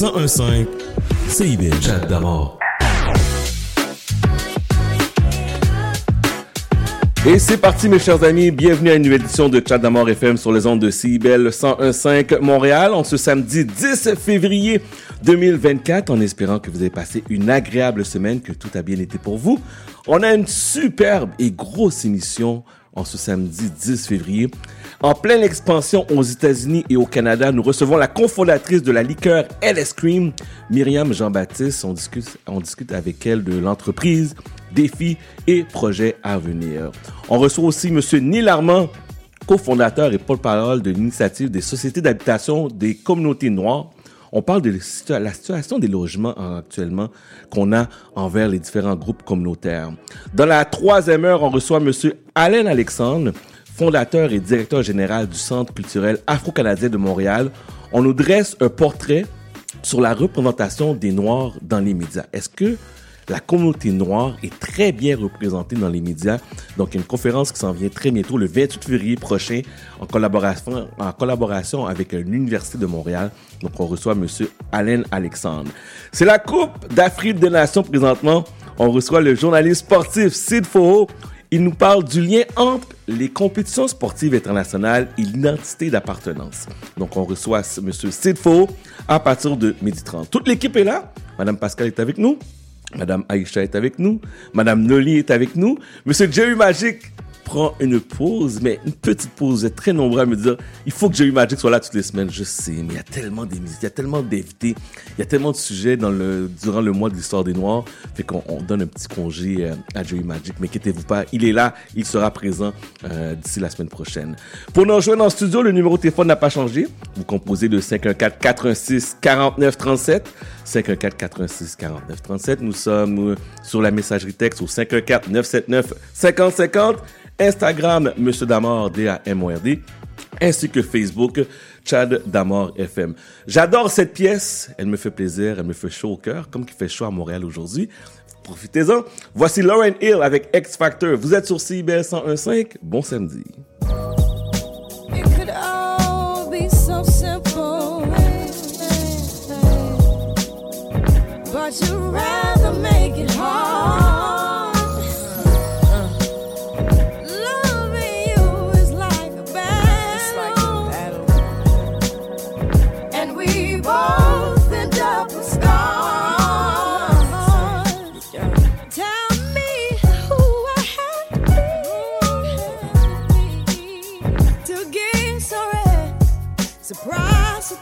1015 CIBL. Chat d'amour. Et c'est parti, mes chers amis. Bienvenue à une nouvelle édition de Chat d'Amour FM sur les ondes de CIBEL 101.5 Montréal en ce samedi 10 février 2024 en espérant que vous avez passé une agréable semaine, que tout a bien été pour vous. On a une superbe et grosse émission en ce samedi 10 février. En pleine expansion aux États-Unis et au Canada, nous recevons la cofondatrice de la liqueur LS Cream, Myriam Jean-Baptiste. On discute, on discute avec elle de l'entreprise, défis et projets à venir. On reçoit aussi Monsieur Neil Armand, cofondateur et porte-parole de l'initiative des sociétés d'habitation des communautés noires. On parle de la situation des logements actuellement qu'on a envers les différents groupes communautaires. Dans la troisième heure, on reçoit Monsieur Alain Alexandre, fondateur et directeur général du Centre culturel afro-canadien de Montréal. On nous dresse un portrait sur la représentation des Noirs dans les médias. Est-ce que la communauté noire est très bien représentée dans les médias. Donc, il y a une conférence qui s'en vient très bientôt, le 28 février prochain, en collaboration, avec l'Université de Montréal. Donc, on reçoit Monsieur Alain Alexandre. C'est la Coupe d'Afrique des Nations présentement. On reçoit le journaliste sportif Sid Foho. Il nous parle du lien entre les compétitions sportives internationales et l'identité d'appartenance. Donc, on reçoit Monsieur Sid Foho à partir de 12h30. Toute l'équipe est là. Madame Pascal est avec nous. Madame Aïcha est avec nous. Madame Noli est avec nous. Monsieur Jerry Magic prend une pause, mais une petite pause. Vous êtes très nombreux à me dire, il faut que Jerry Magic soit là toutes les semaines. Je sais, mais il y a tellement d'émissions, il y a tellement d'invités, il y a tellement de sujets dans le, durant le mois de l'histoire des Noirs. Fait qu'on donne un petit congé euh, à Jerry Magic. Mais inquiétez-vous pas, il est là, il sera présent euh, d'ici la semaine prochaine. Pour nous rejoindre en studio, le numéro de téléphone n'a pas changé. Vous composez le 514 86 49 37. 514 86 49 37. Nous sommes euh, sur la messagerie texte au 514 979 50 50. Instagram, Monsieur Damor, D-A-M-O-R-D, ainsi que Facebook, Chad Damor FM. J'adore cette pièce. Elle me fait plaisir, elle me fait chaud au cœur, comme qui fait chaud à Montréal aujourd'hui. Profitez-en. Voici Lauren Hill avec X Factor. Vous êtes sur CBS 101.5. Bon samedi.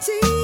See,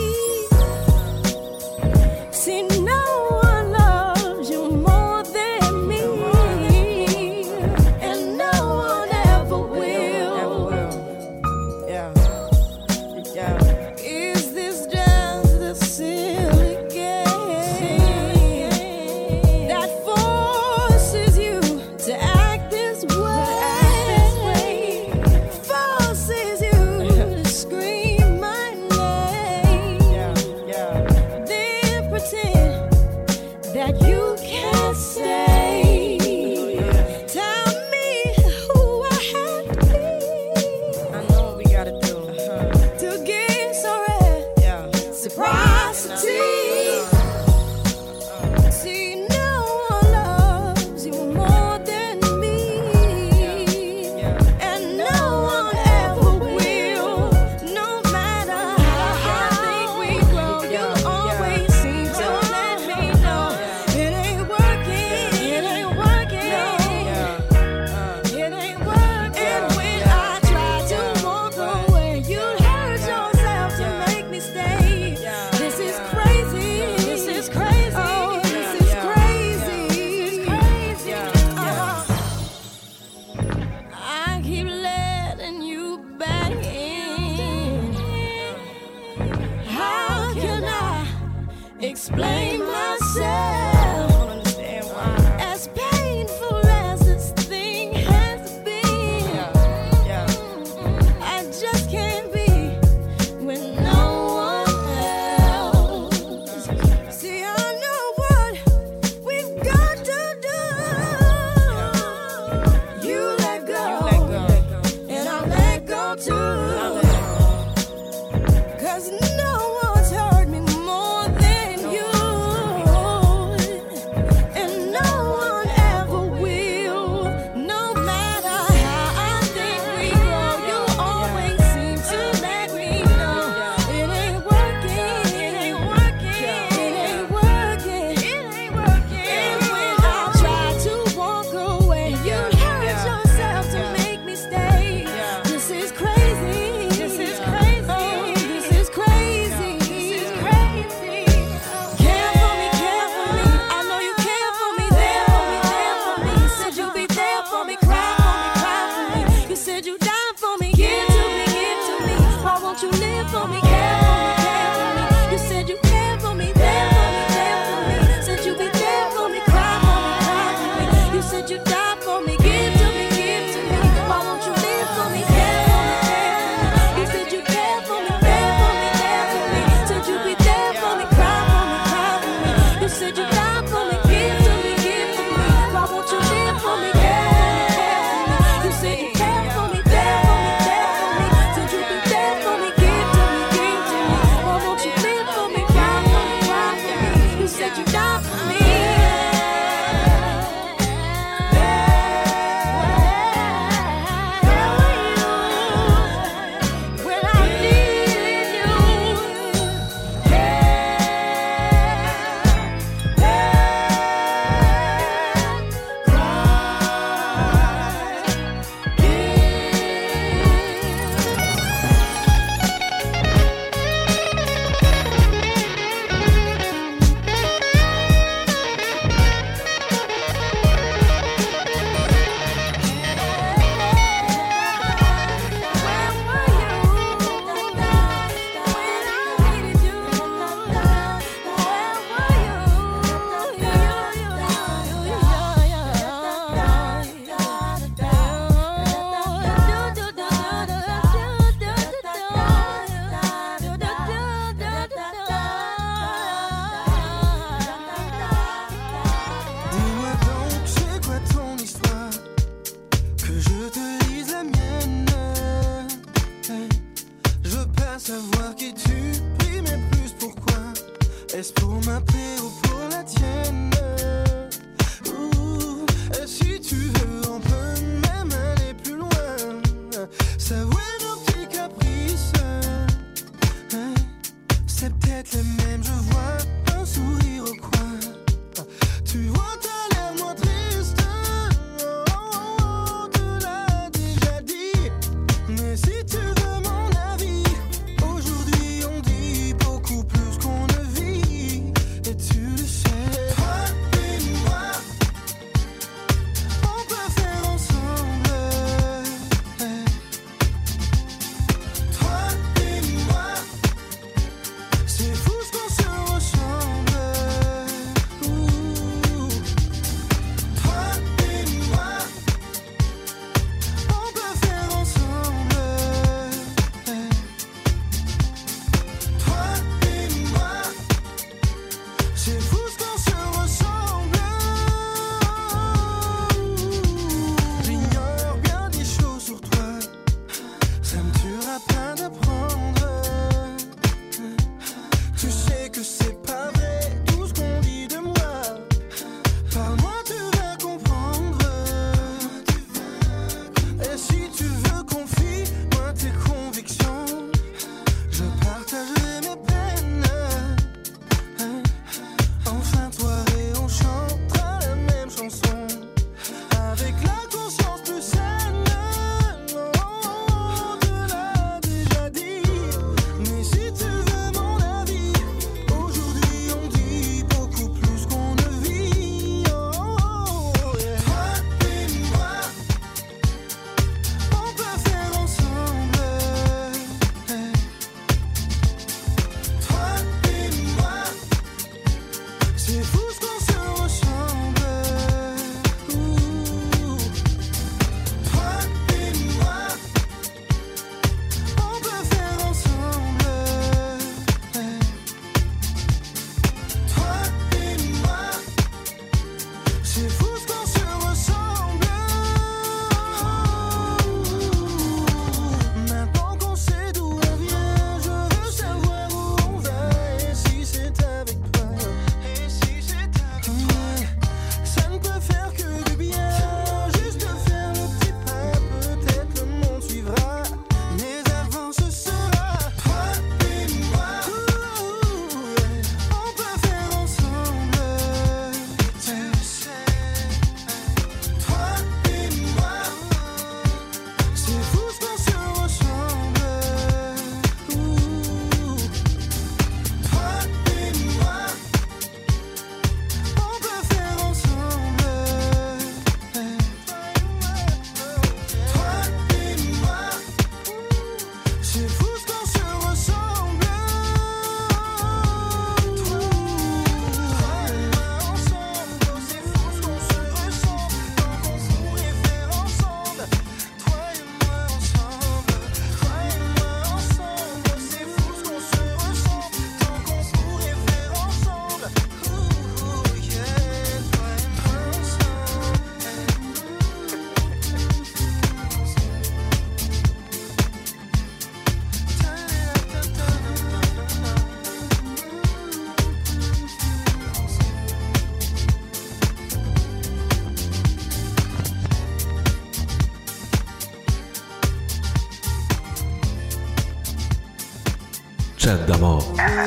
Quand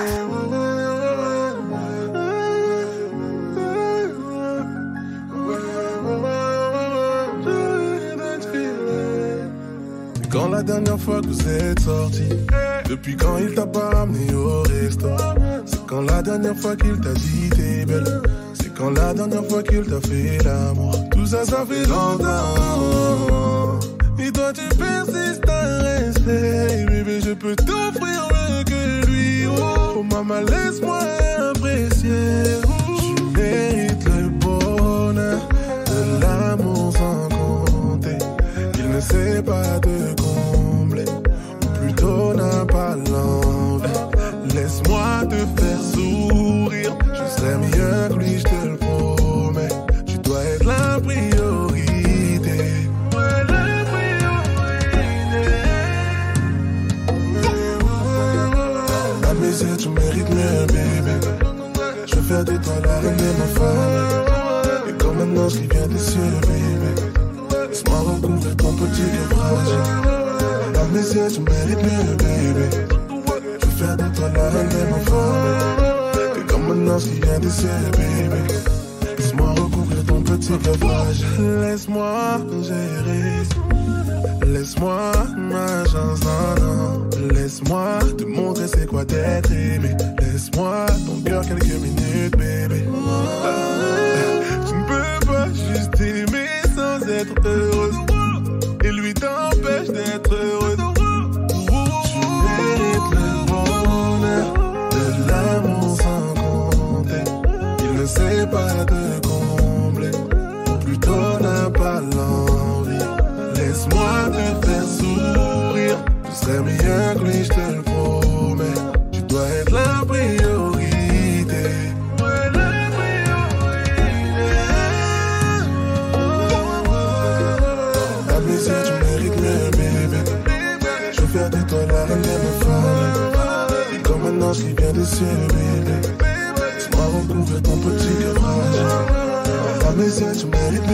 la dernière fois que vous êtes sorti Depuis quand il t'a pas ramené au resto? C'est quand la dernière fois qu'il t'a dit t'es belle? C'est quand la dernière fois qu'il t'a fait l'amour? Tout ça ça fait longtemps. I deux yeux, tu mérites mieux, baby. Je veux faire de toi la reine de ma femme. Et comme un des cieux, baby. Laisse-moi recouvrir ton petit fragile. Laisse-moi gérer. Laisse-moi ma chance. Laisse-moi te montrer c'est quoi d'être aimé. Laisse-moi ton cœur quelques minutes. Ah, tu ne peux pas juste aimer sans être heureuse. Et lui t'empêche d'être heureuse. Qui vient des cieux, bébé. Laisse-moi recouvrir ton petit cœur fragile. À mes yeux, tu mérites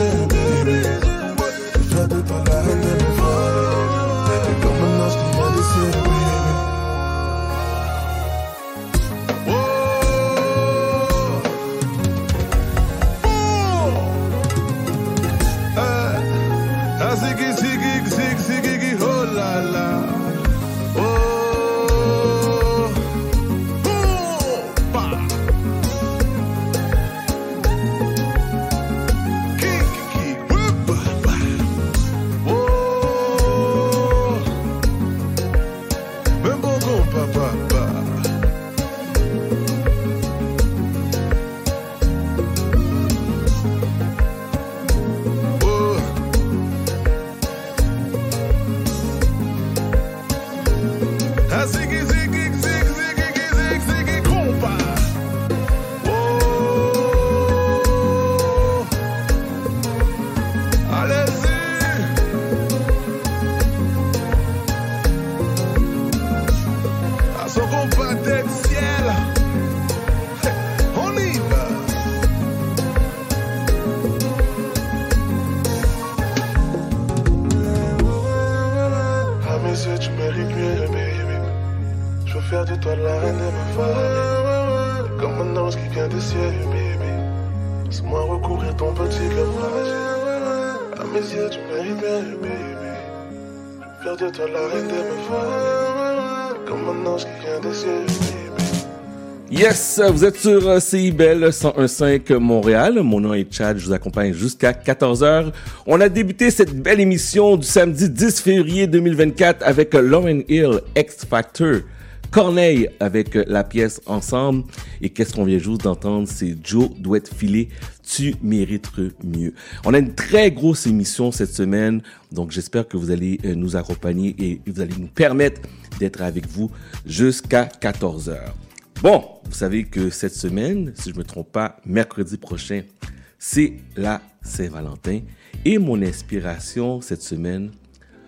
Yes, vous êtes sur euh, CIBEL 101.5 Montréal. Mon nom est Chad, je vous accompagne jusqu'à 14h. On a débuté cette belle émission du samedi 10 février 2024 avec Lauren Hill, X Factor, Corneille avec euh, la pièce Ensemble. Et qu'est-ce qu'on vient juste d'entendre? C'est Joe doit être filé. Tu mérites mieux. On a une très grosse émission cette semaine, donc j'espère que vous allez euh, nous accompagner et vous allez nous permettre d'être avec vous jusqu'à 14 heures. Bon, vous savez que cette semaine, si je me trompe pas, mercredi prochain, c'est la Saint-Valentin. Et mon inspiration cette semaine,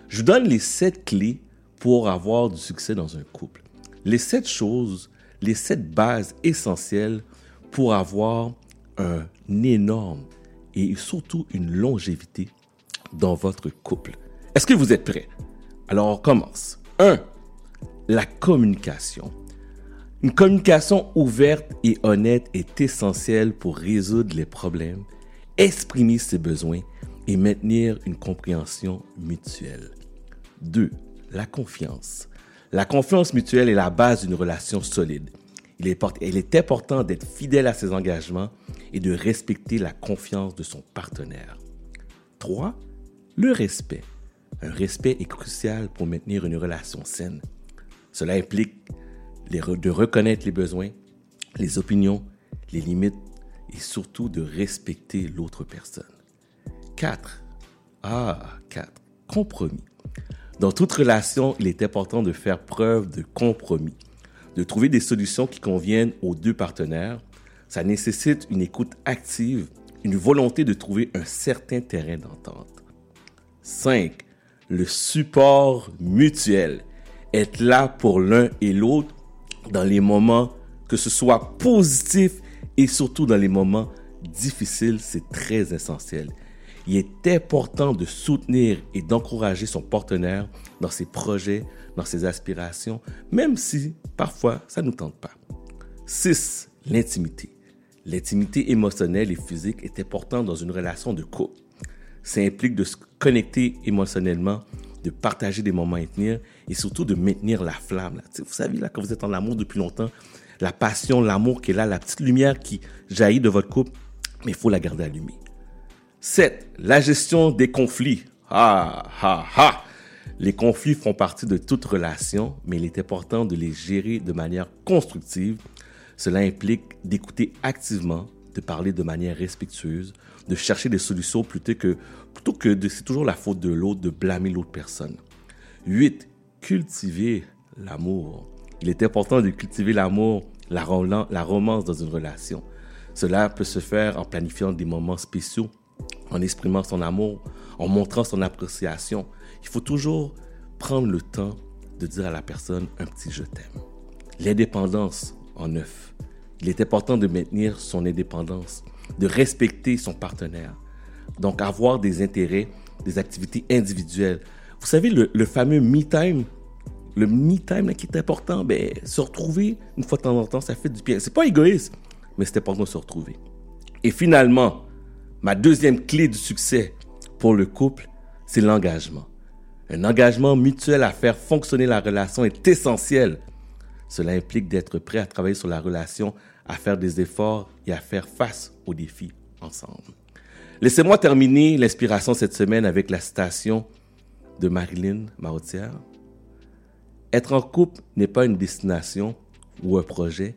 je vous donne les sept clés pour avoir du succès dans un couple. Les sept choses, les sept bases essentielles pour avoir un énorme et surtout une longévité dans votre couple. Est-ce que vous êtes prêts? Alors on commence. 1. La communication. Une communication ouverte et honnête est essentielle pour résoudre les problèmes, exprimer ses besoins et maintenir une compréhension mutuelle. 2. La confiance. La confiance mutuelle est la base d'une relation solide. Il est, important d'être fidèle à ses engagements et de respecter la confiance de son partenaire. 3. Le respect. Un respect est crucial pour maintenir une relation saine. Cela implique de reconnaître les besoins, les opinions, les limites et surtout de respecter l'autre personne. 4. Ah, 4. Compromis. Dans toute relation, il est important de faire preuve de compromis, de trouver des solutions qui conviennent aux deux partenaires. Ça nécessite une écoute active, une volonté de trouver un certain terrain d'entente. 5. Le support mutuel. Être là pour l'un et l'autre dans les moments que ce soit positifs Et surtout dans les moments difficiles, c'est très essentiel. Il est important de soutenir et d'encourager son partenaire dans ses projets, dans ses aspirations, même si parfois ça ne nous tente pas. 6. L'intimité. L'intimité émotionnelle et physique est importante dans une relation de couple. Ça implique de se connecter émotionnellement, de partager des moments intimes et surtout de maintenir la flamme. là. Vous savez, là, quand vous êtes en amour depuis longtemps, la passion, l'amour qui est là, la petite lumière qui jaillit de votre couple, mais il faut la garder allumée. 7. La gestion des conflits. Ah, ah, ah. Les conflits font partie de toute relation, mais il est important de les gérer de manière constructive. Cela implique d'écouter activement, de parler de manière respectueuse, de chercher des solutions plutôt que, plutôt que de c'est toujours la faute de l'autre, de blâmer l'autre personne. 8. Cultiver l'amour. Il est important de cultiver l'amour, la, romance dans une relation. Cela peut se faire en planifiant des moments spéciaux, en exprimant son amour, en montrant son appréciation. Il faut toujours prendre le temps de dire à la personne un petit je t'aime. L'indépendance en neuf. Il est important de maintenir son indépendance, de respecter son partenaire. Donc avoir des intérêts, des activités individuelles. Vous savez, le, fameux me time, le me time là, qui est important, ben, se retrouver une fois de temps en temps, ça fait du bien. C'est pas égoïste, mais c'est important de se retrouver. Et finalement, ma deuxième clé du succès pour le couple, c'est l'engagement. Un engagement mutuel à faire fonctionner la relation est essentiel. Cela implique d'être prêt à travailler sur la relation, à faire des efforts et à faire face aux défis ensemble. Laissez-moi terminer l'inspiration cette semaine avec la citation de Marilyn Marotière. Être en couple n'est pas une destination ou un projet,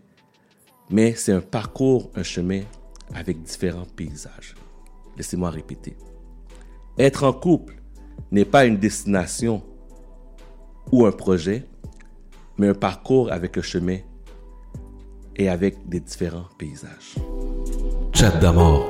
mais c'est un parcours, un chemin avec différents paysages. Laissez-moi répéter. Être en couple n'est pas une destination ou un projet, mais un parcours avec un chemin et avec des différents paysages. Chat d'amour.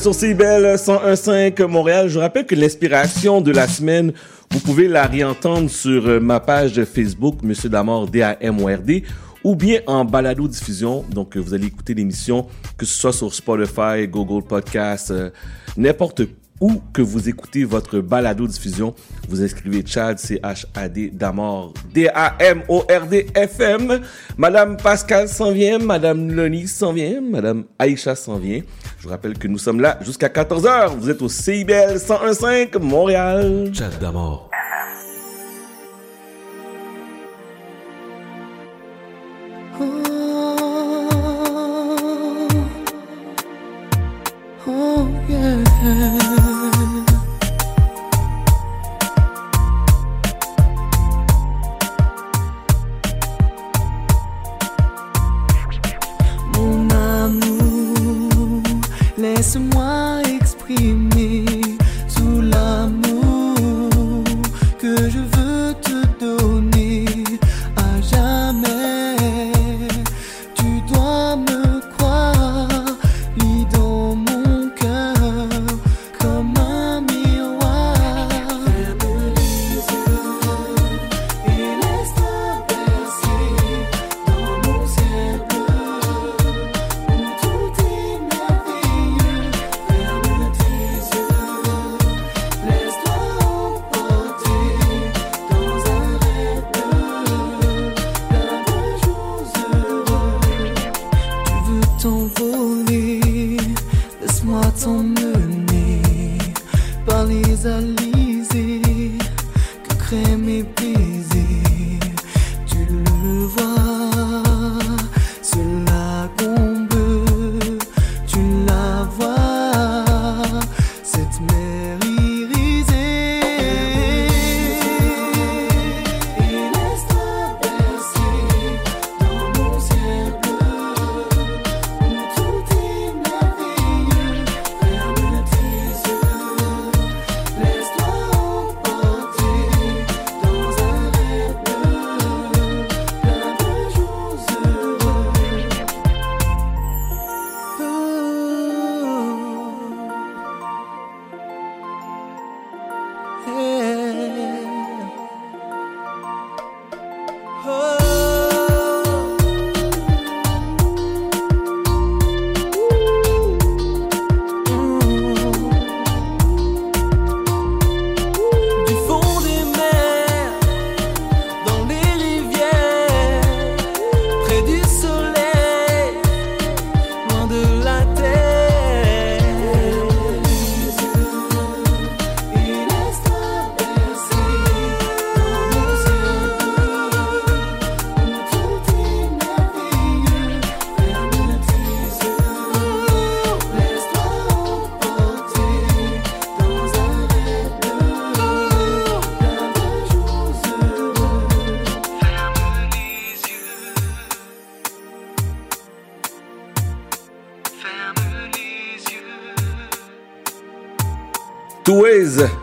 Sur CIBEL 101.5 Montréal. Je rappelle que l'inspiration de la semaine, vous pouvez la réentendre sur euh, ma page Facebook, Monsieur Damord, D-A-M-O-R-D, ou bien en balado diffusion. Donc, euh, vous allez écouter l'émission, que ce soit sur Spotify, Google Podcast, euh, n'importe où que vous écoutez votre balado diffusion. Vous inscrivez Chad, C-H-A-D, Damord, D-A-M-O-R-D, F-M. Madame Pascal s'en vient, Madame Loni s'en vient, Madame Aïcha s'en vient. Je vous rappelle que nous sommes là jusqu'à 14h. Vous êtes au CIBL 101.5 Montréal. Chat d'amour. Oh, oh yeah.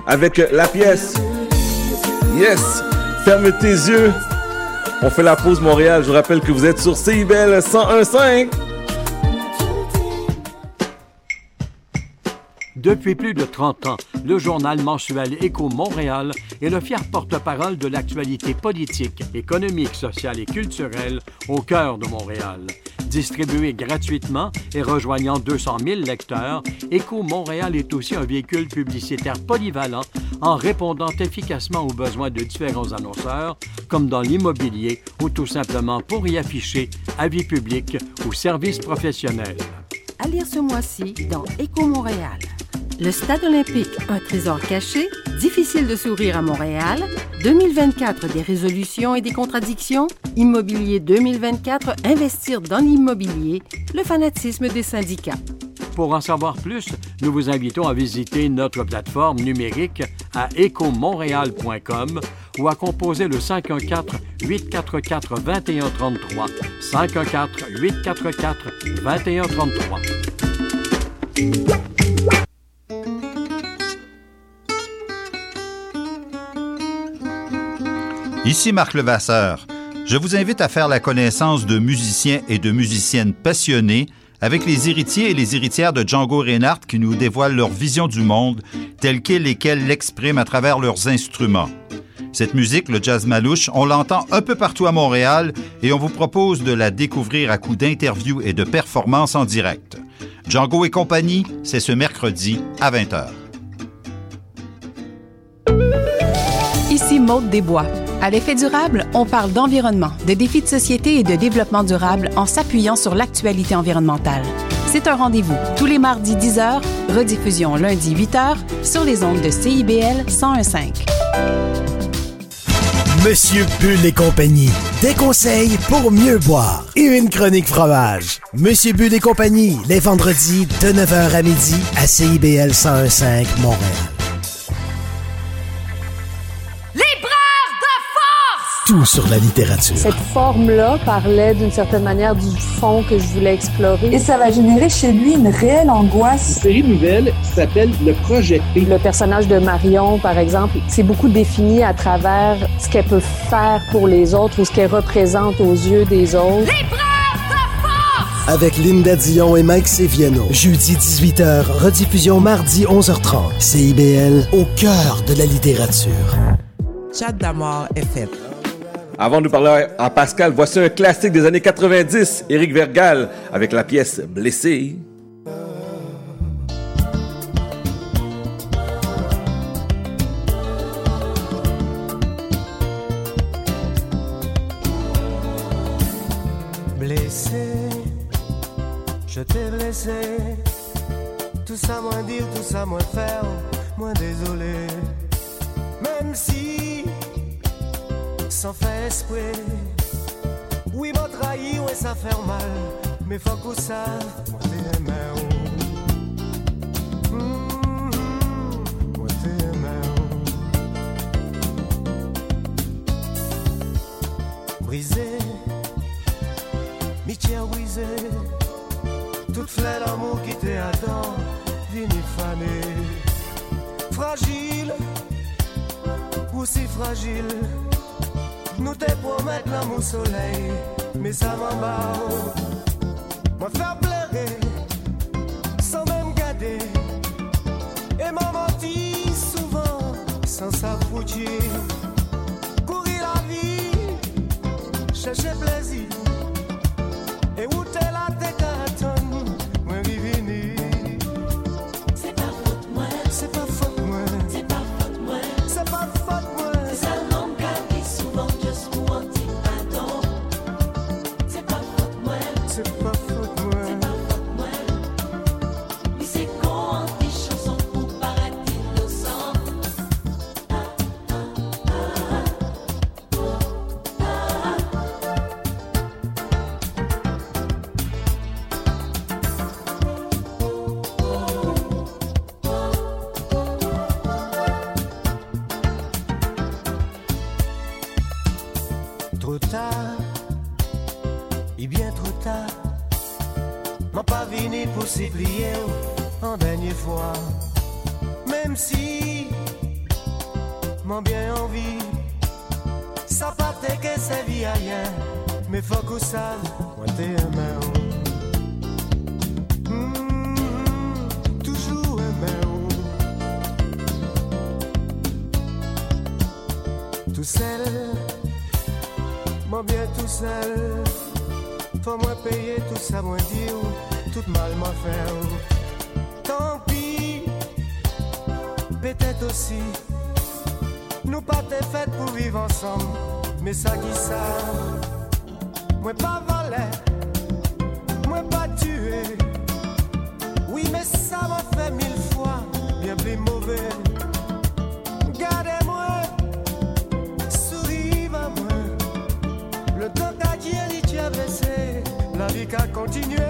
Avec la pièce. Yes. Ferme tes yeux. On fait la pause Montréal. Je vous rappelle que vous êtes sur CIBEL 101.5. Depuis plus de 30 ans, le journal mensuel Écho Montréal est le fier porte-parole de l'actualité politique, économique, sociale et culturelle au cœur de Montréal. Distribué gratuitement et rejoignant 200 000 lecteurs, Écho Montréal est aussi un véhicule publicitaire polyvalent en répondant efficacement aux besoins de différents annonceurs, comme dans l'immobilier ou tout simplement pour y afficher avis public ou services professionnels. À lire ce mois-ci dans Éco Montréal. Le Stade olympique, un trésor caché, difficile de sourire à Montréal, 2024 des résolutions et des contradictions, Immobilier 2024, investir dans l'immobilier, le fanatisme des syndicats. Pour en savoir plus, nous vous invitons à visiter notre plateforme numérique à ecomontréal.com ou à composer le 514-844-2133. 514-844-2133. Ici Marc Levasseur. Je vous invite à faire la connaissance de musiciens et de musiciennes passionnés avec les héritiers et les héritières de Django Reinhardt qui nous dévoilent leur vision du monde telle qu'elle et qu'elle l'expriment à travers leurs instruments. Cette musique, le jazz malouche, on l'entend un peu partout à Montréal et on vous propose de la découvrir à coup d'interviews et de performances en direct. Django et compagnie, c'est ce mercredi à 20h. Ici Maude Desbois. À l'effet durable, on parle d'environnement, de défis de société et de développement durable en s'appuyant sur l'actualité environnementale. C'est un rendez-vous tous les mardis 10h, rediffusion lundi 8h sur les ondes de CIBL 1015. Monsieur Bull et compagnie. Des conseils pour mieux boire. Et une chronique fromage. Monsieur Bull et compagnie, les vendredis de 9h à midi à CIBL 1015 Montréal. Tout sur la littérature. Cette forme-là parlait d'une certaine manière du fond que je voulais explorer. Et ça va générer chez lui une réelle angoisse. Une série nouvelle qui s'appelle Le Projet P. Le personnage de Marion, par exemple, c'est beaucoup défini à travers ce qu'elle peut faire pour les autres ou ce qu'elle représente aux yeux des autres. Avec Linda Dion et Mike Seviano. Jeudi 18h, rediffusion mardi 11h30. CIBL, au cœur de la littérature. Chat d'amour FM. Avant de parler à Pascal, voici un classique des années 90, Éric Vergal, avec la pièce Blessé. Blessé, je t'ai blessé. Tout ça moins dire, tout ça moins faire, moins désolé. Même si, sans faire esprit, oui, m'a trahi, ouais, ça fait mal. Mais faut que ça, moi t'ai aimé. Mhm, moi t'ai aimé. oh. Brisé, Mitière brisée, toute fleur d'amour qui t'est attend, vini fané. Fragile, aussi fragile, nous te promettre l'amour soleil, mais ça m'en bat. Moi faire pleurer, sans même garder, et m'a menti souvent, sans s'affoutir. Courir la vie, chercher plaisir. T'es aimé. Mhm, toujours aimé. Tout seul, moi bien tout seul. Faut moi payer tout ça, moi dire, tout mal m'a fait. Tant pis, peut-être aussi. Nous pas t'es fait pour vivre ensemble, mais ça qui ça. Moi pas volé, moi pas tué. Oui, mais ça m'a fait mille fois bien plus mauvais. Gardez-moi, sourive à moi. Le temps qu'a dit, il t'y a blessé. La vie qu'a continué.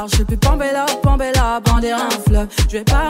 Tard. Je suis plus Pambella, Pambella, bander un fleuve. Je vais pas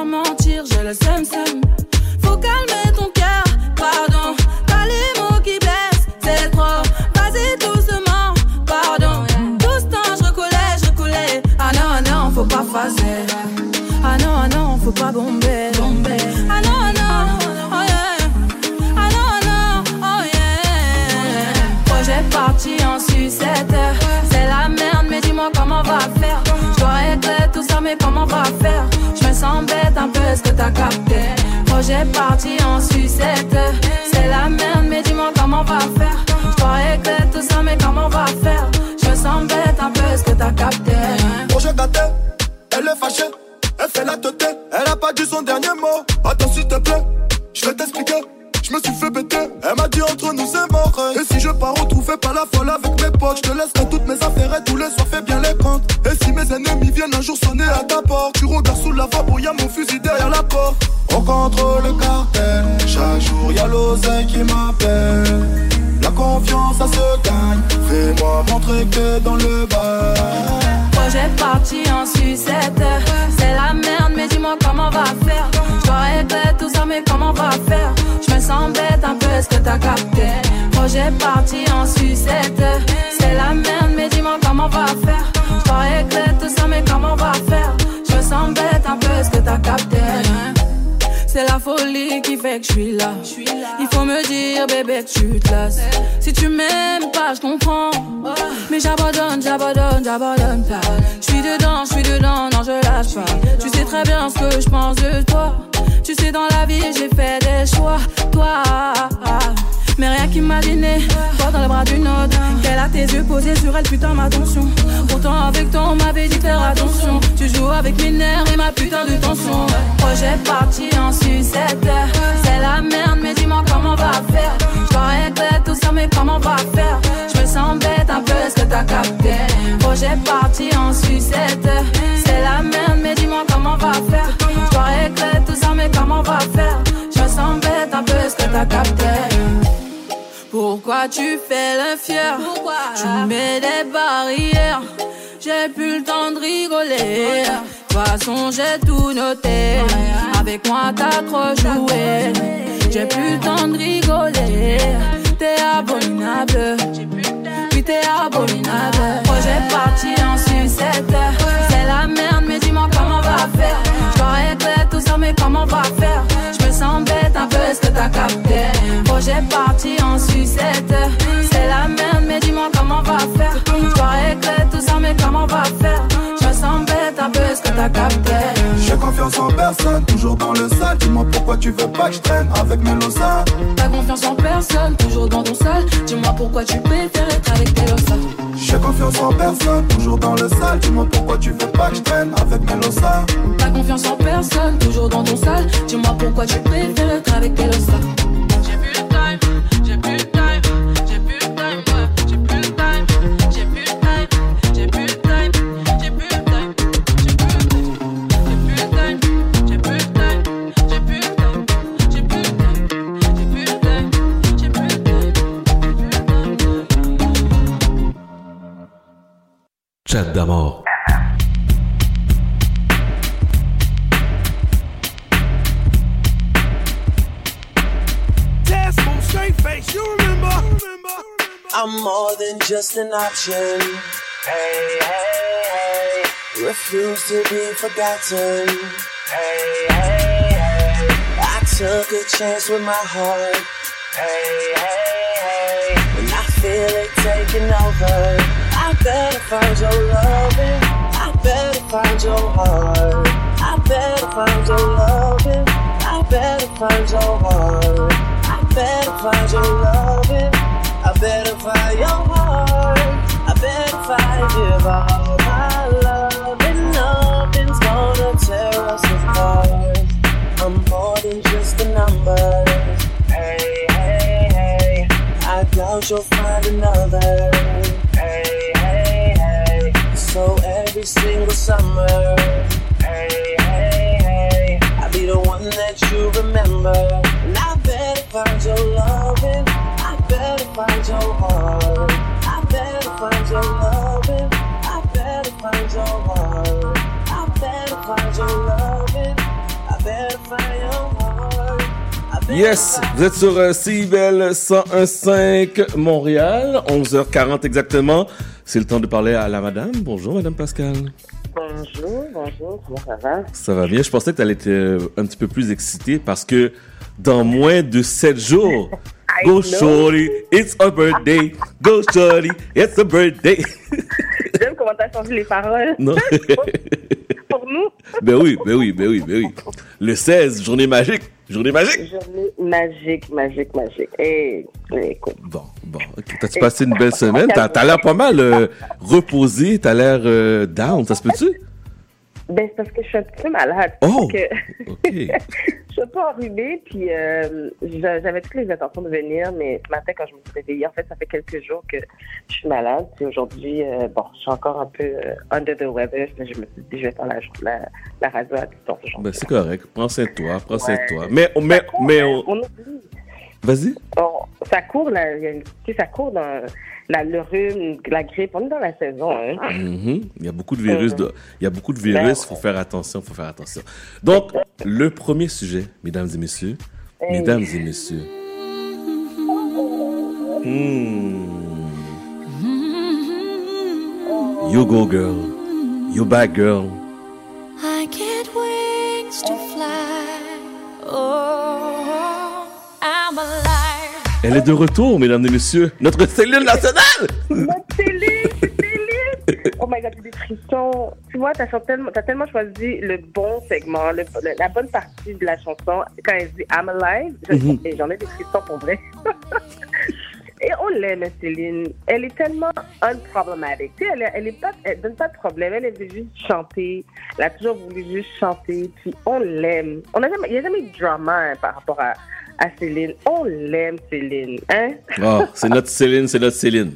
Projet parti en sucette. C'est la merde, mais dis-moi comment on va faire. Je régler tout ça, mais comment on va faire? Je me sens bête un peu, est-ce que t'as capté? Projet parti en sucette. C'est la merde, mais dis-moi comment on va faire. Je régler tout ça, mais comment on va faire? Je me sens bête un peu, est-ce que t'as capté? Pourquoi tu fais le fier? Tu mets des barrières J'ai plus le temps de rigoler façon j'ai tout noté. Avec moi t'as trop joué. J'ai plus le temps de rigoler. T'es abominable. Oui t'es abominable. Projet parti en sucette. C'est la merde mais dis-moi comment on va faire. Dois régler tout ça mais comment on va faire? Je me sens bête un peu est-ce que t'as capté? Projet parti en sucette. C'est la merde mais dis-moi comment on va faire. Dois régler tout ça mais comment on va faire? Que J'ai confiance en personne, toujours dans le sale. Dis-moi pourquoi tu veux pas que je traîne avec mes lossas. T'as confiance en personne, toujours dans ton sale Dis-moi pourquoi tu préfères être avec tes lossas J'ai confiance en personne, toujours dans le sale. Dis-moi pourquoi tu veux pas que je traîne avec mes lossas. T'as confiance en personne, toujours dans ton sale Dis-moi pourquoi tu préfères être avec tes to be forgotten. Hey, hey, hey. I took a chance with my heart. Hey, hey, hey. And I feel it taking over. I better find your loving. I better find your heart. I better find your loving. I better find your heart. I better find your loving. I better find your heart. I better find give all my love tear us apart. I'm more than just a number. Hey, hey, hey. I doubt you'll find another. Hey, hey, hey. So every single summer. Hey, hey, hey. I'll be the one that you remember. And I better find your loving. I better find your heart. I better find your loving. I better find your heart. Yes, vous êtes sur euh, CIBEL 101.5 Montréal, 11h40 exactement. C'est le temps de parler à la madame. Bonjour, madame Pascal. Bonjour, bonjour, comment ça va? Ça va bien. Je pensais que tu allais être euh, un petit peu plus excitée parce que dans moins de 7 jours, Go shorty, it's a birthday. Go shorty, it's a birthday. J'aime comment t'as changé les paroles. Non. Pour nous. ben oui, ben oui, ben oui, ben oui. Le 16, journée magique. Journée magique. Journée magique, magique, magique. Et, écoute. Bon, bon. T'as-tu passé une belle semaine? T'as t'as l'air pas mal euh, reposé. T'as l'air euh, down. Ça se peut-tu? Ben, c'est parce que je suis un petit peu malade. Oh, Que... je suis pas enrhumée, puis euh, j'a- j'avais toutes les intentions de venir, mais ce matin, quand je me suis réveillée, en fait, ça fait quelques jours que je suis malade, puis aujourd'hui, euh, bon, je suis encore un peu euh, under the weather, mais je me suis dit, je vais faire la, la, la radio à distance aujourd'hui. Ben c'est correct. Prends soin de toi. Prends soin de toi. Mais, mais, mais, On, on- oublie. vas-y. Ça court, là, y a une- ça court dans la, le rhume, la grippe, on est dans la saison, hein. Mhm. Il y a beaucoup de virus. de- Il y a beaucoup de virus. Ben Il faut faire attention. faut faire attention. Donc, le premier sujet, mesdames et messieurs. Hey. Mesdames et messieurs. Hmm. You go girl. You bad girl. I get wings to fly. Oh. Elle est de retour, mesdames et messieurs. Notre Céline nationale. Notre Céline! Oh my god, j'ai des frissons. Tu vois, t'as tellement, t'as tellement choisi le bon segment, le- le- la bonne partie de la chanson. Quand elle dit I'm alive, je- Mhm. j'en ai des frissons pour vrai. Et on l'aime, Céline. Elle est tellement sais, elle, elle, est pas, elle donne pas de problème. Elle, elle veut juste chanter. Elle a toujours voulu juste chanter. Puis on l'aime. On a jamais, il n'y a jamais eu de drama hein, par rapport à, à Céline. On l'aime, Céline. Hein? Oh, c'est notre Céline, c'est notre Céline.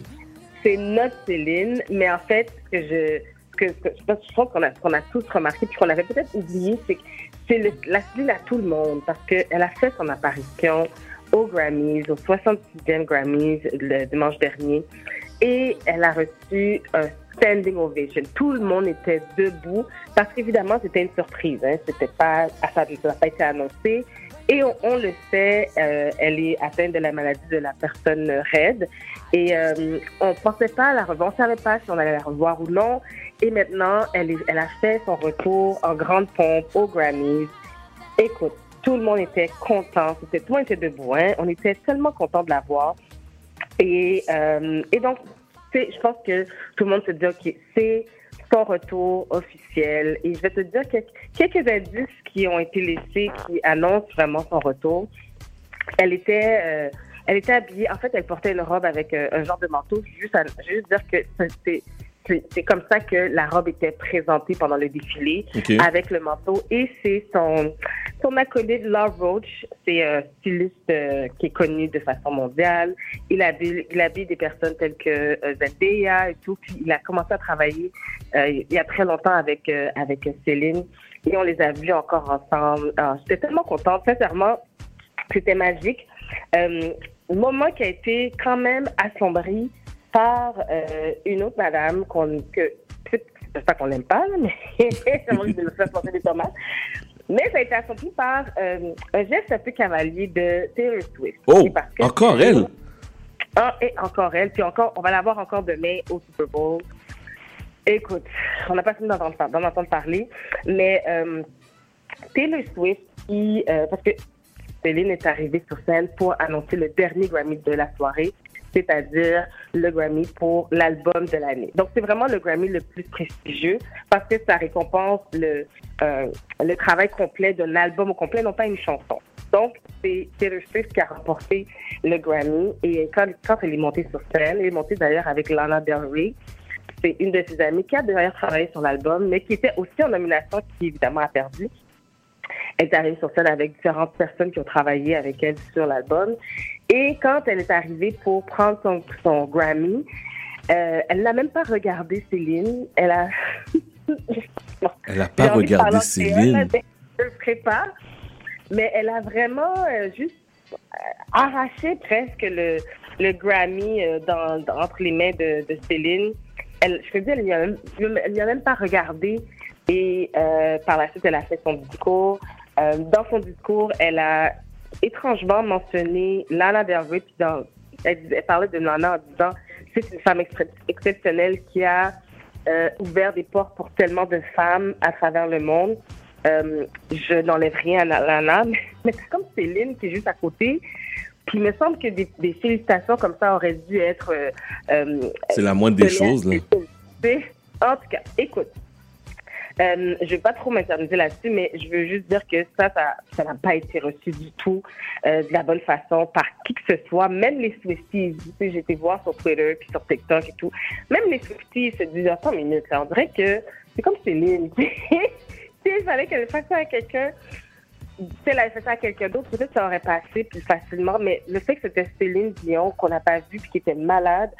c'est notre Céline, mais en fait, ce que je, que, je pense, qu'on a, a tous remarqué, puis qu'on avait peut-être oublié, c'est que c'est la Céline à tout le monde, parce qu'elle a fait son apparition aux Grammys, au 66e Grammys le dimanche dernier, et elle a reçu un standing ovation. Tout le monde était debout, parce qu'évidemment, c'était une surprise, hein, c'était pas, ça n'a pas été annoncé. Et on, on le sait, euh, elle est atteinte de la maladie de la personne raide. Et euh, on ne pensait pas la revoir, on ne savait pas si on allait la revoir ou non. Et maintenant, elle, est, elle a fait son retour en grande pompe aux Grammys. Écoute, tout le monde était content, c'était, tout le monde était debout. Hein? On était tellement content de la voir. Et, euh, et donc, je pense que tout le monde se dit, OK, c'est son retour officiel. Et je vais te dire quelques, indices qui ont été laissés qui annoncent vraiment son retour. Elle était, euh, elle était habillée, en fait, elle portait une robe avec euh, un genre de manteau. Juste, à, juste dire que c'est, c'est, comme ça que la robe était présentée pendant le défilé avec le manteau. Et c'est son, son acolyte, Love Roach. C'est un styliste euh, qui est connu de façon mondiale. Il habille, il habille des personnes telles que euh, Zendaya et tout. Puis il a commencé à travailler euh, il y a très longtemps avec, euh, avec Céline. Et on les a vus encore ensemble. Alors, J'étais tellement contente. Sincèrement, c'était magique. Euh, moment qui a été quand même assombri par euh, une autre madame qu'on que c'est pas qu'on l'aime pas, mais envie de faire porter des tomates. Mais ça a été assombri par euh, un geste un peu cavalier de Taylor Swift. Oh, Et parce que- encore elle? ah, et encore elle. Puis encore, on va la voir encore demain au Super Bowl. Écoute, on n'a pas fini d'en entendre parler, mais euh, Taylor Swift, qui, euh, parce que Céline est arrivée sur scène pour annoncer le dernier Grammy de la soirée, c'est-à-dire le Grammy pour l'album de l'année. Donc, c'est vraiment le Grammy le plus prestigieux parce que ça récompense le, euh, le travail complet d'un album au complet, non pas une chanson. Donc, c'est Taylor Swift qui a remporté le Grammy et quand, quand elle est montée sur scène, elle est montée d'ailleurs avec Lana Del Rey, c'est une de ses amies qui a d'ailleurs travaillé sur l'album, mais qui était aussi en nomination, qui évidemment a perdu. Elle est arrivée sur scène avec différentes personnes qui ont travaillé avec elle sur l'album. Et quand elle est arrivée pour prendre son, son Grammy, euh, elle n'a même pas regardé Céline. Elle a. Elle n'a pas regardé Céline. mais Je pas. Mais elle a vraiment euh, juste euh, arraché presque le, le Grammy euh, dans, dans- entre les mains de, de Céline. Elle, je te dis, elle n'y a, même- elle n'y a même pas regardé. Et par la suite, elle a fait son discours. Dans son discours, elle a étrangement mentionné Lana Del Rey. puis dans- elle, parlait de Lana en disant c'est une femme exceptionnelle qui a euh, ouvert des portes pour tellement de femmes à travers le monde. Euh, je n'enlève rien à Lana, mais, mais c'est comme Céline qui est juste à côté. Puis il me semble que des, des félicitations comme ça auraient dû être. euh, C'est la moindre des choses, là. En tout cas, écoute, euh, je vais pas trop m'interniser là-dessus, mais je veux juste dire que ça, ça, n'a pas été reçu du tout euh, de la bonne façon par qui que ce soit, même les Swifties. Tu sais, été voir sur Twitter puis sur TikTok et tout. Même les Swifties se disent, attends une minute, là, on dirait que c'est comme Céline. tu sais, il fallait qu'elle fasse ça à quelqu'un. Si elle avait fait ça à quelqu'un d'autre, peut-être ça aurait passé plus facilement, mais le fait que c'était Céline Dion qu'on n'a pas vu puis qui était malade,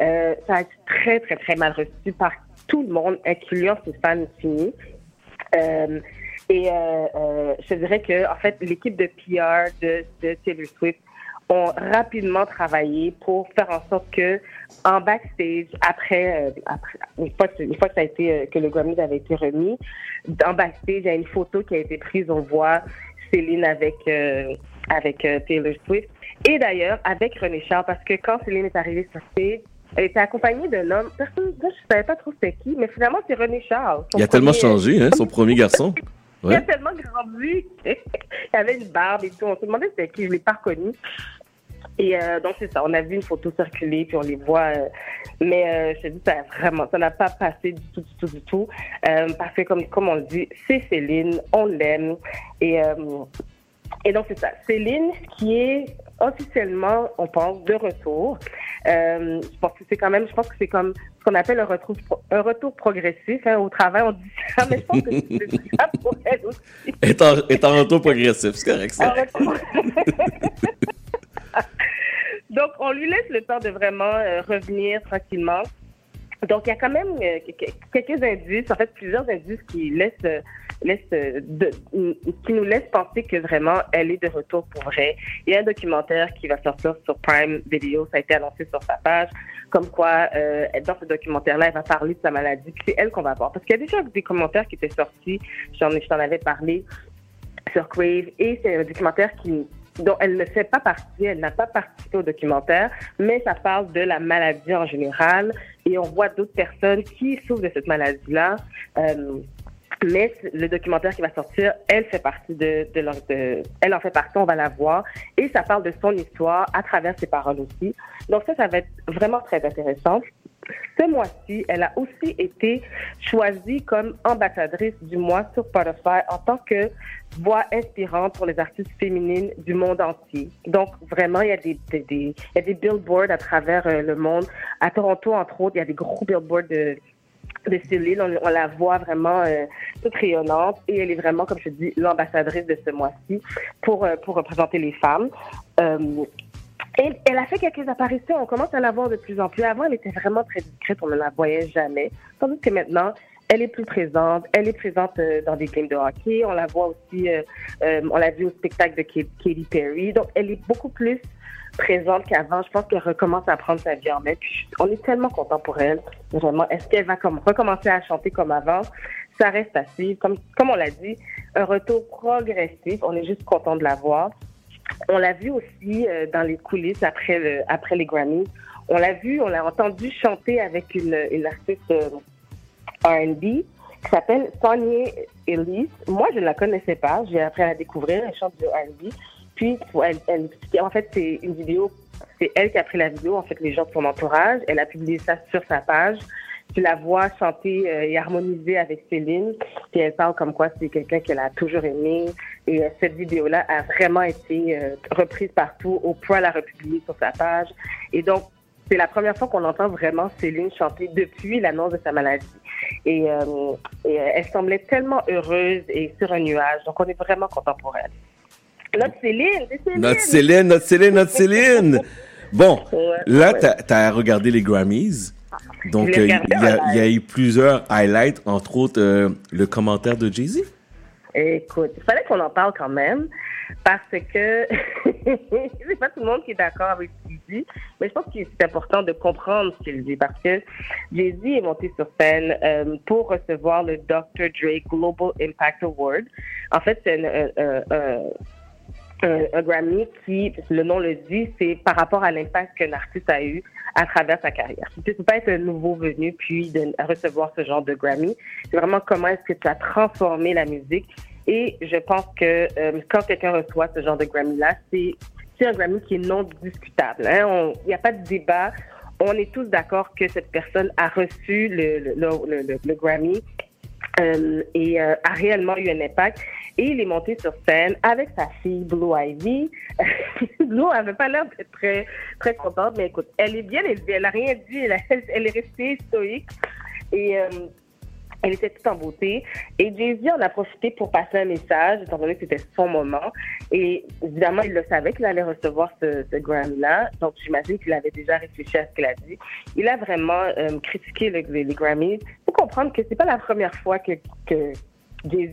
euh, ça a été très, très, très mal reçu par tout le monde, incluant ses fans finis. Euh, et euh, euh, je dirais que, en fait, l'équipe de PR de, Taylor Swift ont rapidement travaillé pour faire en sorte que, en backstage, après, euh, après une, fois que, une fois que ça a été que le Grammy avait été remis, en backstage, il y a une photo qui a été prise. On voit Céline avec avec Taylor Swift et d'ailleurs avec René Charles parce que quand Céline est arrivée sur stage, elle était accompagnée d'un homme. Personne, moi, je savais pas trop c'était qui, mais finalement c'est René Charles. Il a tellement changé, hein, son premier garçon. il a tellement grandi. il avait une barbe et tout. On se demandait c'était qui. Je l'ai pas reconnu. Et euh, donc, c'est ça. On a vu une photo circuler, puis on les voit. euh, mais euh, je te dis, ça vraiment, ça n'a pas passé du tout, du tout, du tout. Parce que, comme, comme on le dit, c'est Céline, on l'aime. Et, et donc, c'est ça. Céline, qui est officiellement, on pense, de retour. Euh, je pense que c'est quand même, je pense que c'est comme ce qu'on appelle un retour, pro- un retour progressif. Hein, au travail, on dit ça, mais je pense que c'est ça pour elle aussi. Est en, est en retour progressif, c'est correct, ça. Retour- Donc, on lui laisse le temps de vraiment euh, revenir tranquillement. Donc, il y a quand même euh, que- quelques indices, en fait, plusieurs indices qui laissent, euh, euh, de- qui nous laissent penser que vraiment, elle est de retour pour vrai. Il y a un documentaire qui va sortir sur Prime Video, ça a été annoncé sur sa page, comme quoi, dans ce documentaire-là, elle va parler de sa maladie, c'est elle qu'on va voir. Parce qu'il y a déjà des commentaires qui étaient sortis, j'en je t'en avais parlé, sur Crave et c'est un documentaire qui dont elle ne fait pas partie, elle n'a pas participé au documentaire, mais ça parle de la maladie en général et on voit d'autres personnes qui souffrent de cette maladie-là. Euh, mais le documentaire qui va sortir, elle fait partie de, de, de- elle en fait partie, on va la voir et ça parle de son histoire à travers ses paroles aussi. Donc ça, ça va être vraiment très intéressant. Ce mois-ci, elle a aussi été choisie comme ambassadrice du mois sur Spotify en tant que voix inspirante pour les artistes féminines du monde entier. Donc, vraiment, il y a des, il y a des billboards à travers euh, le monde. À Toronto, entre autres, il y a des gros billboards de, de Céline. On, on la voit vraiment euh, toute rayonnante et elle est vraiment, comme je dis, l'ambassadrice de ce mois-ci pour, euh, pour représenter les femmes. Euh, et elle a fait quelques apparitions. On commence à la voir de plus en plus. Avant, elle était vraiment très discrète. On ne la voyait jamais. Tandis que maintenant, elle est plus présente. Elle est présente euh, dans des games de hockey. On la voit aussi, euh, euh, on l'a vu au spectacle de Kate- Katy Perry. Donc, elle est beaucoup plus présente qu'avant. Je pense qu'elle recommence à prendre sa vie en main. Puis, on est tellement content pour elle. Vraiment. Est-ce qu'elle va comme, recommencer à chanter comme avant? Ça reste à suivre. Comme, comme on l'a dit, un retour progressif. On est juste content de la voir. On l'a vu aussi euh, dans les coulisses après, après les Grammys. On l'a vu, on l'a entendu chanter avec une, une artiste euh, R&B qui s'appelle Sonia Elise. Moi, je ne la connaissais pas. J'ai appris à la découvrir. Elle chante du R&B. Puis, elle, en fait, c'est une vidéo, c'est elle qui a pris la vidéo, en fait, les gens de son entourage. Elle a publié ça sur sa page. Tu la vois chanter euh, et harmoniser avec Céline. Puis elle parle comme quoi c'est quelqu'un qu'elle a toujours aimé. Et euh, cette vidéo-là a vraiment été euh, reprise partout. Oprah l'a republiée sur sa page. Et donc, c'est la première fois qu'on entend vraiment Céline chanter depuis l'annonce de sa maladie. Et, euh, et, elle semblait tellement heureuse et sur un nuage. Donc, on est vraiment content pour elle. Notre Céline, Céline. Notre Céline, notre Céline, notre Céline. Bon, Ouais, là, ouais. t'as as regardé les Grammys. Donc, euh, il y, a- en il y a live. eu plusieurs highlights, entre autres euh, le commentaire de Jay-Z. Écoute, il fallait qu'on en parle quand même. parce que c'est pas tout le monde qui est d'accord avec ce qu'il dit, mais je pense que c'est important de comprendre ce qu'il dit parce que Jay-Z est monté sur scène euh, pour recevoir le Dr. Dre Global Impact Award. En fait, c'est un, un- un- un, Grammy qui, le nom le dit, c'est par rapport à l'impact qu'un artiste a eu à travers sa carrière. Tu ne peux pas être un nouveau venu puis de recevoir ce genre de Grammy. C'est vraiment comment est-ce que tu as transformé la musique. Et je pense que euh, quand quelqu'un reçoit ce genre de Grammy-là, c'est c'est un Grammy qui est non discutable. hein. Il n'y a pas de débat. On est tous d'accord que cette personne a reçu le, le- le Grammy euh, et euh, a réellement eu un impact. Et il est monté sur scène avec sa fille Blue Ivy. Blue avait pas l'air d'être très très contente, mais écoute, elle est bien élevée, elle a rien dit, elle, elle est restée stoïque et euh, elle était toute en beauté. Et Jay-Z en a profité pour passer un message, étant donné que c'était son moment. Et évidemment, il le savait qu'il allait recevoir ce, ce Grammy-là. Donc, j'imagine qu'il avait déjà réfléchi à ce qu'il a dit. Il a vraiment euh, critiqué le- les Grammys. Comprendre que c'est pas la première fois que, que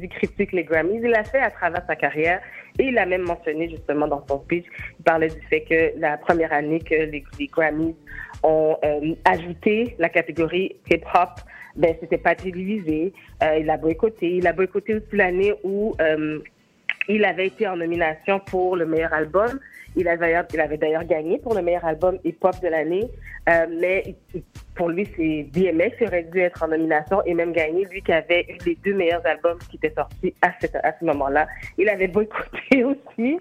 critique les Grammys. Il l'a fait à travers sa carrière et il a même mentionné justement dans son speech, il parlait du fait que la première année que les, les Grammys ont euh, ajouté la catégorie hip-hop, ben c'était pas télévisé. Euh, il a boycotté. Il a boycotté aussi l'année où euh, il avait été en nomination pour le meilleur album. Il avait, d'ailleurs- gagné pour le meilleur album hip-hop de l'année. Euh, mais pour lui, c'est DMX qui aurait dû être en nomination et même gagné, lui qui avait eu les deux meilleurs albums qui étaient sortis à, ce moment-là. Il avait boycotté aussi.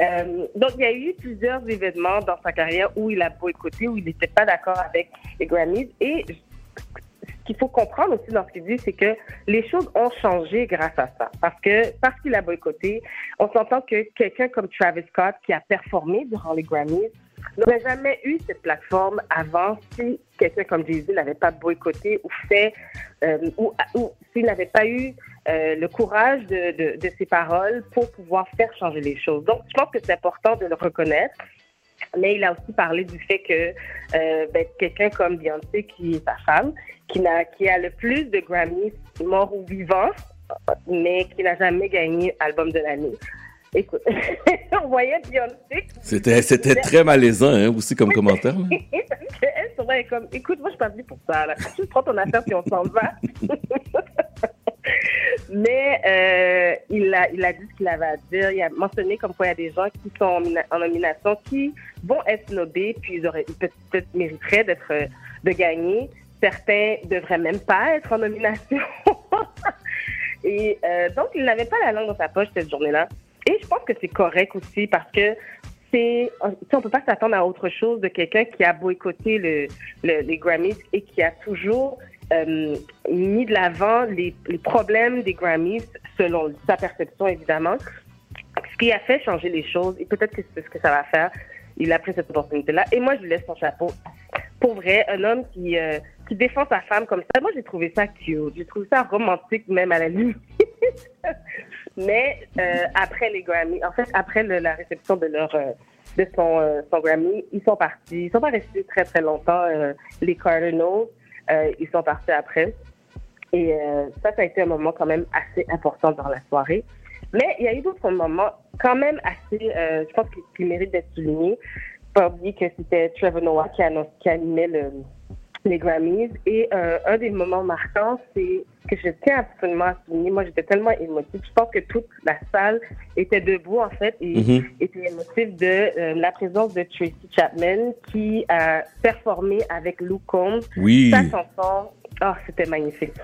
Euh, donc, il y a eu plusieurs événements dans sa carrière où il a boycotté, où il n'était pas d'accord avec les Grammys. Et qu'il faut comprendre aussi dans ce qu'il dit, c'est que les choses ont changé grâce à ça. Parce que parce qu'il a boycotté, on s'entend que quelqu'un comme Travis Scott, qui a performé durant les Grammys, n'aurait jamais eu cette plateforme avant si quelqu'un comme Jay-Z n'avait pas boycotté ou fait, euh, ou, ou s'il n'avait pas eu euh, le courage de, de, de ses paroles pour pouvoir faire changer les choses. Donc, je pense que c'est important de le reconnaître. Mais il a aussi parlé du fait que euh, ben, quelqu'un comme Beyoncé, qui est sa femme, qui, n'a, qui a le plus de Grammys, mort ou vivant, mais qui n'a jamais gagné album de l'année. Écoute, on voyait Beyoncé. C'était, c'était très malaisant, hein, aussi, comme commentaire. Elle serait comme, écoute, moi, je suis pas venue pour ça, là. Tu prends ton affaire puis on s'en va. Mais euh, il, a, il a dit ce qu'il avait à dire. Il a mentionné comme quoi il y a des gens qui sont en, nomina- en nomination qui vont être snobés, puis ils, auraient, peut-être mériteraient d'être, de gagner. Certains devraient même pas être en nomination. Et euh, donc, il n'avait pas la langue dans sa poche cette journée-là. Et je pense que c'est correct aussi parce que c'est, on peut pas s'attendre à autre chose de quelqu'un qui a boycotté le- les Grammys et qui a toujours euh, mis de l'avant les, problèmes des Grammys selon sa perception évidemment. Ce qui a fait changer les choses et peut-être que c'est ce que ça va faire. Il a pris cette opportunité-là et moi je lui laisse son chapeau. Pour vrai, un homme qui euh, qui défend sa femme comme ça, moi j'ai trouvé ça cute, j'ai trouvé ça romantique même à la limite. Mais euh, après les Grammys, en fait, après la réception de leur euh, de son, son Grammy, ils sont partis. Ils sont pas restés très très longtemps. les Cardinals, ils sont partis après. Et euh, ça, ça a été un moment quand même assez important dans la soirée. Mais il y a eu d'autres moments quand même assez, euh, je pense, qui, qui méritent d'être soulignés. Pas oublier que c'était Trevor Noah qui, animait le, les Grammys. Et euh, un des moments marquants, c'est que je tiens absolument à souligner. Moi, j'étais tellement émotive. Je pense que toute la salle était debout, en fait, et Mhm. était émotive de euh, la présence de Tracy Chapman qui a performé avec Luke Combs. Oui. Sa chanson, oh, c'était magnifique.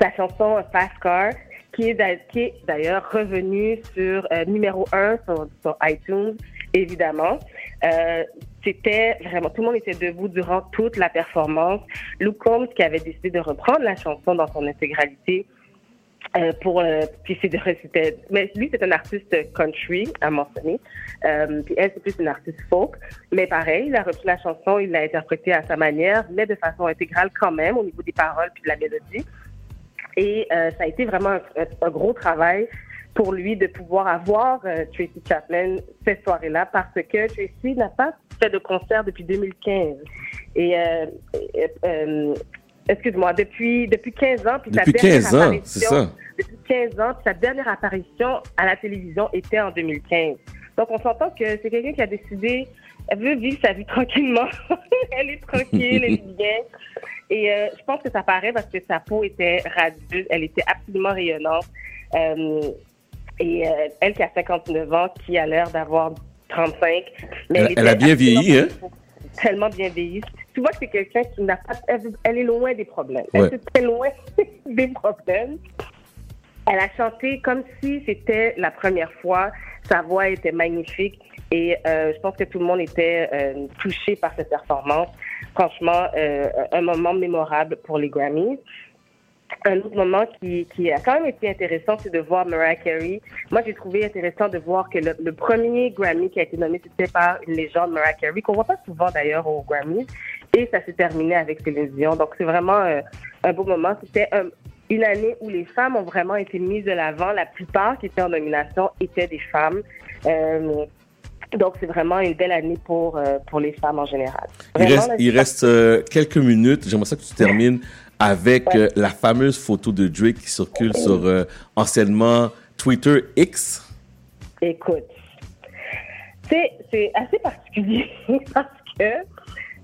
Sa chanson Fast Car, qui est d'a- qui est d'ailleurs revenue sur euh, numéro 1 sur, sur iTunes, évidemment. Euh, c'était vraiment, tout le monde était debout durant toute la performance. Luke Combs qui avait décidé de reprendre la chanson dans son intégralité. Euh, pour euh, puis c'est mais lui c'est un artiste country à mentionner euh, puis elle c'est plus une artiste folk mais pareil il a repris la chanson il l'a interprétée à sa manière mais de façon intégrale quand même au niveau des paroles puis de la mélodie et euh, ça a été vraiment un gros travail pour lui de pouvoir avoir euh, Tracy Chapman cette soirée-là parce que Tracy n'a pas fait de concert depuis 2015. Et euh, euh, excuse-moi, depuis, depuis 15 ans. Puis sa Depuis dernière 15 ans, apparition- c'est ça. Depuis 15 ans, puis sa dernière apparition à la télévision était en 2015. Donc, on s'entend que c'est quelqu'un qui a décidé, elle veut vivre sa vie tranquillement. elle est tranquille, elle est bien. Et euh, je pense que ça paraît parce que sa peau était radieuse, elle était absolument rayonnante. Euh, et euh, elle qui a 59 ans, qui a l'air d'avoir 35. Mais Elle- a bien vieilli, hein? Tellement bien vieilli. Tu vois que c'est quelqu'un qui n'a pas. Elle, elle est loin des problèmes. Elle est très loin des problèmes. Elle a chanté comme si c'était la première fois. Sa voix était magnifique et euh, je pense que tout le monde était euh, touché par cette performance. Franchement, euh, un moment mémorable pour les Grammys. Un autre moment qui, qui a quand même été intéressant, c'est de voir Mariah Carey. Moi, j'ai trouvé intéressant de voir que le, le premier Grammy qui a été nommé, c'était par une légende, Mariah Carey, qu'on voit pas souvent d'ailleurs aux Grammys. Et ça s'est terminé avec Céline Dion. Donc, c'est vraiment euh, un beau moment. C'était un- une année où les femmes ont vraiment été mises de l'avant. La plupart qui étaient en nomination étaient des femmes. Euh, donc, c'est vraiment une belle année pour, euh, pour les femmes en général. Il reste, là, il reste euh, quelques minutes. J'aimerais ça que tu termines avec euh, la fameuse photo de Drake qui circule sur euh, anciennement Twitter X. Écoute, c'est assez particulier parce que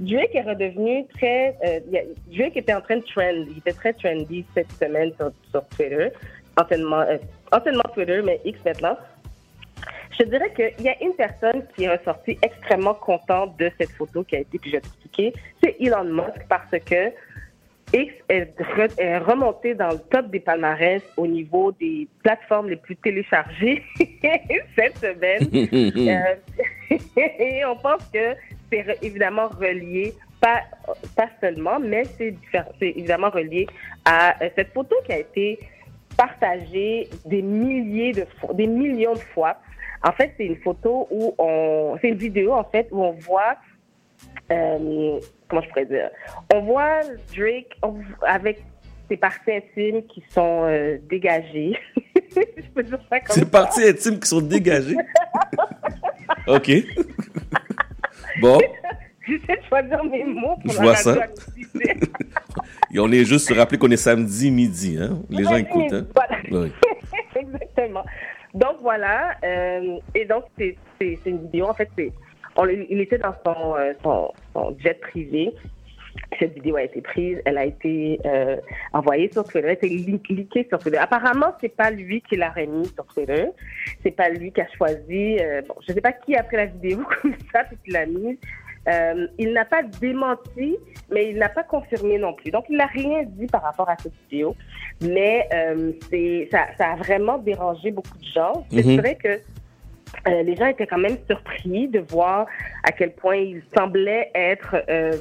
Drake est redevenu très. euh, Drake était en train de trend. Il était très trendy cette semaine sur, sur Twitter. Anciennement, anciennement Twitter, mais X maintenant. Je dirais qu'il y a une personne qui est ressortie extrêmement contente de cette photo qui a été, puis je vais. C'est Elon Musk parce que X est, re- est remonté dans le top des palmarès au niveau des plateformes les plus téléchargées cette semaine. Euh, et on pense que c'est évidemment relié, pas, pas seulement, mais c'est évidemment relié à euh, cette photo qui a été partagée des milliers de fois, des millions de fois. En fait, c'est une photo où on, c'est une vidéo en fait où on voit euh, comment je pourrais dire? On voit Drake avec ses parties intimes qui sont euh, dégagées. je peux dire ça comme ça. parties intimes qui sont dégagées? OK. Bon, J'essaie de choisir mes mots pour Je vois ça. et on est juste se rappeler qu'on est samedi midi. Hein? Les gens écoutent. Hein? voilà. Oui. Exactement. Donc voilà, euh, et donc c'est une vidéo, en fait, c'est on, il était dans son, euh, son, son jet privé. Cette vidéo a été prise, elle a été euh, envoyée sur Twitter, elle a été leakée sur Twitter. Apparemment, c'est pas lui qui l'a remis sur Twitter, c'est pas lui qui a choisi. euh, bon, je sais pas qui a pris la vidéo comme ça puis qui l'a mise. Euh, il n'a pas démenti, mais il n'a pas confirmé non plus. Donc, il n'a rien dit par rapport à cette vidéo. Mais euh, c'est ça, ça a vraiment dérangé beaucoup de gens. C'est Mhm. vrai que euh, les gens étaient quand même surpris de voir à quel point il semblait être, euh,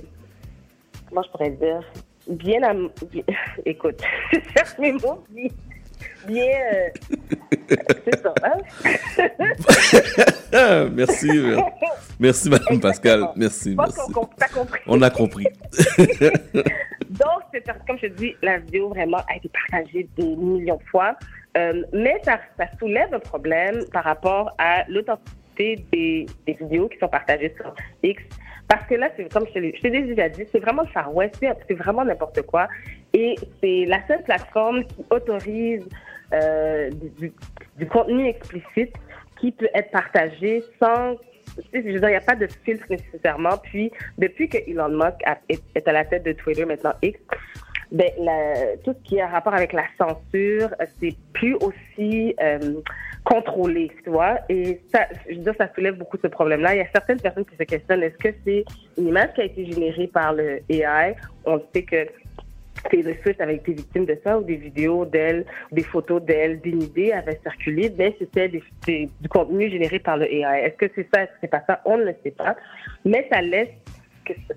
comment je pourrais dire, bien, am- bien- écoute, je cherche mes mots, bien, bien, euh, c'est ça, hein? Merci. Merci, Madame Pascal. Merci. Je pense merci. qu'on- t'as compris. On a compris. Donc, comme je te dis, la vidéo vraiment a été partagée des millions de fois. Euh, mais ça, ça soulève un problème par rapport à l'authenticité des, des vidéos qui sont partagées sur X. Parce que là, comme je te l'ai déjà dit, c'est vraiment le Far West, c'est- vraiment n'importe quoi. Et c'est la seule plateforme qui autorise euh, du, du- contenu explicite qui peut être partagé sans. Je veux dire, il n'y a pas de filtre nécessairement. Puis, depuis que Elon Musk est à la tête de Twitter, maintenant X, ben, tout ce qui a rapport avec la censure, c'est plus aussi euh, contrôlé, tu vois? Et ça, je veux dire, ça soulève beaucoup ce problème-là. Il y a certaines personnes qui se questionnent est-ce que c'est une image qui a été générée par le AI On sait que Taylor Swift avait été victime de ça, ou des vidéos d'elle, des photos d'elle dénudées avaient circulé, mais c'était du contenu généré par le AI. Est-ce que c'est ça, est-ce que c'est pas ça? On ne le sait pas. Mais ça laisse,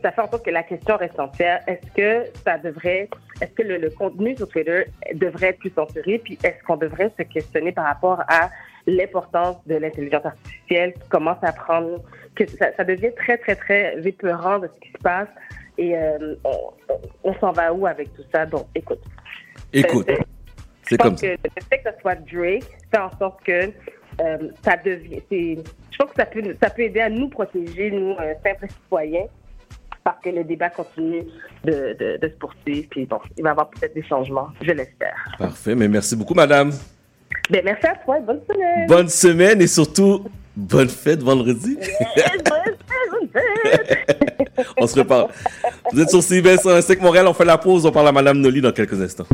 ça fait en sorte que la question reste entière. Est-ce que ça devrait, est-ce que le, le contenu sur Twitter devrait être plus censuré? Puis est-ce qu'on devrait se questionner par rapport à l'importance de l'intelligence artificielle qui commence à prendre, que ça, ça devient très, très, très épeurant de ce qui se passe. Et euh, on, s'en va où avec tout ça? Donc, écoute. Écoute, Euh, c'est je pense comme ça. que le fait que ce soit Drake fait en sorte que euh, ça devient. Je pense que ça peut, ça peut aider à nous protéger, nous, euh, simples citoyens, parce que le débat continue de, de, de se poursuivre. Puis bon, il va y avoir peut-être des changements, je l'espère. Parfait, mais merci beaucoup, madame. Ben, merci à toi, bonne semaine. Bonne semaine et surtout, bonne fête vendredi. on se reparle. Vous êtes sur CBS 105 Montréal, on fait la pause, on parle à madame Noli dans quelques instants.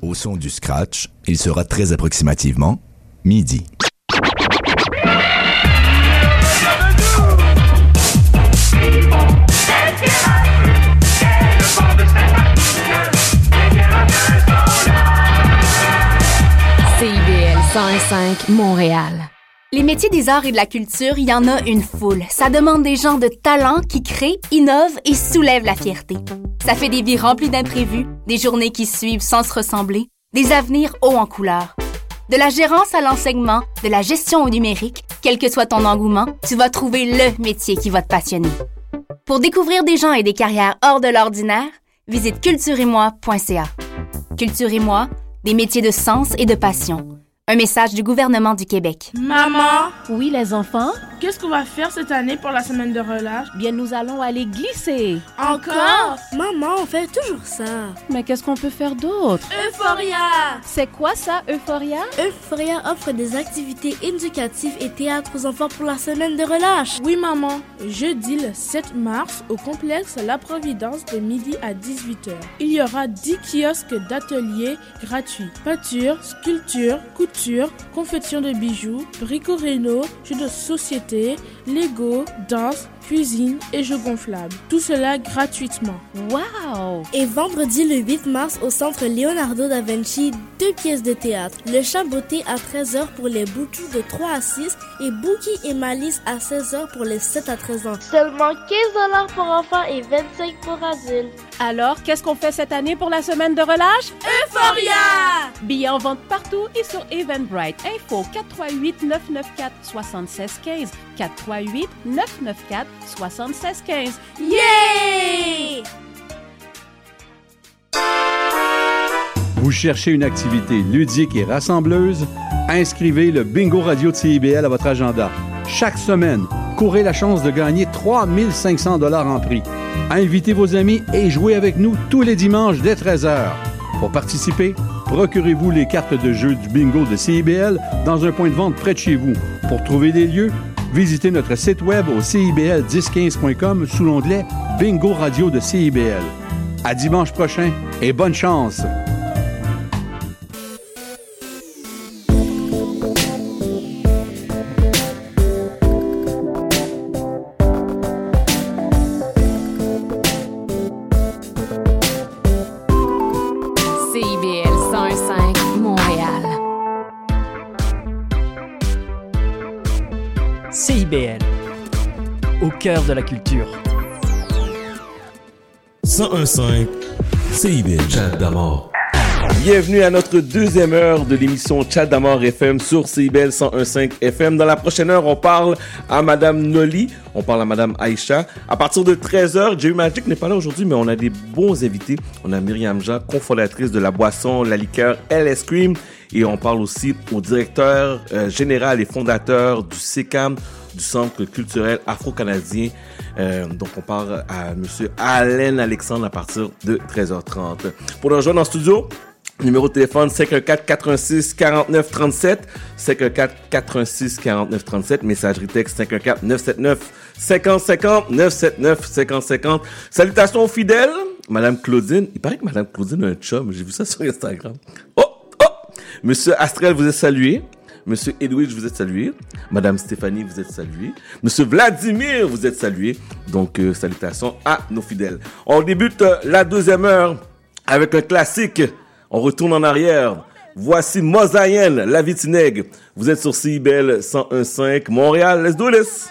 Au son du scratch, il sera très approximativement midi. CIBL 105 Montréal. Les métiers des arts et de la culture, il y en a une foule. Ça demande des gens de talent qui créent, innovent et soulèvent la fierté. Ça fait des vies remplies d'imprévus, des journées qui suivent sans se ressembler, des avenirs hauts en couleur. De la gérance à l'enseignement, de la gestion au numérique, quel que soit ton engouement, tu vas trouver le métier qui va te passionner. Pour découvrir des gens et des carrières hors de l'ordinaire, visite cultureetmoi.ca. Culture et moi, des métiers de sens et de passion. Un message du gouvernement du Québec. Maman? Oui, les enfants? Qu'est-ce qu'on va faire cette année pour la semaine de relâche? Bien, nous allons aller glisser. Encore? Maman, on fait toujours ça. Mais qu'est-ce qu'on peut faire d'autre? Euphoria C'est quoi ça, Euphoria? Euphoria offre des activités éducatives et théâtre aux enfants pour la semaine de relâche. Oui, maman. Jeudi le 7 mars, au complexe La Providence de midi à 18h. Il y aura 10 kiosques d'ateliers gratuits. Peinture, sculpture, couture, confection de bijoux, brico-réno, jeux de société, Lego, danse, cuisine et jeux gonflables. Tout cela gratuitement. Wow! Et vendredi le 8 mars au centre Leonardo da Vinci, deux pièces de théâtre. Le chat beauté à 13h pour les boutous de 3 à 6 et Bookie et Malice à 16h pour les 7 à 13 ans. Seulement 15 pour enfants et 25 pour adultes. Alors, qu'est-ce qu'on fait cette année pour la semaine de relâche? Euphoria! Billets en vente partout et sur Eventbrite. Info 438 994 7615 438 994 7615. Yeah! Vous cherchez une activité ludique et rassembleuse? Inscrivez le Bingo Radio de CIBL à votre agenda. Chaque semaine, courez la chance de gagner 3500 dollars en prix. Invitez vos amis et jouez avec nous tous les dimanches dès 13h. Pour participer, procurez-vous les cartes de jeu du bingo de CIBL dans un point de vente près de chez vous. Pour trouver des lieux, visitez notre site web au cibl1015.com sous l'onglet Bingo Radio de CIBL. À dimanche prochain et bonne chance! De la culture. 1015 CIBL. Chat d'amour. Bienvenue à notre deuxième heure de l'émission Chat d'Amour FM sur CIBL 101.5 FM. Dans la prochaine heure, on parle à Madame Noli, on parle à Madame Aïcha. À partir de 13h, Jerry Magic n'est pas là aujourd'hui, mais on a des bons invités. On a Myriam Jean, cofondatrice de la boisson, la liqueur LS Cream. Et on parle aussi au directeur euh, général et fondateur du CECAM, du Centre culturel afro-canadien. Euh, donc, on parle à Monsieur Alain Alexandre à partir de 13h30. Pour nous rejoindre en studio, Numéro de téléphone 514-86-49-37. 514-86-49-37. Messagerie texte 514-979-5050. 979-5050. Salutations aux fidèles. Madame Claudine. Il paraît que Madame Claudine a un chum. J'ai vu ça sur Instagram. Oh! Oh! Monsieur Astrel, vous êtes salué. Monsieur Edwidge, vous êtes salué. Madame Stéphanie, vous êtes salué. Monsieur Vladimir, vous êtes salué. Donc, euh, salutations à nos fidèles. On débute euh, la deuxième heure avec un classique. On retourne en arrière. Voici Mosaïenne, la Vitinègue. Vous êtes sur CIBL 101.5 Montréal. Let's do this.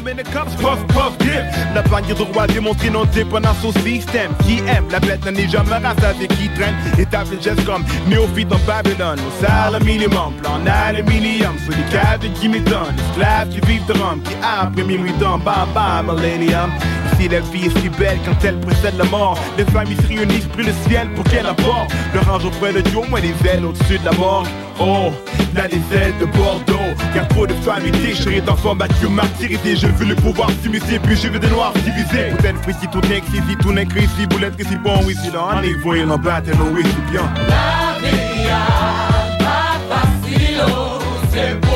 Combien de cops puff puff dip La bannière du roi démontrée non dépendance au système. Qui aime la bête n'en est jamais rassasié qui traîne. Établi le geste comme néophyte en Babylone. Au salaire minimum, plan aluminium Sur les caves qui m'étonnent Esclaves qui vivent de rhum Qui après minuit dans bam bam millennium. Ici la vie est si belle quand elle précède la mort Les familles se réunissent pris le ciel pour qu'elle apporte Leur ange auprès de Dieu, moins les ailes au-dessus de la mort Oh, dans les de Bordeaux. Car trop de familles déchirées d'enfants battus, martyrisés. Je veux le pouvoir s'immiscer, puis je veux des noirs divisés. Peut-être précis, tout n'est ici, tout n'est ici. Boulette que si bon, oui, si là, on est l'en oui, c'est bien. La vie a facile, oh, c'est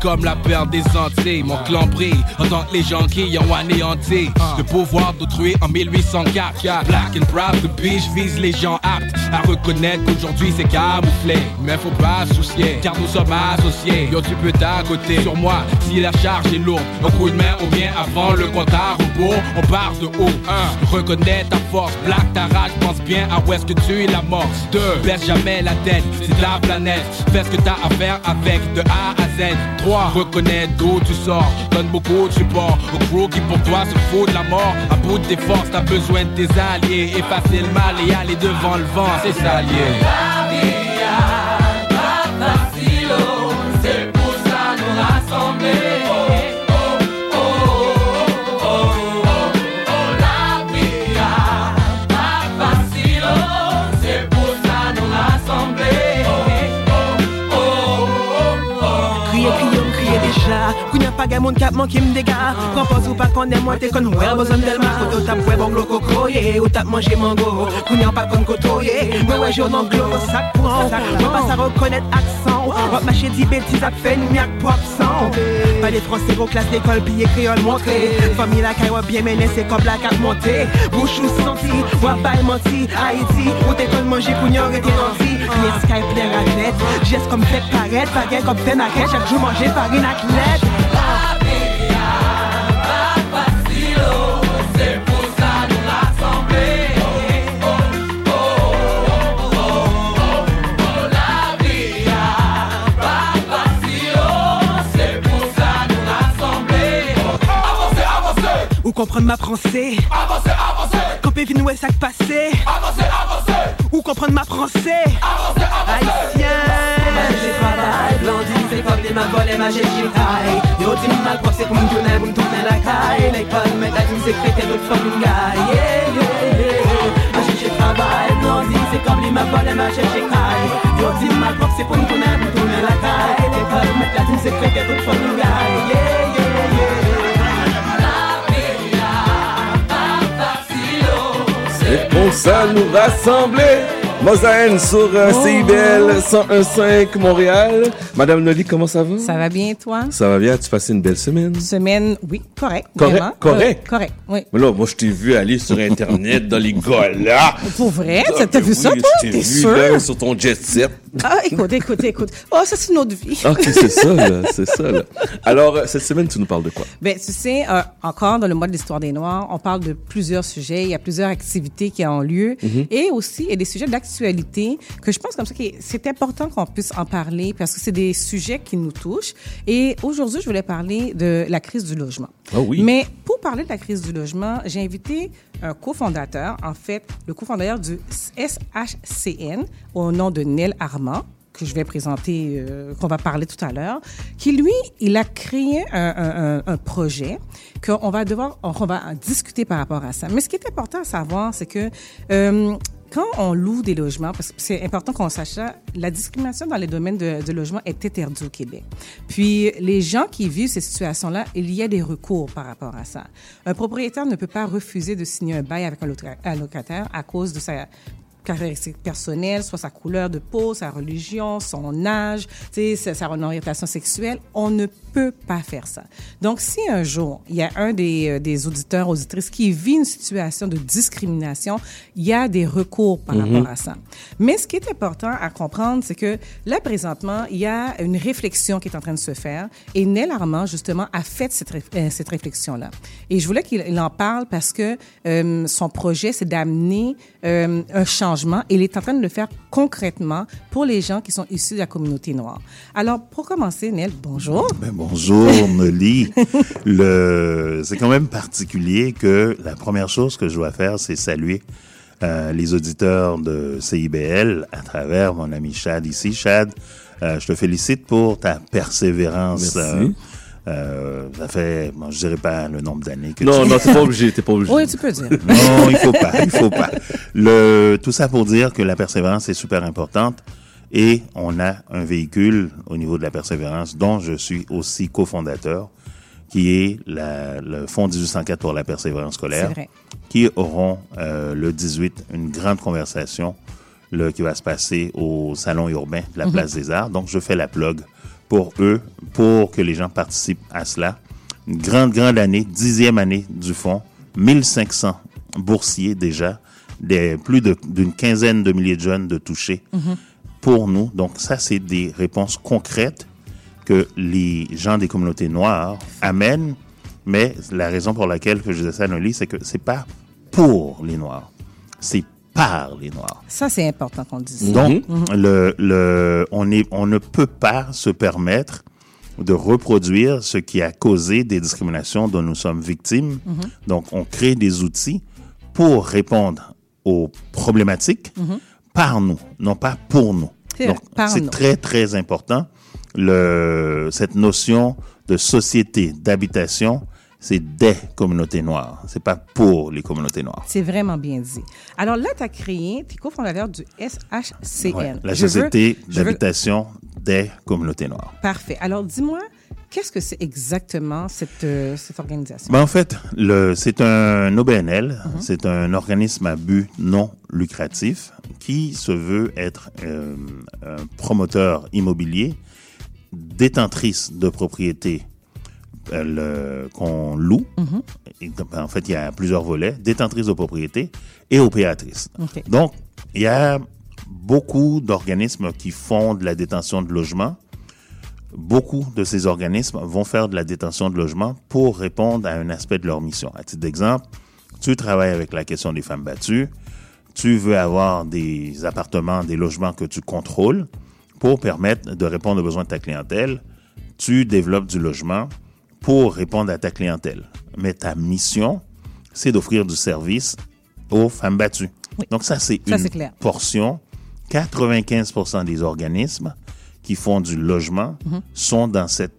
comme la peur des Antilles. Mon clan brille en tant que les gens qui ont anéanti le pouvoir d'autrui en 1804. Black and proud, the bitch vise les gens aptes à reconnaître qu'aujourd'hui c'est camouflé. Mais faut pas se soucier, car nous sommes associés. Yo, tu peux t'accoter sur moi si la charge est lourde. Un coup de main ou bien avant le compte à rebours. On part de haut. 1. Reconnais ta force. Black ta rage, pense bien à où est-ce que tu es la mort. 2. Baisse jamais la tête, c'est la planète. Fais ce que t'as à faire avec de A à Z. 3. Reconnais d'où tu sors. Donne beaucoup de support au crew qui pour toi se fout de la mort. À bout de tes forces, t'as besoin de tes alliés. Effacer le mal et aller devant le vent, c'est ça. Pa gen moun kap manke m dega Kompos ou pa konen mwen te kon wè bozon delma Koto tap wè bon glo kokoye Ou tap manje mango. Kounya pa kon kotoye Mwen wè joun an glo sak pran Mwen pas a rekonnet aksan Wap mache di betiz ap fè nyak pop san Pa de fransè ro klas l'école piye kriol montre Fami la kay wap bien mene se kop la kap monte Bouchou santi, wap bay manti Haiti, ou te kon manje kounya rete nanti Kriye Skype lè ranet Jes kom fèk paret, pa gen kom fè nakè Chak jou manje farine ak comprendre ma français. Avancez, avancez, Campé vin ouè sak passé. Avancez, avancez, Ou comprendre ma français. Avancez, avancez. J'ai travail, blondine, c'est comme les mains volées, ma j'ai high Yo, dis mal prof, c'est pour m'tourner, pour m'tourner la caille. L'école, mais la team secrète, l'autre femme, une gars Yeah, yeah, yeah. Ma j'ai travail, blondine, c'est comme les mains volées, ma j'ai high Yo, dis mal prof, c'est pour m'tourner, pour m'tourner la caille. L'école, mais la team secrète, l'autre femme, une gars Yeah, yeah, yeah C'est pour ça nous rassembler. Mosaïne sur euh, CIBL 101.5 Montréal. Madame Noli, comment ça va? Ça va bien, toi? Ça va bien, tu passes une belle semaine? Semaine, oui, correct. Correct, vraiment. correct. Euh, correct, oui. Mais là, moi, je t'ai vu aller sur Internet dans les galas. Pour vrai? Ah, T'as ben vu ça, toi? Je t'ai vu sûr? là, sur ton jet set. Ah, écoute, écoute, écoute. Oh, ça, c'est une autre vie. Ok, c'est ça, là, c'est ça, là. Alors, euh, cette semaine, tu nous parles de quoi? Ben, tu sais, euh, encore dans le mois de l'histoire des Noirs, on parle de plusieurs sujets. Il y a plusieurs activités qui ont lieu. Mhm. Et aussi, il y a des sujets d'actualité que je pense comme ça que c'est important qu'on puisse en parler parce que c'est des sujets qui nous touchent. Et aujourd'hui, je voulais parler de la crise du logement. Ah oui. Mais pour parler de la crise du logement, j'ai invité un cofondateur, en fait, le cofondateur du SHCN au nom de Nel Armand que je vais présenter, euh, qu'on va parler tout à l'heure, qui lui, il a créé un, un- un- un projet qu'on va devoir, on va en discuter par rapport à ça. Mais ce qui est important à savoir, c'est que euh, quand on loue des logements, parce que c'est important qu'on sache ça, la discrimination dans les domaines de, de logement est interdite au Québec. Puis les gens qui vivent ces situations-là, il y a des recours par rapport à ça. Un propriétaire ne peut pas refuser de signer un bail avec un loca- un locataire à cause de sa caractéristiques personnelles, soit sa couleur de peau, sa religion, son âge, tu sais, sa, sa orientation sexuelle. On ne peut pas faire ça. Donc, si un jour, il y a un des, euh, des auditeurs, auditrices qui vit une situation de discrimination, il y a des recours par Mhm. rapport à ça. Mais ce qui est important à comprendre, c'est que là, présentement, il y a une réflexion qui est en train de se faire et Nel Armand, justement, a fait cette, réf- euh, cette réflexion-là. Et je voulais qu'il il en parle parce que euh, son projet, c'est d'amener euh, un changement et il est en train de le faire concrètement pour les gens qui sont issus de la communauté noire. Alors, pour commencer, Nel, bonjour. Ben, bonjour, Molly. Le, c'est quand même particulier que la première chose que je dois faire, c'est saluer euh, les auditeurs de CIBL à travers mon ami Chad ici. Chad, euh, je te félicite pour ta persévérance. Merci. Euh, ça fait, bon, je dirais pas le nombre d'années que Non, tu... non, t'es pas obligé, t'es pas obligé. Oui, tu peux dire. Non, il faut pas, il faut pas. Le, tout ça pour dire que la persévérance est super importante et on a un véhicule au niveau de la persévérance dont je suis aussi cofondateur, qui est la- le Fonds 1804 pour la persévérance scolaire, vrai. qui auront euh, le 18 une grande conversation le, qui va se passer au Salon urbain de la Mhm. Place des Arts. Donc, je fais la plug pour eux, pour que les gens participent à cela. Une grande, grande année, dixième année du fonds, 1500 boursiers déjà, des, plus de- d'une quinzaine de milliers de jeunes de touchés Mhm. pour nous. Donc, ça, c'est des réponses concrètes que les gens des communautés noires amènent. Mais la raison pour laquelle que je disais ça, Noli, c'est que c'est pas pour les Noirs, c'est par les Noirs. Ça, c'est important qu'on le dise. Donc, Mhm. le, le, on, est, on ne peut pas se permettre de reproduire ce qui a causé des discriminations dont nous sommes victimes. Mhm. Donc, on crée des outils pour répondre aux problématiques Mhm. par nous, non pas pour nous. C'est Donc, très, très important. Le, cette notion de société, d'habitation, c'est des communautés noires. C'est pas pour les communautés noires. C'est vraiment bien dit. Alors là, tu as créé, tu es cofondateur du SHCN. Ouais, la société veux- d'habitation des communautés noires. Parfait. Alors, dis-moi, qu'est-ce que c'est exactement cette, euh, cette organisation? Ben, en fait, c'est un OBNL, Mhm. c'est un organisme à but non lucratif qui se veut être euh, un promoteur immobilier, détentrice de propriétés euh, qu'on loue. Mhm. Ben, en fait, il y a plusieurs volets, détentrice de propriétés et opératrice. Donc, il y a beaucoup d'organismes qui font de la détention de logement. Beaucoup de ces organismes vont faire de la détention de logement pour répondre à un aspect de leur mission. À titre d'exemple, tu travailles avec la question des femmes battues, tu veux avoir des appartements, des logements que tu contrôles pour permettre de répondre aux besoins de ta clientèle. Tu développes du logement pour répondre à ta clientèle. Mais ta mission, c'est d'offrir du service aux femmes battues. Donc ça, c'est une clair. portion. 95% des organismes qui font du logement Mhm. sont dans cette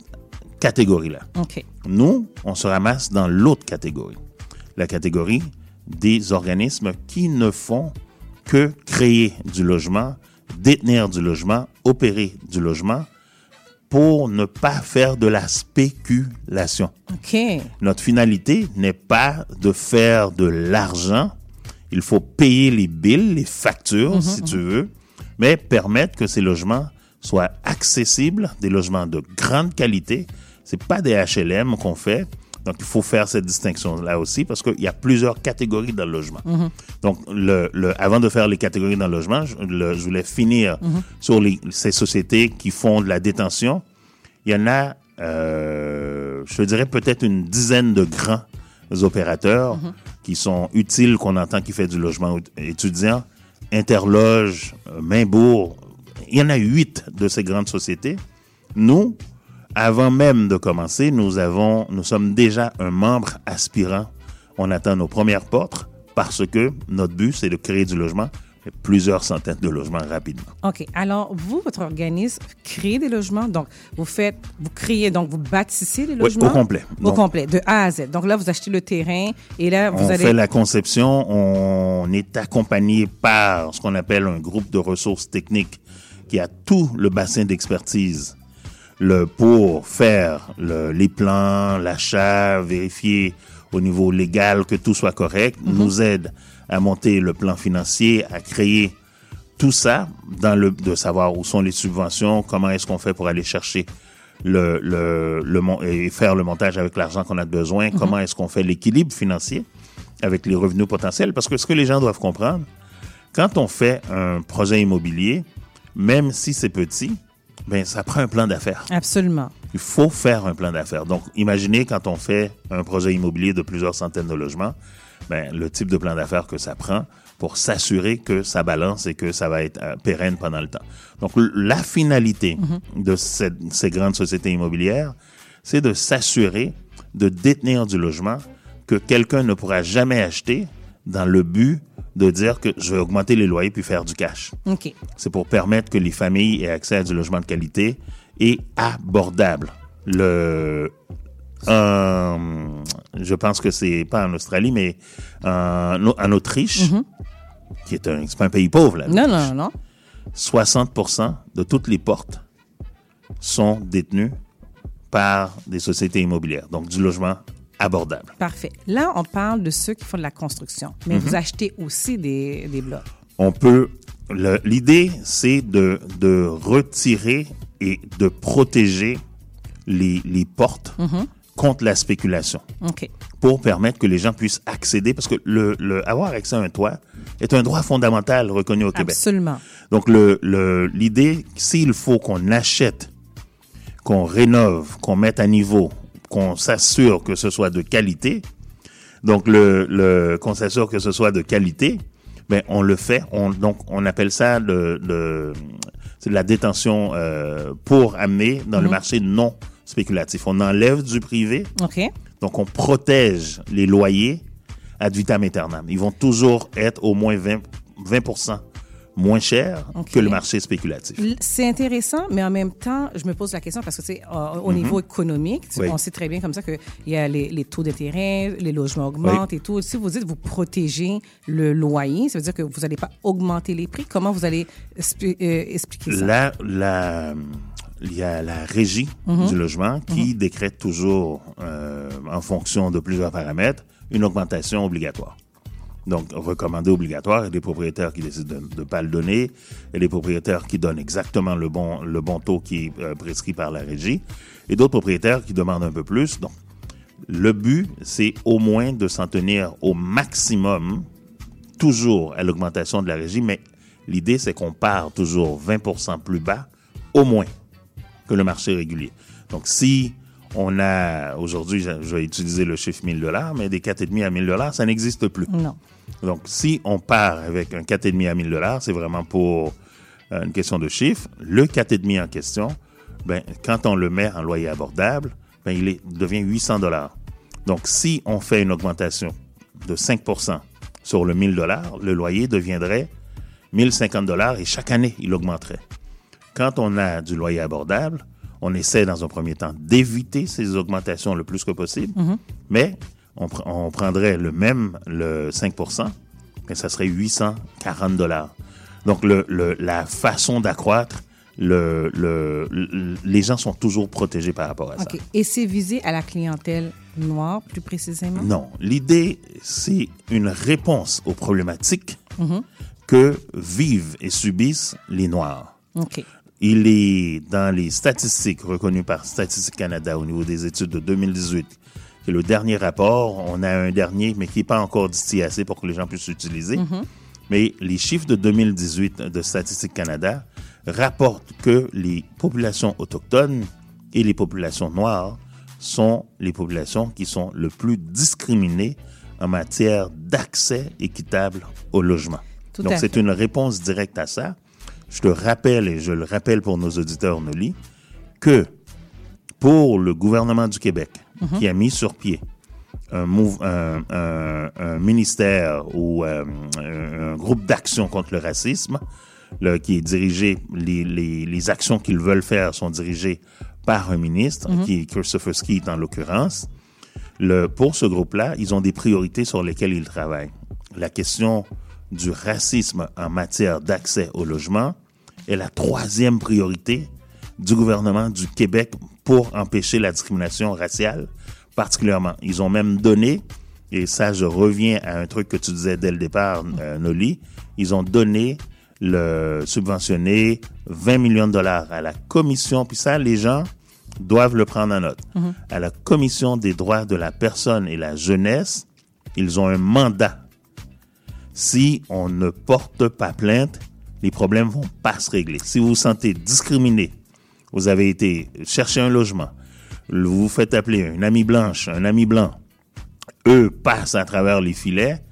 catégorie-là. Nous, on se ramasse dans l'autre catégorie, la catégorie des organismes qui ne font que créer du logement, détenir du logement, opérer du logement pour ne pas faire de la spéculation. Notre finalité n'est pas de faire de l'argent. Il faut payer les billes, les factures, Mhm, si tu veux, mais permettre que ces logements soient accessibles, des logements de grande qualité. C'est pas des HLM qu'on fait. Donc, il faut faire cette distinction-là aussi parce qu'il y a plusieurs catégories dans le logement. Mhm. Donc, le, le- avant de faire les catégories dans le logement, je, le- je voulais finir Mhm. sur les, ces sociétés qui font de la détention. Il y en a, euh, je dirais peut-être une dizaine de grands opérateurs Mhm. qui sont utiles, qu'on entend qui fait du logement étudiant, Interloge, euh, Mainbourg. Il y en a huit de ces grandes sociétés. Nous, avant même de commencer, nous avons, nous sommes déjà un membre aspirant. On attend nos premières portes parce que notre but, c'est de créer du logement, plusieurs centaines de logements rapidement. OK. Alors, vous, votre organisme crée des logements. Donc, vous faites, vous créez, donc vous bâtissez les Oui, logements? au complet. Au Donc- complet, de A à Z. Donc là, vous achetez le terrain et là, vous on allez. fait la conception, on est accompagné par ce qu'on appelle un groupe de ressources techniques qui a tout le bassin d'expertise le, pour faire le- les plans, l'achat, vérifier au niveau légal que tout soit correct, Mhm. nous aide à monter le plan financier, à créer tout ça dans le de savoir où sont les subventions, comment est-ce qu'on fait pour aller chercher le, le, le et faire le montage avec l'argent qu'on a besoin, Mhm. comment est-ce qu'on fait l'équilibre financier avec les revenus potentiels. Parce que ce que les gens doivent comprendre, quand on fait un projet immobilier, même si c'est petit, ben ça prend un plan d'affaires. Absolument. Il faut faire un plan d'affaires. Donc, imaginez quand on fait un projet immobilier de plusieurs centaines de logements, ben, le type de plan d'affaires que ça prend pour s'assurer que ça balance et que ça va être euh, pérenne pendant le temps. Donc, la finalité de cette- ces grandes sociétés immobilières, c'est de s'assurer de détenir du logement que quelqu'un ne pourra jamais acheter dans le but de dire que je vais augmenter les loyers puis faire du cash. C'est pour permettre que les familles aient accès à du logement de qualité et abordable. Le, euh, je pense que c'est pas en Australie, mais en, en Autriche, qui est un, pas un pays pauvre là. Mhm. Non, non, non. 60% de toutes les portes sont détenues par des sociétés immobilières, donc du logement abordable. Parfait. Là, on parle de ceux qui font de la construction, mais Mhm. vous achetez aussi des, des blocs. on peut. le- L'idée, c'est de, de retirer et de protéger les, les portes Mhm. contre la spéculation OK. pour permettre que les gens puissent accéder, parce que le, le- avoir accès à un toit est un droit fondamental reconnu au Québec. Absolument. Donc, le- le- l'idée, s'il faut qu'on achète, qu'on rénove, qu'on mette à niveau, qu'on s'assure que ce soit de qualité, donc le, le qu'on s'assure que ce soit de qualité, ben on le fait. On, donc, on appelle ça le, le- c'est de la détention euh, pour amener dans le Mhm. marché non spéculatif. On enlève du privé. Donc, on protège les loyers ad vitam aeternam. Ils vont toujours être au moins 20, 20 moins chers OK. que le marché spéculatif. C'est intéressant, mais en même temps, je me pose la question parce que c'est euh, au Mhm. niveau économique, tu- Oui. on sait très bien comme ça qu'il y a les, les taux d'intérêt, les logements augmentent et tout. Si vous dites vous protégez le loyer, ça veut dire que vous n'allez pas augmenter les prix. Comment vous allez euh, expliquer ça? Là, la- il y a la régie Mhm. du logement qui décrète toujours, euh, en fonction de plusieurs paramètres, une augmentation obligatoire. Donc, recommandé obligatoire, a des propriétaires qui décident de ne pas le donner, a des propriétaires qui donnent exactement le bon, le bon taux qui est euh, prescrit par la régie, et d'autres propriétaires qui demandent un peu plus. Donc, le but, c'est au moins de s'en tenir au maximum, toujours à l'augmentation de la régie, mais l'idée, c'est qu'on part toujours 20% plus bas, au moins, que le marché régulier. Donc, si on a, aujourd'hui, je vais utiliser le chiffre 1000 dollars, mais des 4,5 à 1000 dollars, ça n'existe plus. Non. Donc, si on part avec un 4,5 à 1000 dollars, c'est vraiment pour euh, une question de chiffre. Le 4,5 en question, ben, quand on le met en loyer abordable, ben, il est, devient 800 dollars. Donc, si on fait une augmentation de 5% sur le 1000 dollars, le loyer deviendrait 1050 dollars et chaque année, il augmenterait. Quand on a du loyer abordable, on essaie dans un premier temps d'éviter ces augmentations le plus que possible, Mhm. mais on, pr- on prendrait le même, le 5% et ça serait 840 dollars. Donc, le, le- la façon d'accroître, le, le- le- les gens sont toujours protégés par rapport à ça. Et c'est visé à la clientèle noire, plus précisément? Non, l'idée, c'est une réponse aux problématiques Mhm. que vivent et subissent les Noirs. Il est dans les statistiques reconnues par Statistique Canada au niveau des études de 2018, qui est le dernier rapport. On a un dernier, mais qui n'est pas encore distillé assez pour que les gens puissent l'utiliser. Mhm. Mais les chiffres de 2018 de Statistique Canada rapportent que les populations autochtones et les populations noires sont les populations qui sont le plus discriminées en matière d'accès équitable au logement. Tout Donc, c'est une réponse directe à ça. Je te rappelle, et je le rappelle pour nos auditeurs Noli, que pour le gouvernement du Québec, Mhm. qui a mis sur pied un, mouv- un- un- un ministère ou euh, un, groupe d'action contre le racisme, le- qui est dirigé, les, les- les actions qu'ils veulent faire sont dirigées par un ministre, Mhm. qui est Christopher Skeet en l'occurrence. Pour ce groupe-là, ils ont des priorités sur lesquelles ils travaillent. La question du racisme en matière d'accès au logement est la troisième priorité du gouvernement du Québec pour empêcher la discrimination raciale, particulièrement. Ils ont même donné, et ça je reviens à un truc que tu disais dès le départ, euh, Noli, ils ont donné le subventionné 20 millions de dollars à la commission, puis ça, les gens doivent le prendre en note. Mhm. À la commission des droits de la personne et la jeunesse, ils ont un mandat. Si on ne porte pas plainte, les problèmes vont pas se régler. Si vous vous sentez discriminé, vous avez été chercher un logement, vous vous faites appeler une amie blanche, un ami blanc, eux passent à travers les filets,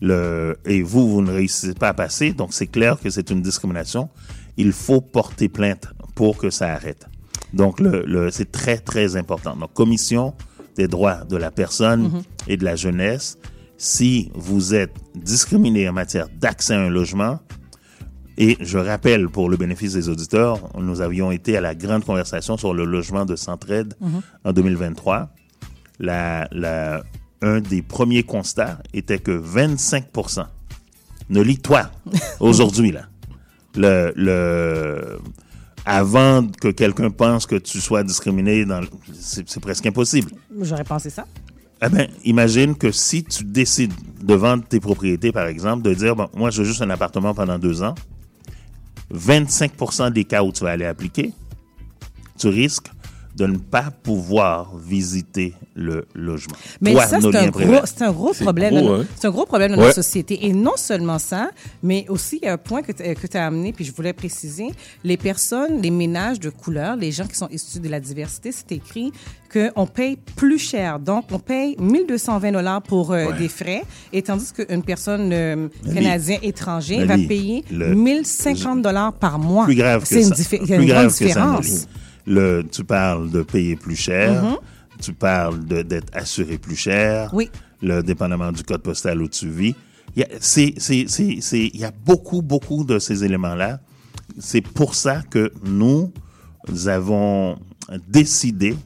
le, et vous, vous ne réussissez pas à passer, donc c'est clair que c'est une discrimination. Il faut porter plainte pour que ça arrête. Donc, le, le- c'est très, très important. Donc, commission des droits de la personne Mhm. et de la jeunesse si vous êtes discriminé en matière d'accès à un logement, et je rappelle pour le bénéfice des auditeurs, nous avions été à la grande conversation sur le logement de Centraide Mhm. en 2023. La, la, un des premiers constats était que 25% ne lis-toi aujourd'hui, là. Le, le, avant que quelqu'un pense que tu sois discriminé, dans, c'est presque impossible. J'aurais pensé ça. Eh ben, imagine que si tu décides de vendre tes propriétés, par exemple, de dire, bon, moi, je veux juste un appartement pendant deux ans, 25% des cas où tu vas aller appliquer, tu risques de ne pas pouvoir visiter le logement. Mais Toi, ça, c'est un, gros, c'est un gros C'est problème. hein? C'est un gros problème dans Ouais. notre société. Et non seulement ça, mais aussi il y a un point que tu as amené, puis je voulais préciser, les personnes, les ménages de couleur, les gens qui sont issus de la diversité, c'est écrit qu'on paye plus cher. Donc, on paye 1220 dollars pour euh, Ouais. des frais, et tandis qu'une personne euh, canadienne étranger va payer le- 1050 dollars par mois. plus grave que C'est une, ça. diffé- Plus une grave grande que ça, différence. Le, tu parles de payer plus cher. Mhm. Tu parles d'être assuré plus cher. Oui. Le dépendamment du code postal où tu vis. Il y a, il y beaucoup, beaucoup de ces éléments-là. C'est pour ça que nous avons décidé,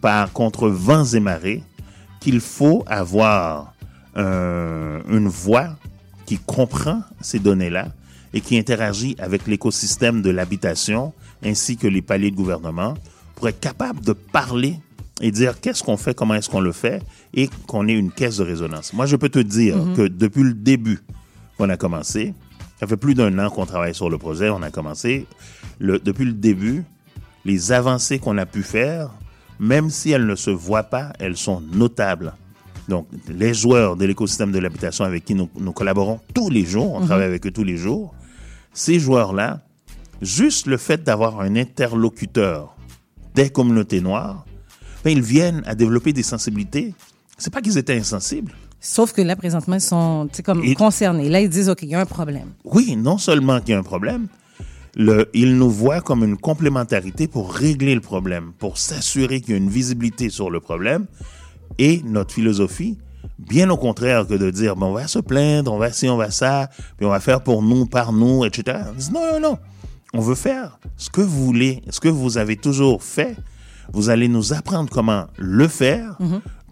par contre vents et marées, qu'il faut avoir un- une voix qui comprend ces données-là et qui interagit avec l'écosystème de l'habitation ainsi que les paliers de gouvernement pour être capable de parler et dire qu'est-ce qu'on fait, comment est-ce qu'on le fait et qu'on ait une caisse de résonance. Moi, je peux te dire Mhm. que depuis le début qu'on a commencé, ça fait plus d'un an qu'on travaille sur le projet, on a commencé, le, depuis le début, les avancées qu'on a pu faire, même si elles ne se voient pas, elles sont notables. Donc, les joueurs de l'écosystème de l'habitation avec qui nous, nous collaborons tous les jours, on Mhm. travaille avec eux tous les jours, ces joueurs-là, juste le fait d'avoir un interlocuteur des communautés noires, ben, ils viennent à développer des sensibilités. C'est pas qu'ils étaient insensibles. Sauf que là, présentement, ils sont comme Et- concernés. Là, ils disent, OK, il y a un problème. Oui, non seulement qu'il y a un problème, le, ils nous voient comme une complémentarité pour régler le problème, pour s'assurer qu'il y a une visibilité sur le problème. Et notre philosophie, bien au contraire que de dire, bon, on va se plaindre, on va ci, on va ça, puis on va faire pour nous, par nous, etc. Non, non, non. On veut faire ce que vous voulez, ce que vous avez toujours fait. Vous allez nous apprendre comment le faire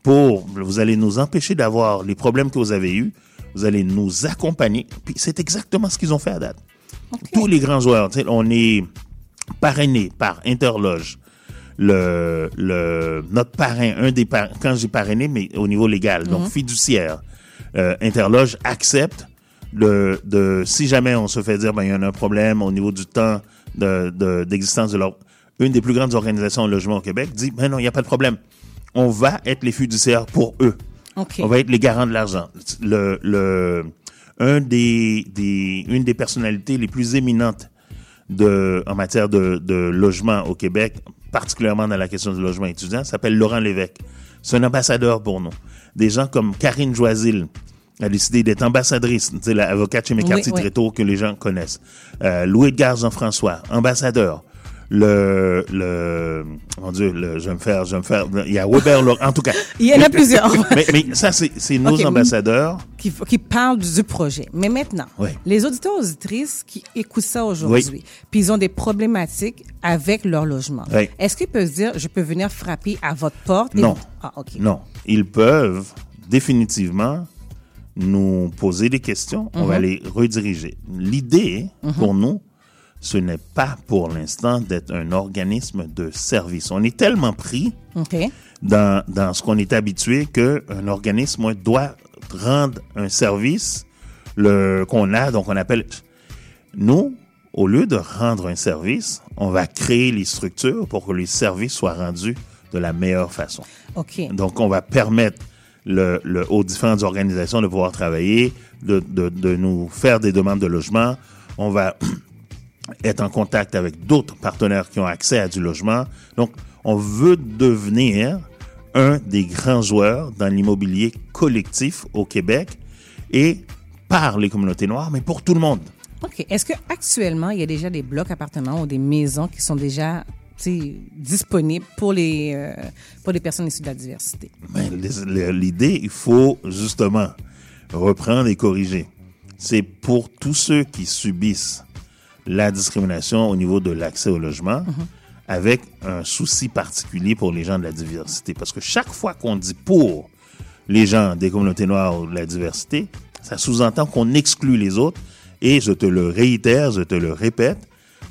pour, vous allez nous empêcher d'avoir les problèmes que vous avez eus. Vous allez nous accompagner. Puis c'est exactement ce qu'ils ont fait à date. Tous les grands joueurs, on est parrainé par Interloge. Le, le, notre parrain, un des parrains, quand j'ai parrainé, mais au niveau légal, donc Mhm. fiduciaire, euh, Interloge accepte de, de, si jamais on se fait dire, ben, il y en a un problème au niveau du temps de, de- d'existence de leur, une des plus grandes organisations en logement au Québec dit, ben non, il n'y a pas de problème. On va être les fiduciaires pour eux. On va être les garants de l'argent. Le, le, un des, des, une des personnalités les plus éminentes de, en matière de, de logement au Québec, particulièrement dans la question du logement étudiant, s'appelle Laurent Lévesque. C'est un ambassadeur pour nous. Des gens comme Karine Joisil a décidé d'être ambassadrice, tu sais, l'avocate chez McCarthy Oui, oui. Tréteau que les gens connaissent. Euh, Louis-Edgar Jean-François, ambassadeur. Le, le, mon Dieu, le, je vais me faire, je vais me faire, il y a Weber, en tout cas. Il y en a plusieurs. mais, mais ça, c'est, nos ambassadeurs. Qui, qui parlent du projet. Mais maintenant, Oui. les auditeurs auditrices qui écoutent ça aujourd'hui, puis ils ont des problématiques avec leur logement. Est-ce qu'ils peuvent dire, je peux venir frapper à votre porte? et Non. vous- Ah, OK. Non. Ils peuvent définitivement nous poser des questions. On Mhm. va les rediriger. L'idée, Mhm. pour nous, ce n'est pas pour l'instant d'être un organisme de service. On est tellement pris dans, dans ce qu'on est habitué qu'un organisme doit rendre un service le, qu'on a, donc on appelle... Nous, au lieu de rendre un service, on va créer les structures pour que les services soient rendus de la meilleure façon. Donc, on va permettre le, le- aux différentes organisations de pouvoir travailler, de, de, de nous faire des demandes de logement. On va être en contact avec d'autres partenaires qui ont accès à du logement. Donc, on veut devenir un des grands joueurs dans l'immobilier collectif au Québec et par les communautés noires, mais pour tout le monde. OK. Est-ce qu'actuellement, il y a déjà des blocs appartements ou des maisons qui sont déjà disponible pour les, euh, pour les personnes issues de la diversité. Ben, L'idée, il faut justement reprendre et corriger. C'est pour tous ceux qui subissent la discrimination au niveau de l'accès au logement, avec un souci particulier pour les gens de la diversité. Parce que chaque fois qu'on dit pour les gens des communautés noires ou de la diversité, ça sous-entend qu'on exclut les autres. Et je te le réitère, je te le répète,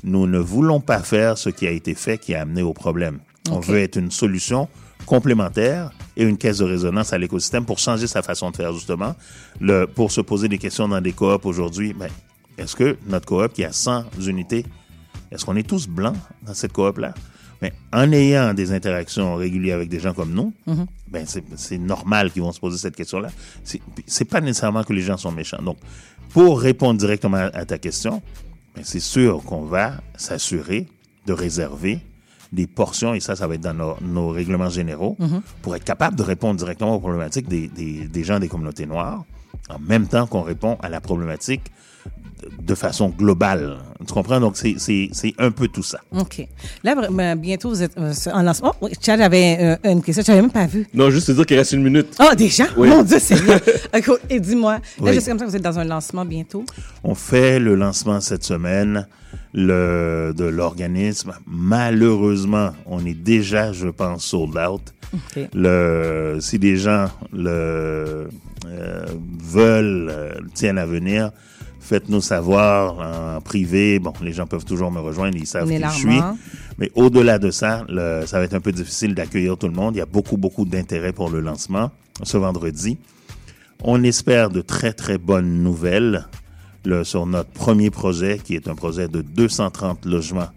nous ne voulons pas faire ce qui a été fait qui a amené au problème. On veut être une solution complémentaire et une caisse de résonance à l'écosystème pour changer sa façon de faire, justement. Le, pour se poser des questions dans des coops aujourd'hui, ben, est-ce que notre coop qui a 100 unités, est-ce qu'on est tous blancs dans cette coop-là? Mais en ayant des interactions régulières avec des gens comme nous, Mhm. ben c'est normal qu'ils vont se poser cette question-là. C'est pas nécessairement que les gens sont méchants. Donc, pour répondre directement à, ta question, c'est sûr qu'on va s'assurer de réserver des portions, et ça, ça va être dans nos, nos règlements généraux, Mhm. pour être capable de répondre directement aux problématiques des, des, des gens des communautés noires, en même temps qu'on répond à la problématique de, façon globale. Tu comprends? Donc, c'est- c'est c'est un peu tout ça. OK. Là, ben, bientôt, vous êtes euh, en lancement. Oh, Chad avait euh, une question. Je n'avais même pas vu. Non, juste te dire qu'il reste une minute. Oh, déjà? Oui. Mon Dieu, c'est bien. OK, Et dis-moi, là, Oui. je sais comme ça que vous êtes dans un lancement bientôt. On fait le lancement cette semaine le, de l'organisme. Malheureusement, on est déjà, je pense, sold out. OK. Le, si des gens le, euh, veulent, tiennent à venir, faites-nous savoir en privé. Bon, les gens peuvent toujours me rejoindre, ils savent qui je suis. Mais au-delà de ça, le- ça va être un peu difficile d'accueillir tout le monde. Il y a beaucoup, beaucoup d'intérêt pour le lancement ce vendredi. On espère de très, très bonnes nouvelles le- sur notre premier projet, qui est un projet de 230 logements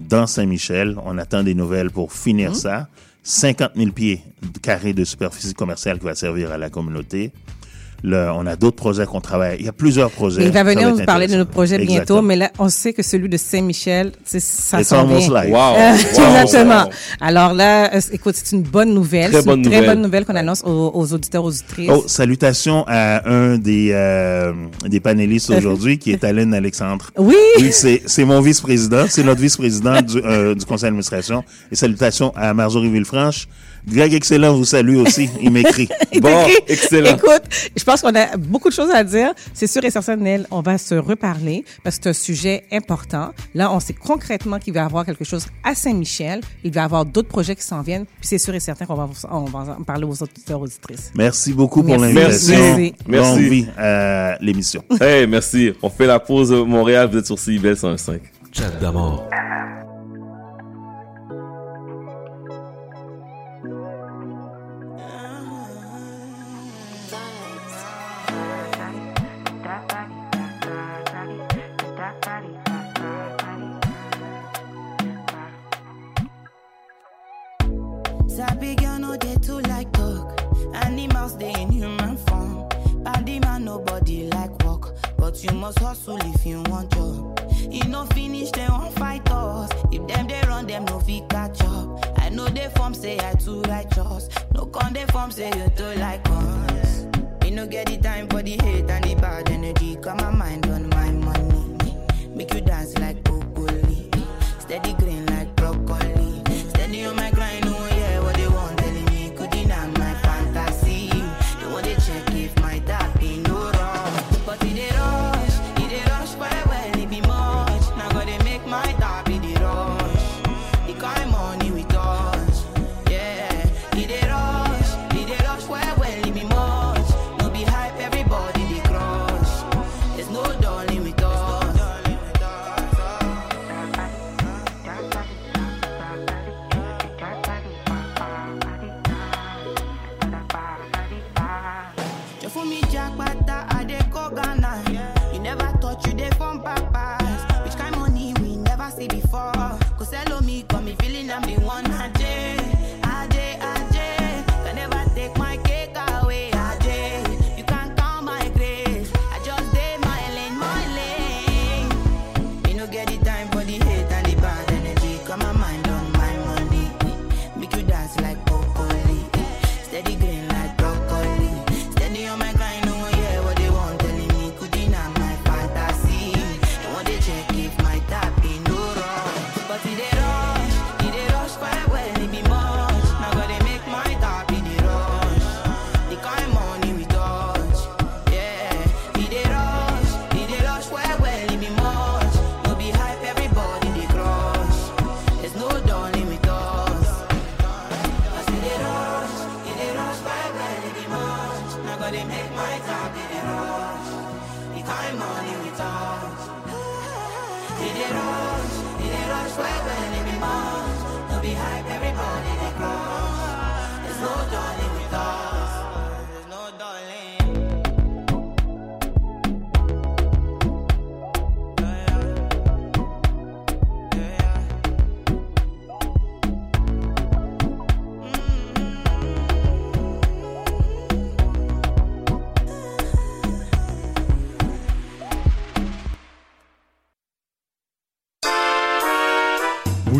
dans Saint-Michel. On attend des nouvelles pour finir ça. 50 000 pieds carrés de superficie commerciale qui va servir à la communauté. Le- on a d'autres projets qu'on travaille. Il y a plusieurs projets. Il va venir nous parler de notre projet bientôt, Exactement. mais là, on sait que celui de Saint-Michel, c'est- ça s'en vient. Wow. Euh, Wow. Exactement. Wow. Alors là, euh, écoute, c'est une bonne nouvelle. Très C'est une bonne très nouvelle. bonne nouvelle qu'on annonce aux, aux auditeurs, aux auditrices. Oh, salutations à un des, euh, des panélistes Euh, aujourd'hui, qui est Alain Alexandre. Oui! C'est mon vice-président. C'est notre vice-président du, euh, du conseil d'administration. Et salutations à Marjorie Villefranche. Greg Excellent vous salue aussi. Il m'écrit. Il t'écrit, Écoute, je pense qu'on a beaucoup de choses à dire. C'est sûr et certain, Nel, on va se reparler parce que c'est un sujet important. Là, on sait concrètement qu'il va y avoir quelque chose à Saint-Michel. Il va y avoir d'autres projets qui s'en viennent. Puis c'est sûr et certain qu'on va, on va en parler aux auditeurs, auditrices. Merci beaucoup pour l'invitation. Merci. Merci. vie à l'émission. Hey, merci. On fait la pause Montréal. Vous êtes sur CIBEL 105. Chat d'amour. If you want job. E no finish dem wan fight us. If them they run them no fit catch up. I know dey form say I too righteous. No con dey form say you too like us. Me no get the time for the hate and the bad energy. Mind on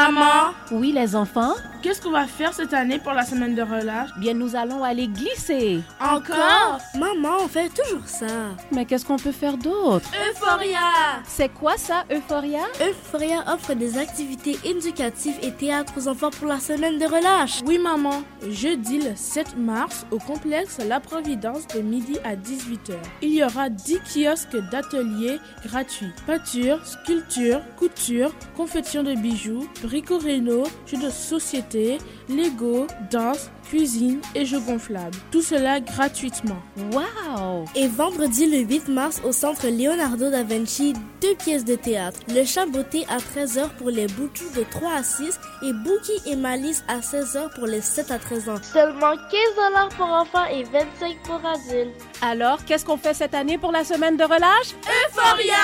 Maman Oui, les enfants Qu'est-ce qu'on va faire cette année pour la semaine de relâche? Bien, nous allons aller glisser. Encore? Maman, on fait toujours ça. Mais qu'est-ce qu'on peut faire d'autre? Euphoria C'est quoi ça, Euphoria? Euphoria offre des activités éducatives et théâtre aux enfants pour la semaine de relâche. Oui, maman. Jeudi le 7 mars, au complexe La Providence de midi à 18h. Il y aura 10 kiosques d'ateliers gratuits. Peinture, sculpture, couture, confection de bijoux, brico-réno, jeux de société, Lego, danse, cuisine et jeux gonflables. Tout cela gratuitement. Wow Et vendredi le 8 mars au centre Leonardo da Vinci, deux pièces de théâtre. Le chat beauté à 13h pour les boutous de 3 à 6 et Bookie et Malice à 16h pour les 7 à 13 ans. Seulement 15 dollars pour enfants et 25 pour adultes. Alors, qu'est-ce qu'on fait cette année pour la semaine de relâche? Euphoria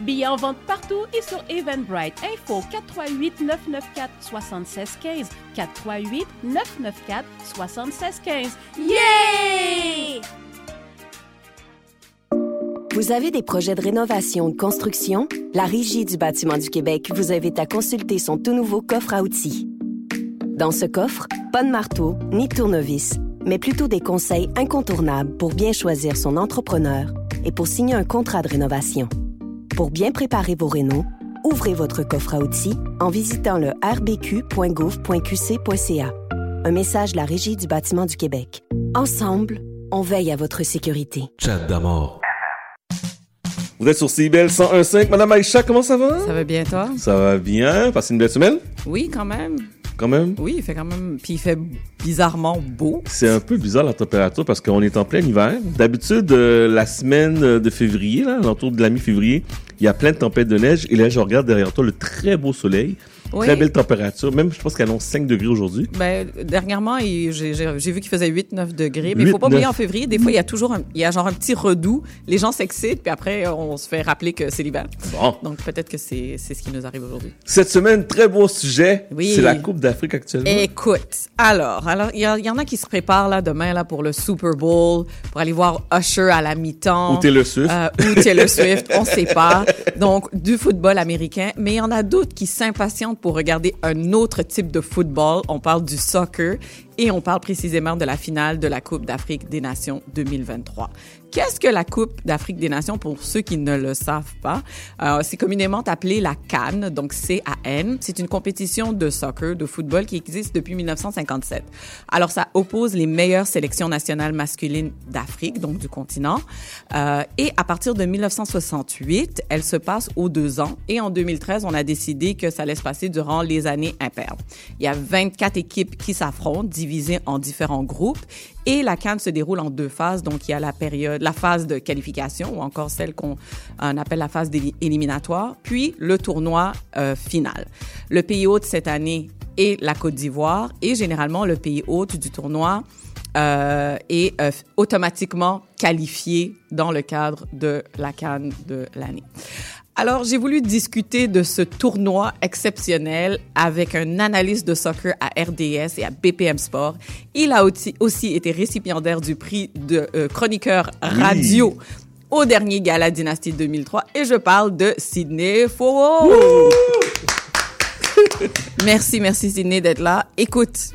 Billets en vente partout et sur Eventbrite. Info 438 994 7615 438 994 7615. Yeah Vous avez des projets de rénovation ou de construction? La Régie du bâtiment du Québec vous invite à consulter son tout nouveau coffre à outils. Dans ce coffre, pas de marteau ni de tournevis, mais plutôt des conseils incontournables pour bien choisir son entrepreneur et pour signer un contrat de rénovation. Pour bien préparer vos rénaux, ouvrez votre coffre à outils en visitant le rbq.gouv.qc.ca. Un message de la Régie du bâtiment du Québec. Ensemble, on veille à votre sécurité. Chat d'amour. Vous êtes sur CIBEL 101.5. Madame Aïcha, comment ça va? Ça va bien, toi? Ça va bien. Passez une belle semaine? Oui, quand même. Quand même? Oui, il fait quand même. Puis il fait bizarrement beau. C'est un peu bizarre la température parce qu'on est en plein hiver. D'habitude, euh, la semaine de février, là, l'entour de la mi-février, il y a plein de tempêtes de neige. Et là, je regarde derrière toi le très beau soleil. Oui. Très belle température. Même, je pense qu'elle annonce 5 degrés aujourd'hui. Ben, dernièrement, j'ai vu qu'il faisait 8-9 degrés. Mais il 8, faut pas oublier 9. en février, des fois, il y a toujours un, il y a genre un petit redout. Les gens s'excitent, puis après, on se fait rappeler que c'est l'hiver. Bon. Donc, peut-être que c'est ce qui nous arrive aujourd'hui. Cette semaine, très beau sujet. Oui. C'est la Coupe d'Afrique actuellement. Écoute, alors, alors il y, en a qui se préparent là demain là pour le Super Bowl, pour aller voir Usher à la mi-temps. Ou Taylor Swift. Euh, ou Taylor Swift, on sait pas. Donc, du football américain. Mais il y en a d'autres qui s'impatientent pour regarder un autre type de football. On parle du soccer et on parle précisément de la finale de la Coupe d'Afrique des Nations 2023. Qu'est-ce que la Coupe d'Afrique des Nations pour ceux qui ne le savent pas? Euh, c'est communément appelé la CAN, donc C-A-N. C'est une compétition de soccer, de football qui existe depuis 1957. Alors, ça oppose les meilleures sélections nationales masculines d'Afrique, donc du continent. Euh, et à partir de 1968, elle se passe aux deux ans. Et en 2013, on a décidé que ça allait se passer durant les années impaires. Il y a 24 équipes qui s'affrontent, divisées en différents groupes. Et la CAN se déroule en deux phases. Donc, il y a la période, la phase de qualification, ou encore celle qu'on euh, appelle la phase éliminatoire, puis le tournoi euh, final. Le pays hôte cette année est la Côte d'Ivoire, et généralement, le pays hôte du tournoi euh, est automatiquement qualifié dans le cadre de la CAN de l'année. Alors, j'ai voulu discuter de ce tournoi exceptionnel avec un analyste de soccer à RDS et à BPM Sport. Il a aussi, été récipiendaire du prix de euh, chroniqueur radio au dernier Gala Dynastie 2003 et je parle de Sydney Foro. merci, merci Sydney d'être là. Écoute,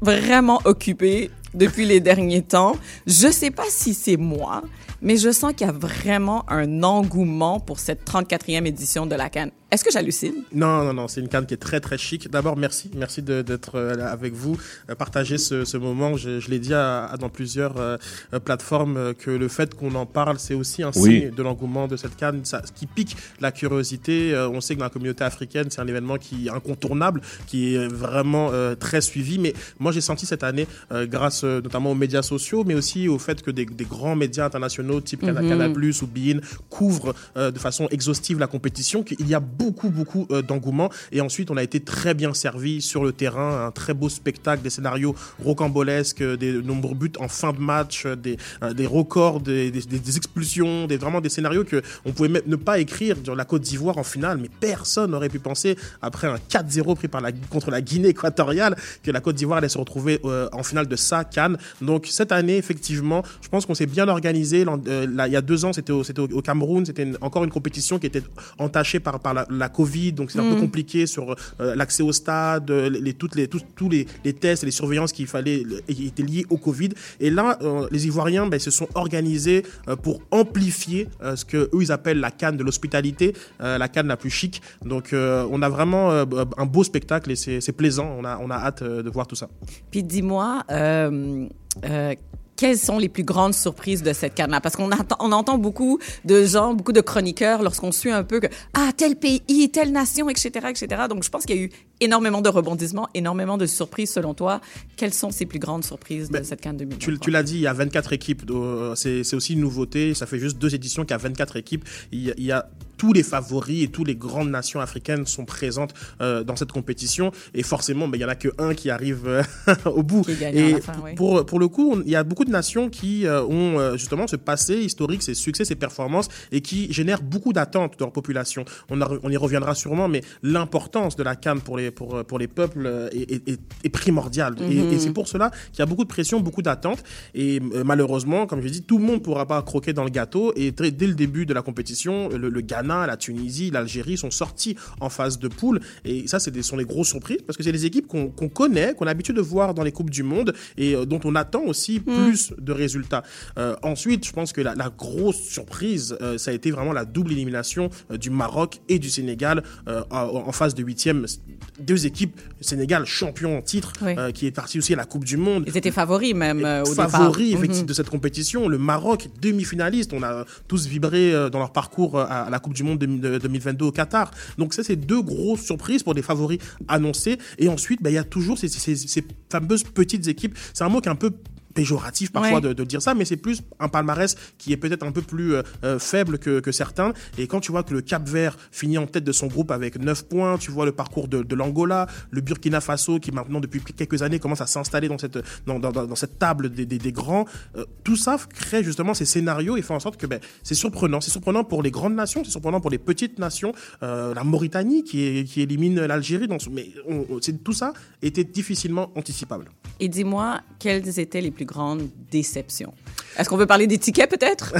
vraiment occupé depuis les derniers temps. Je sais pas si c'est moi, mais je sens qu'il y a vraiment un engouement pour cette 34e édition de la Cannes. Est-ce que j'hallucine? Non, non, non, c'est une canne qui est très, très chic. D'abord, merci. Merci d'être euh, avec vous, euh, partager ce, ce moment. Je, je l'ai dit à, à- dans plusieurs euh, plateformes que le fait qu'on en parle, c'est aussi un Oui. signe de l'engouement de cette canne, ça, ce qui pique la curiosité. Euh, on sait que dans la communauté africaine, c'est un événement qui est incontournable, qui est vraiment euh, très suivi. Mais moi, j'ai senti cette année, euh, grâce notamment aux médias sociaux, mais aussi au fait que des, des grands médias internationaux, type Mhm. Canal+, ou Bein, couvrent euh, de façon exhaustive la compétition, qu'il y a beaucoup, beaucoup euh, d'engouement. Et ensuite, on a été très bien servi sur le terrain, un très beau spectacle, des scénarios rocambolesques, euh, des nombreux buts en fin de match, euh, des, des records, des, des- expulsions, des, vraiment des scénarios que on pouvait même ne pas écrire sur la Côte d'Ivoire en finale, mais personne n'aurait pu penser, après un 4-0 pris par la, contre la Guinée équatoriale, que la Côte d'Ivoire allait se retrouver euh, en finale de ça, Cannes. Donc cette année, effectivement, je pense qu'on s'est bien organisé. Euh, là, il y a deux ans, c'était au, c'était au- au Cameroun, c'était une- encore une compétition qui était entachée par, par la, la Covid, donc c'est un peu Mm. compliqué sur euh, l'accès au stade, euh, les, toutes les, tous, tous les, les tests et les surveillances qu'il fallait euh, étaient liés au Covid. Et là, euh, les Ivoiriens ben, se sont organisés pour amplifier ce que eux ils appellent la canne de l'hospitalité, la canne la plus chic. Donc on a vraiment un beau spectacle et c'est c'est plaisant. On a, on a hâte de voir tout ça. Puis dis-moi, euh, quelles sont les plus grandes surprises de cette canne-là? Parce qu'on entend, on entend beaucoup de gens, beaucoup de chroniqueurs lorsqu'on suit un peu que, ah, tel pays, telle nation, etc., etc. Donc, je pense qu'il y a eu énormément de rebondissements, énormément de surprises selon toi. Quelles sont ces plus grandes surprises de cette canne 2023? Tu, tu l'as dit, il y a 24 équipes. Euh, C'est aussi une nouveauté. Ça fait juste deux éditions qu'il y a 24 équipes. Il y a, il y a tous les favoris et toutes les grandes nations africaines sont présentes euh, dans cette compétition. Et forcément, ben, il y en a que un qui arrive euh, au bout. Et la fin, oui. pour, pour le coup, il y a beaucoup de nations qui euh, ont justement ce passé historique, ces succès, ces performances et qui génèrent beaucoup d'attentes de leur population. On, a- on y reviendra sûrement, mais l'importance de la CAN pour les, pour, pour les peuples euh, est, primordiale. Et- Mhm. Et, c'est pour cela qu'il y a beaucoup de pression, beaucoup d'attentes. Et euh, malheureusement, comme je dis, tout le monde ne pourra pas croquer dans le gâteau. Et très- dès le début de la compétition, le, le Ghana, la Tunisie, l'Algérie sont sortis en phase de poule. Et ça, des, sont des grosses surprises parce que c'est des équipes qu'on connaît, qu'on a l'habitude de voir dans les Coupes du Monde et euh, dont on attend aussi plus de résultats. Euh, ensuite, je pense que la, la grosse surprise, euh, ça a été vraiment la double élimination euh, du Maroc et du Sénégal euh, en, en phase de huitième. Deux équipes, Sénégal champion en titre, Oui. euh, qui est parti aussi à la Coupe du Monde. Ils étaient favoris même euh, au Favoris départ. effectivement Mhm. de cette compétition. Le Maroc, demi-finaliste. On a tous vibré euh, dans leur parcours à la Coupe du Monde de- de 2022 au Qatar. Donc ça, c'est deux grosses surprises pour des favoris annoncés. Et ensuite, bah, il y a toujours ces, ces- ces fameuses petites équipes. C'est un mot qui est un peu péjoratif parfois Ouais. de, de dire ça, mais c'est plus un palmarès qui est peut-être un peu plus euh, euh, faible que, que certains. Et quand tu vois que le Cap Vert finit en tête de son groupe avec 9 points, tu vois le parcours de, de l'Angola, le Burkina Faso qui maintenant depuis quelques années commence à s'installer dans cette, dans, dans, dans cette table des, des, des grands, euh, tout ça crée justement ces scénarios et fait en sorte que ben, c'est surprenant. C'est surprenant pour les grandes nations, c'est surprenant pour les petites nations. Euh, la Mauritanie qui, est, qui élimine l'Algérie, mais on- tout ça était difficilement anticipable. Et dis-moi, quelles étaient les plus grandes déceptions? Est-ce qu'on veut parler des tickets peut-être?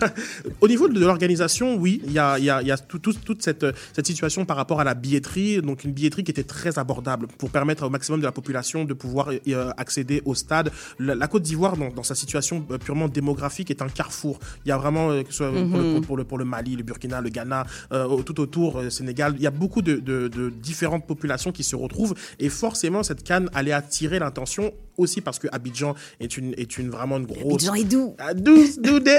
Au niveau de l'organisation, oui, il y a, il y a- il y a tout- tout- toute cette, cette situation par rapport à la billetterie, donc une billetterie qui était très abordable pour permettre au maximum de la population de pouvoir euh, accéder au stade. La, la Côte d'Ivoire, dans, dans sa situation euh, purement démographique, est un carrefour. Il y a vraiment, euh, que ce soit pour, le, Mhm. pour, le, pour le Mali, le Burkina, le Ghana, euh, tout autour, euh, Sénégal, il y a beaucoup de, de- de différentes populations qui se retrouvent et forcément cette canne allait attirer l'attention aussi parce que Abidjan est une, est une vraiment une grosse... Abidjan est doux. Ah, douce, doudé.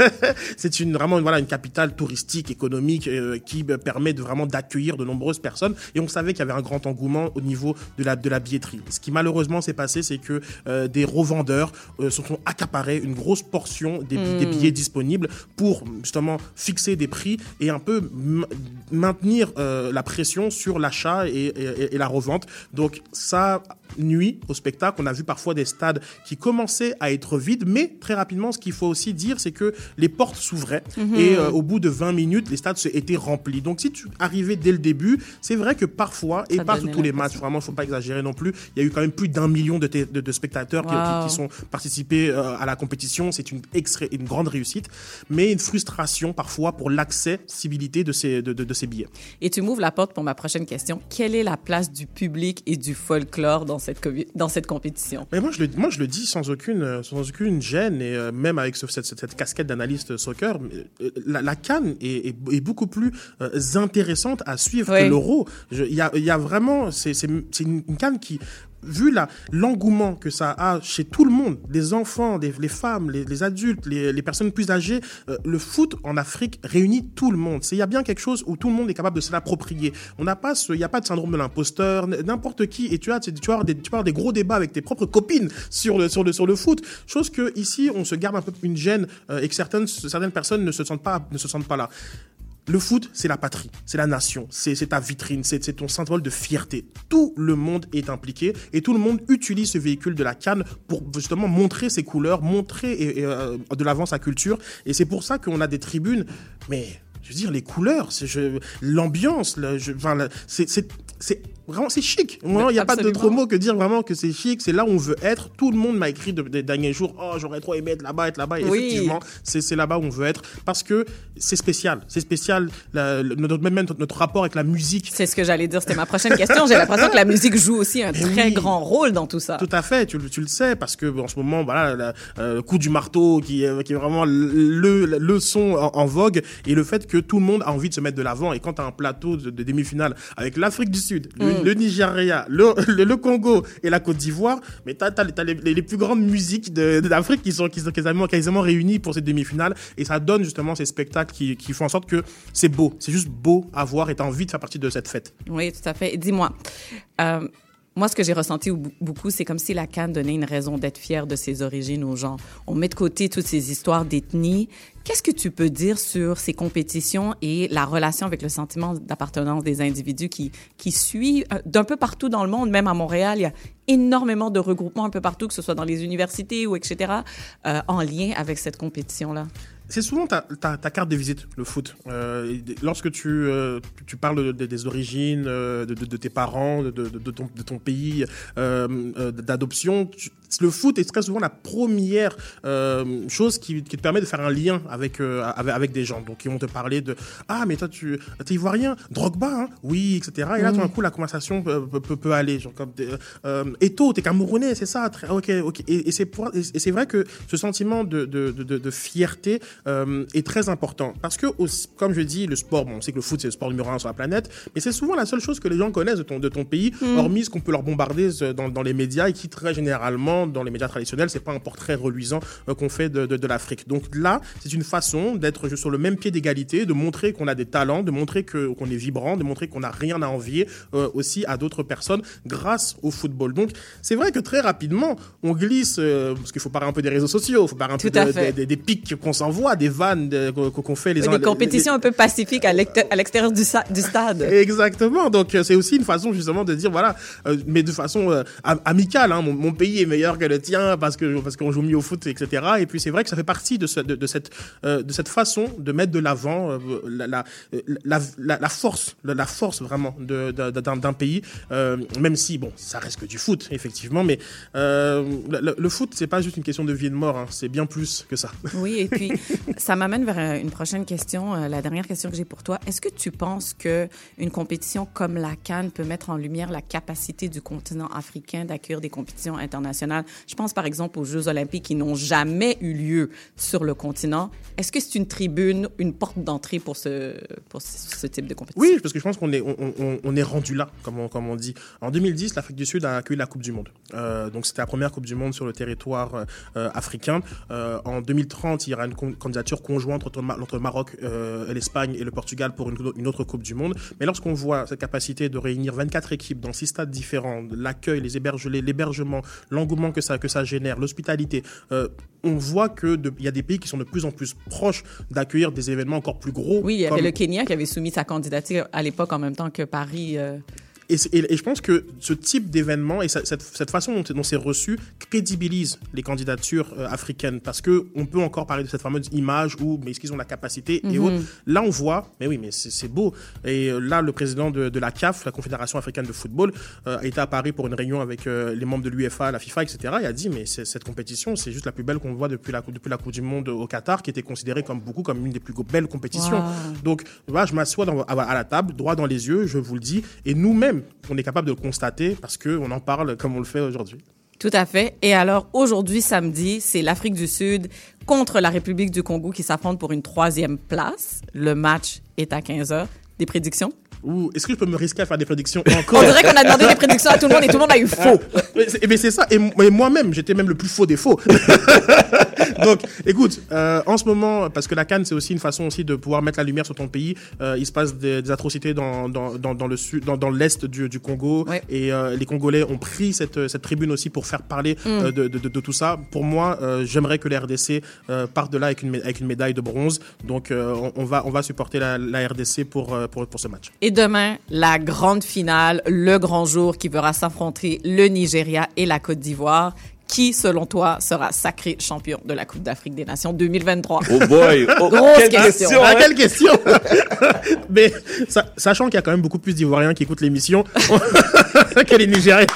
c'est une vraiment voilà une capitale touristique, économique euh, qui euh, permet de vraiment d'accueillir de nombreuses personnes. Et on savait qu'il y avait un grand engouement au niveau de la de la billetterie. Ce qui malheureusement s'est passé, c'est que euh, des revendeurs se sont accaparés une grosse portion des, Mm. des billets disponibles pour justement fixer des prix et un peu maintenir euh, la pression sur l'achat et, et- et la revente. Donc ça nuit au spectacle. On a vu parfois des stades qui commençaient à être vides, mais très rapidement, ce qu'il faut aussi dire, c'est que les portes s'ouvraient Mhm. et euh, au bout de 20 minutes, les stades étaient remplis. Donc si tu arrivais dès le début, c'est vrai que parfois, et Ça pas sur tous les matchs, vraiment, il faut pas exagérer non plus, il y a eu quand même plus d'un million de, té- de- de spectateurs qui- Wow. qui, qui sont participés euh, à la compétition. C'est une, grande réussite, mais une frustration parfois pour l'accessibilité de ces, de ces billets. Et tu m'ouvres la porte pour ma prochaine question. Quelle est la place du public et du folklore dans cette, dans cette compétition. Mais moi je, le, moi, je le dis sans aucune, euh, sans aucune gêne, et euh, même avec ce- cette, cette- casquette d'analyste soccer, euh, la, la Cannes est, est- est beaucoup plus euh, intéressante à suivre Oui. que l'Euro. Il y a, y a vraiment, c'est une, une Cannes qui, vu l'engouement que ça a chez tout le monde, des enfants, des, les femmes, les, les adultes, les, les personnes plus âgées, euh, le foot en Afrique réunit tout le monde. Il y a bien quelque chose où tout le monde est capable de se l'approprier. On n'a pas il n'y a pas de syndrome de l'imposteur, n'importe qui. Et tu as, tu avoir des, tu avoir des gros débats avec tes propres copines sur le, sur le, sur le foot. Chose que ici, on se garde un peu une gêne euh, et que certaines, certaines personnes ne se sentent pas, ne se sentent pas là. Le foot, c'est la patrie, c'est la nation, c'est ta vitrine, c'est ton symbole de fierté. Tout le monde est impliqué et tout le monde utilise ce véhicule de la canne pour justement montrer ses couleurs, montrer euh, de l'avant sa culture. Et c'est pour ça qu'on a des tribunes, mais je veux dire, les couleurs, l'ambiance, enfin, c'est vraiment c'est chic. Il n'y a pas d'autre mot que dire vraiment que c'est chic. C'est là où on veut être. Tout le monde m'a écrit de- des derniers jours, oh j'aurais trop aimé être là-bas, être là-bas. Et Oui. effectivement, c'est là-bas où on veut être parce que c'est spécial. C'est spécial. La- le- notre, même notre, notre rapport avec la musique. C'est ce que j'allais dire, c'était ma prochaine question. J'ai l'impression que la musique joue aussi un très oui. grand rôle dans tout ça. Tout à fait, tu, le- tu le sais, parce que en ce moment, voilà, la- euh, le coup du marteau qui est, qui est vraiment le, le, le son en, en vogue, et le fait que tout le monde a envie de se mettre de l'avant. Et quand tu as un plateau de, de demi-finale avec l'Afrique du Sud, le, Mm. Le Nigeria, le, Congo et la Côte d'Ivoire, mais tu as, les, plus grandes musiques d'Afrique qui sont, qui sont quasiment, réunies pour cette demi-finale, et ça donne justement ces spectacles qui, font en sorte que c'est beau, c'est juste beau à voir, et tu as envie de faire partie de cette fête. Oui, tout à fait. Dis-moi, euh, moi, ce que j'ai ressenti au- beaucoup, c'est comme si la Cannes donnait une raison d'être fière de ses origines aux gens. On met de côté toutes ces histoires d'ethnie. Qu'est-ce que tu peux dire sur ces compétitions et la relation avec le sentiment d'appartenance des individus qui, qui suit euh, d'un peu partout dans le monde, même à Montréal, il y a énormément de regroupements un peu partout, que ce soit dans les universités ou etc., euh, en lien avec cette compétition-là? C'est souvent ta, ta, ta carte de visite, le foot. Euh, lorsque tu, euh, tu- parles de- de- des origines, euh, de, de- de tes parents, de, ton, de ton pays euh, d'adoption, le foot est très souvent la première chose qui, qui te permet de faire un lien avec, avec, avec des gens. Donc, ils vont te parler de Ah, mais toi, tu es ivoirien, Drogba, hein oui, etc. Et là, tout d'un coup, la conversation peut, peut- aller. Genre, comme, Eto, t'es camerounais, c'est ça Très- Ok, ok. Et, et c'est vrai que ce sentiment de- de fierté euh, est très important. Parce que, comme je dis, le sport, bon, on sait que le foot, c'est le sport numéro un sur la planète, mais c'est souvent la seule chose que les gens connaissent de ton, de ton pays, Mm. hormis ce qu'on peut leur bombarder euh, dans, dans les médias et qui, très généralement, dans les médias traditionnels, c'est pas un portrait reluisant euh, qu'on fait de, de, de l'Afrique. Donc là, c'est une façon d'être sur le même pied d'égalité, de montrer qu'on a des talents, de montrer qu'on est vibrant, de montrer qu'on n'a rien à envier euh, aussi à d'autres personnes grâce au football. Donc, c'est vrai que très rapidement, on glisse, parce qu'il faut parler un peu des réseaux sociaux, il faut parler un Tout peu à de- fait. des- des, des pics qu'on s'envoie, des vannes de- qu'on fait les Des uns les- compétitions un peu pacifiques à l'exté- à l'extérieur du, stade. Exactement. Donc euh, c'est aussi une façon justement de dire voilà, euh, mais de façon euh, am- amicale. Hein, mon, mon pays est meilleur que le tien parce que parce qu'on joue mieux au foot, etc. Et puis c'est vrai que ça fait partie de, ce- de, de cette de cette façon de mettre de l'avant la, la, la, la- la force, la, force vraiment d'un d'un pays. euh, même si bon, ça reste que du foot effectivement, mais euh, le, le foot c'est pas juste une question de vie et de mort. hein, c'est bien plus que ça. Oui, et puis ça m'amène vers euh, une prochaine question, euh, la dernière question que j'ai pour toi. Est-ce que tu penses que une compétition comme la Cannes peut mettre en lumière la capacité du continent africain d'accueillir des compétitions internationales? Je pense par exemple aux Jeux olympiques qui n'ont jamais eu lieu sur le continent. Est-ce que c'est une tribune, une porte d'entrée pour ce type de compétition? Oui, parce que je pense qu'on est, rendu là, comme on, dit. En 2010, l'Afrique du Sud a accueilli la Coupe du Monde. Euh, donc c'était la première Coupe du Monde sur le territoire africain. En 2030, il y aura une candidature conjointe entre, entre le Maroc, euh, l'Espagne et le Portugal pour une, une autre Coupe du Monde. Mais lorsqu'on voit cette capacité de réunir 24 équipes dans six stades différents, l'accueil, les héberge- les- l'hébergement, l'engouement que ça, que ça génère, l'hospitalité, euh, on voit que de- il y a des pays qui sont de plus en plus proches d'accueillir des événements encore plus gros. Oui, il y avait comme- le Kenya qui avait soumis sa candidature à l'époque en même temps que Paris. euh, Et, c'est- et- et je pense que ce type d'événement et cette, cette façon dont, dont c'est reçu crédibilise les candidatures euh, africaines parce que on peut encore parler de cette fameuse image où mais est-ce qu'ils ont la capacité et Mhm. autres. Là, on voit, mais oui, mais c'est beau. Et euh, là, le président de, de la CAF, la Confédération africaine de football, euh, a été à Paris pour une réunion avec euh, les membres de l'UEFA, la FIFA, etc. Et a dit mais cette compétition, c'est juste la plus belle qu'on voit depuis la, depuis la Coupe du Monde au Qatar, qui était considérée comme beaucoup comme une des plus belles compétitions. Wow. Donc, voilà, je m'assois à la table, droit dans les yeux, je vous le dis. Et nous-mêmes, on est capable de le constater parce qu'on en parle comme on le fait aujourd'hui. Tout à fait. Et alors, aujourd'hui, samedi, c'est l'Afrique du Sud contre la République du Congo qui s'affrontent pour une troisième place. Le match est à 15 heures. Des prédictions? Ouh, est-ce que je peux me risquer à faire des prédictions On encore dirait qu'on a demandé des prédictions à tout le monde et tout le monde a eu faux. Mais c'est- Mais c'est ça. Et, moi-même, j'étais même le plus faux des faux. Donc, écoute, euh, en ce moment, parce que la Cannes, c'est aussi une façon aussi de pouvoir mettre la lumière sur ton pays. euh, il se passe des, des atrocités dans, dans, dans, dans le sud, dans, dans l'est du, du Congo, et euh, les Congolais ont pris cette, cette tribune aussi pour faire parler Mm. euh, de, de, de, de tout ça. Pour moi, euh, j'aimerais que la RDC euh, parte de là avec une, avec une médaille de bronze. Donc, euh, on, on va on va supporter la, la RDC pour, pour pour ce match. Et demain, la grande finale, le grand jour qui verra s'affronter le Nigeria et la Côte d'Ivoire. Qui, selon toi, sera sacré champion de la Coupe d'Afrique des Nations 2023? Oh boy! Oh, Grosse quelle question. question, Ah, hein? quelle question Mais sa- sachant qu'il y a quand même beaucoup plus d'Ivoiriens qui écoutent l'émission que les Nigériens.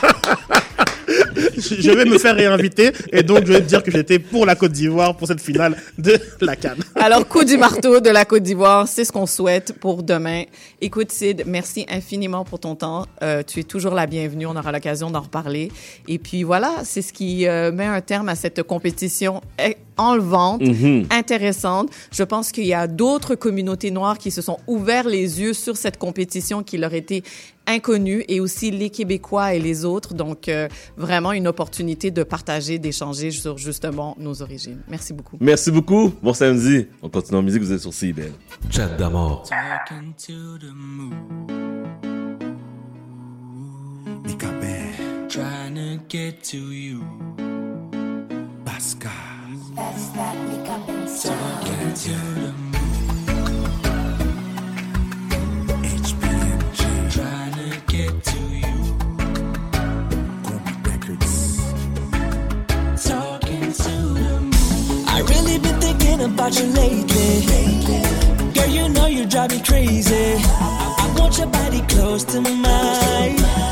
Je vais me faire réinviter et donc je vais te dire que j'étais pour la Côte d'Ivoire pour cette finale de la Cannes. Alors, coup du marteau de la Côte d'Ivoire, c'est ce qu'on souhaite pour demain. Écoute, Sid, merci infiniment pour ton temps. Euh, tu es toujours la bienvenue. On aura l'occasion d'en reparler. Et puis voilà, c'est ce qui euh, met un terme à cette compétition eh, enlevante, Mhm. intéressante. Je pense qu'il y a d'autres communautés noires qui se sont ouverts les yeux sur cette compétition qui leur était inconnue et aussi les Québécois et les autres. Donc, euh, vraiment une opportunité de partager, d'échanger sur justement nos origines. Merci beaucoup. Merci beaucoup. Bon samedi. On continue en musique. Vous êtes sur CIBL. Chat d'amour. Talking to the moon. Trying to get to you. Pascal. Talking to the about you lately. Girl, you know you drive me crazy. I, I want your body close to mine.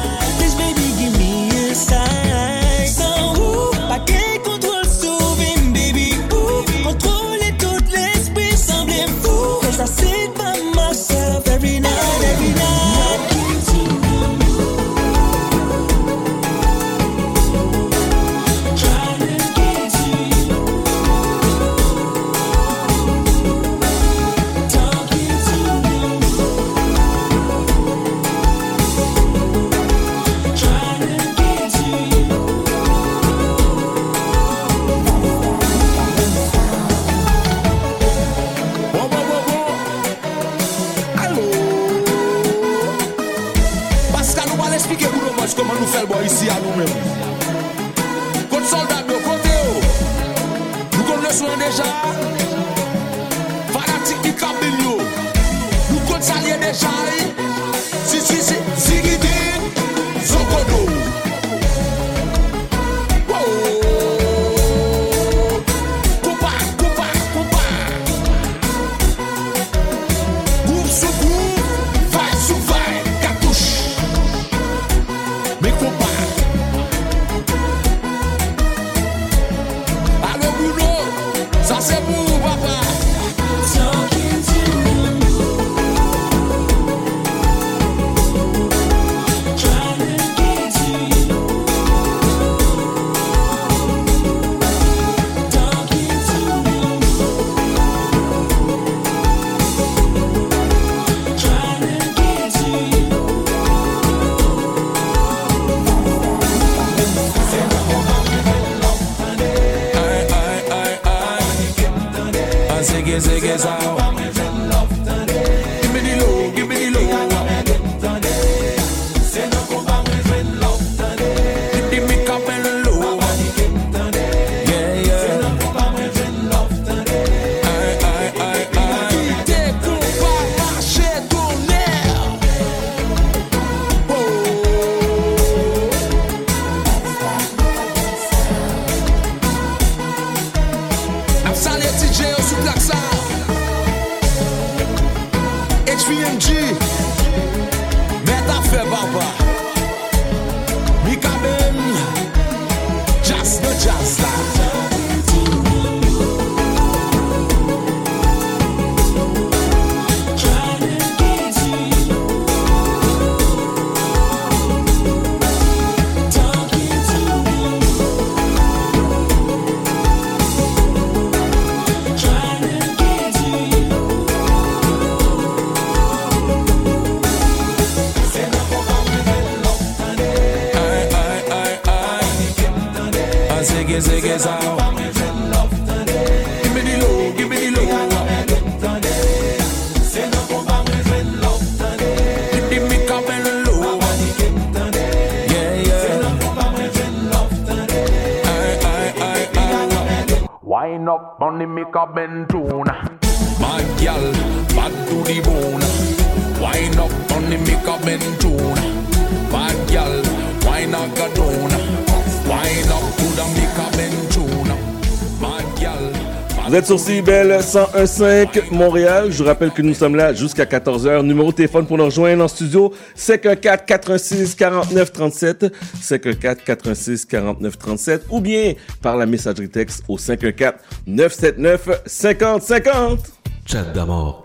Sur CIBEL 101.5 Montréal. Je vous rappelle que nous sommes là jusqu'à 14h. Numéro de téléphone pour nous rejoindre en studio 514 86 49 37 514 86 49 37 ou bien par la messagerie texte au 514 979 50 50. Chat d'amour.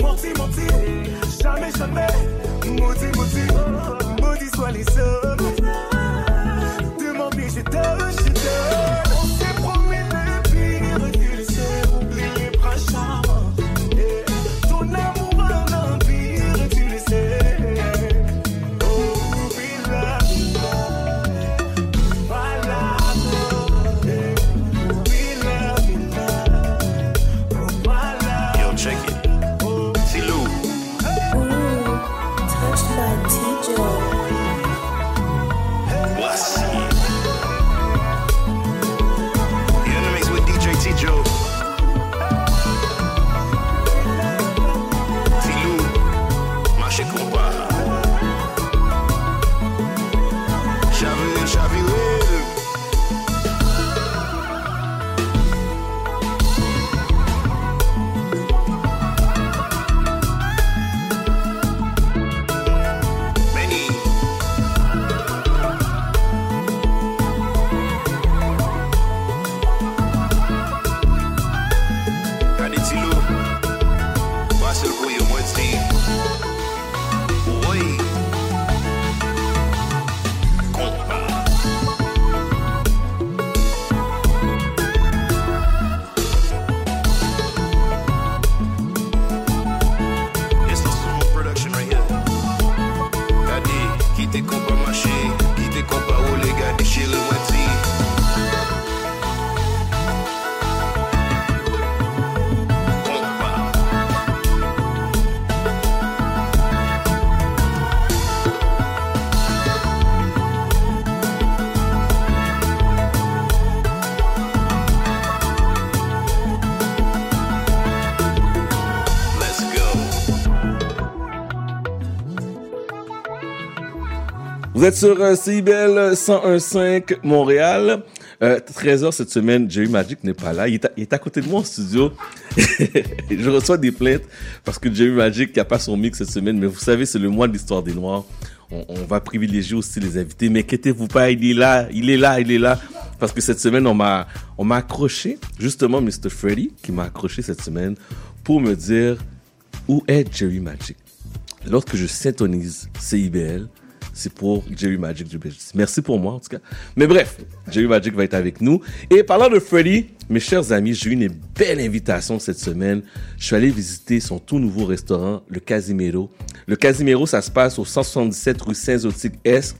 Menti, menti. Jamais, jamais, maudit, maudit. Maudit soit les hommes. Demande, mais je donne, je donne. Vous êtes sur euh, CIBEL 101.5 Montréal. Euh, 13h cette semaine, Jerry Magic n'est pas là. Il est, à, côté de moi en studio. je reçois des plaintes parce que Jerry Magic n'a pas son mix cette semaine. Mais vous savez, c'est le mois de l'histoire des Noirs. On, on va privilégier aussi les invités. Mais inquiétez-vous pas, il est là, il est là, il est là. Parce que cette semaine, on m'a, on m'a accroché, justement, Mr. Freddy, qui m'a accroché cette semaine pour me dire où est Jerry Magic? Lorsque je syntonise CIBL, c'est pour Jerry Magic du BGC. Merci pour moi, en tout cas. Mais bref, Jerry Magic va être avec nous. Et parlant de Freddy, Mes chers amis, j'ai eu une belle invitation cette semaine. Je suis allé visiter son tout nouveau restaurant, le Casimiro. Le Casimiro, ça se passe au 177 rue Saint-Zotique Est.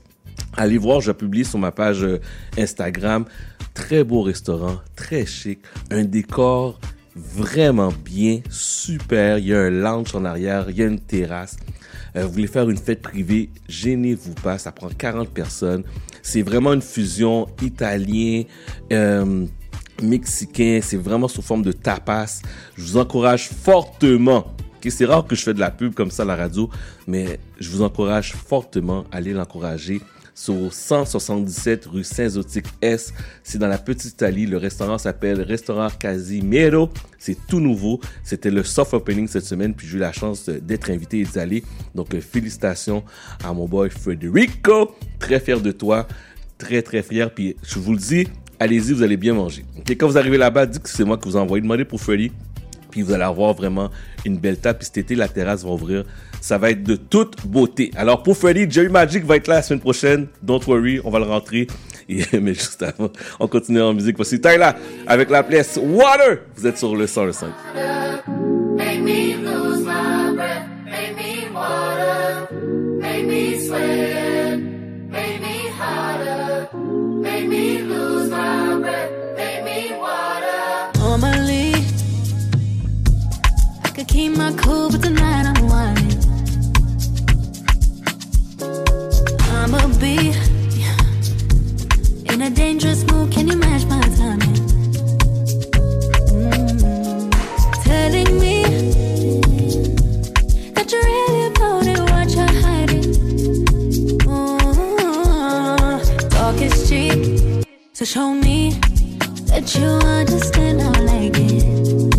Allez voir, je publie sur ma page euh, Instagram. Très beau restaurant, très chic, un décor vraiment bien, super. Il y a un lounge en arrière, il y a une terrasse. Euh, vous voulez faire une fête privée, gênez-vous pas, ça prend 40 personnes. C'est vraiment une fusion italien, euh, mexicain, c'est vraiment sous forme de tapas. Je vous encourage fortement. ok, C'est rare que je fais de la pub comme ça à la radio, mais je vous encourage fortement à aller l'encourager sur 177 rue Saint-Zotique S. C'est dans la Petite Italie. Le restaurant s'appelle Restaurant Casimiro. C'est tout nouveau. C'était le soft opening cette semaine, puis j'ai eu la chance d'être invité et d'y. Donc, euh, félicitations à mon boy Federico. Très fier de toi. Très, très fier. Puis, je vous le dis, allez-y, vous allez bien manger. Ok, Quand vous arrivez là-bas, dites que c'est moi qui vous envoie. Demandez pour Freddy. Puis vous allez avoir vraiment une belle table. Puis cet été, la terrasse va ouvrir. Ça va être de toute beauté. Alors pour Freddy, Jerry Magic va être là la semaine prochaine. Don't worry, on va le rentrer. Mais juste avant, on continue en musique. Voici Tyler avec la pièce Water. Vous êtes sur le 105. Make me lose my breath, make me water, make me sweat, make me harder, make me lose my breath, make me water. Normally, I could keep my cool, but tonight I'm in a dangerous mood. Can you match my timing? Mm. Telling me that you're really about it, what you're hiding. Mm. Talk is cheap, so show me that you understand I like it.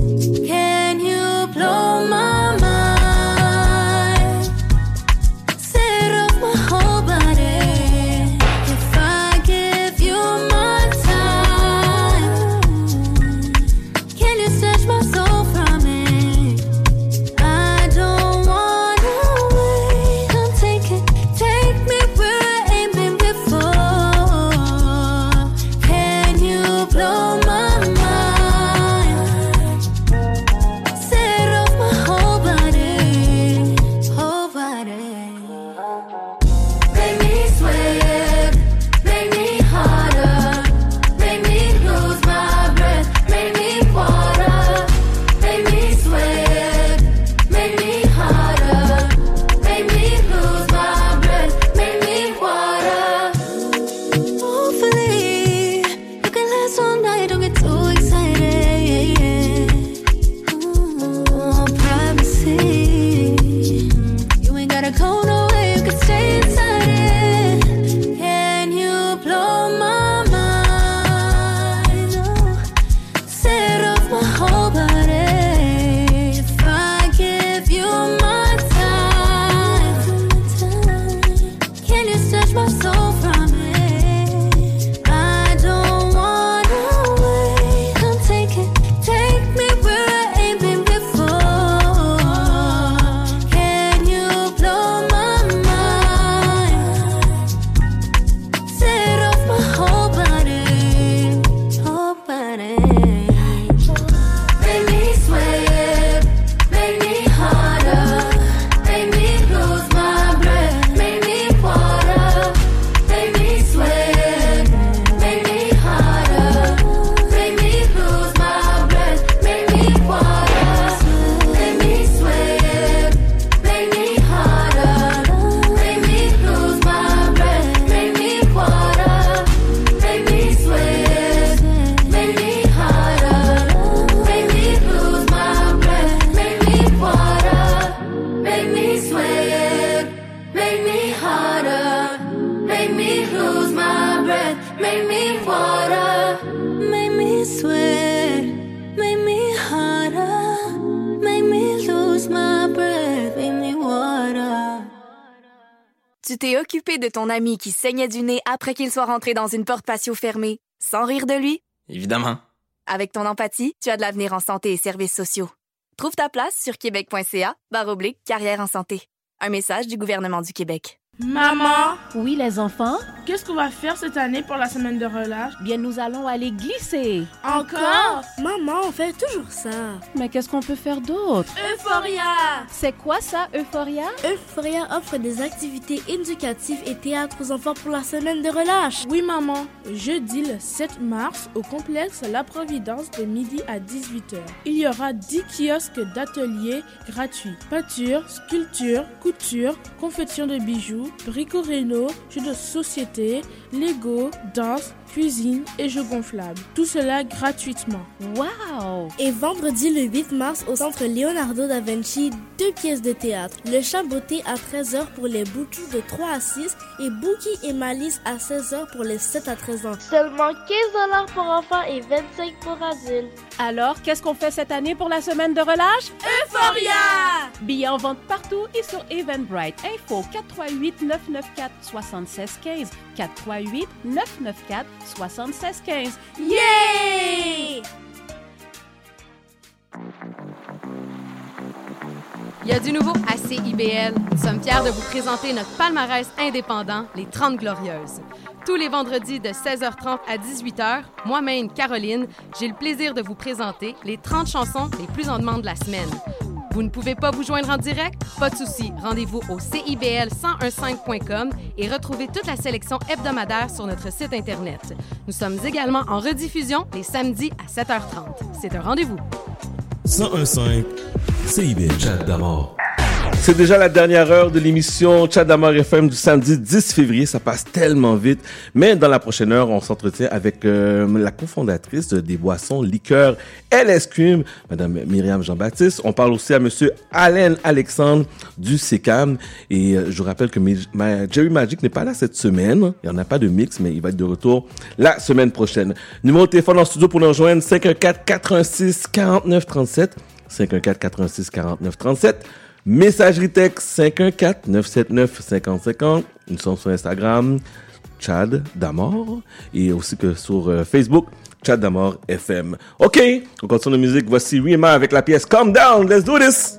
Ami qui saignait du nez après qu'il soit rentré dans une porte patio fermée, sans rire de lui? Évidemment. Avec ton empathie, tu as de l'avenir en santé et services sociaux. Trouve ta place sur québec.ca barre oblique carrière en santé. Un message du gouvernement du Québec. Maman? Oui, les enfants? Qu'est-ce qu'on va faire cette année pour la semaine de relâche? Bien, nous allons aller glisser. Encore? Maman, on fait toujours ça. Mais qu'est-ce qu'on peut faire d'autre? Euphoria C'est quoi ça, Euphoria? Euphoria offre des activités éducatives et théâtre aux enfants pour la semaine de relâche. Oui, maman. Jeudi le 7 mars, au complexe La Providence de midi à 18h. Il y aura 10 kiosques d'ateliers gratuits. Peinture, sculpture, couture, confection de bijoux, brico-réno, jeux de société, Lego, danse, cuisine et jeux gonflables. Tout cela gratuitement. Wow Et vendredi le 8 mars au centre Leonardo da Vinci, deux pièces de théâtre. Le chat beauté à 13h pour les boutous de 3 à 6 et Bookie et Malice à 16h pour les 7 à 13 ans. Seulement 15 pour enfants et 25 pour adultes. Alors, qu'est-ce qu'on fait cette année pour la semaine de relâche? Euphoria Billets en vente partout et sur Eventbrite. Info 438 994 7615 438 994 7615. Yeah Il y a du nouveau à CIBL. Nous sommes fiers de vous présenter notre palmarès indépendant, les 30 Glorieuses. Tous les vendredis de 16h30 à 18h, moi-même, Caroline, j'ai le plaisir de vous présenter les 30 chansons les plus en demande de la semaine. Vous ne pouvez pas vous joindre en direct? Pas de souci. Rendez-vous au CIBL1015.com et retrouvez toute la sélection hebdomadaire sur notre site Internet. Nous sommes également en rediffusion les samedis à 7h30. C'est un rendez-vous. 1015 CIBL Chat d'amour. C'est déjà la dernière heure de l'émission Chat d'Amour FM du samedi 10 février. Ça passe tellement vite. Mais dans la prochaine heure, on s'entretient avec euh, la cofondatrice des boissons liqueurs LS Cream, Madame Myriam Jean-Baptiste. On parle aussi à Monsieur Alain Alexandre du SECAM. Et euh, je vous rappelle que ma- Jerry Magic n'est pas là cette semaine. Il n'y en a pas de mix, mais il va être de retour la semaine prochaine. Numéro de téléphone en studio pour nous rejoindre 514 86 49 37. 514 86 49 37. Messagerie texte 514 979 5050. Nous sommes sur Instagram, Chad Damor. Et aussi que sur euh, Facebook, Chad Damor FM. OK, on continue la musique. Voici Rima avec la pièce Calm Down. Let's do this.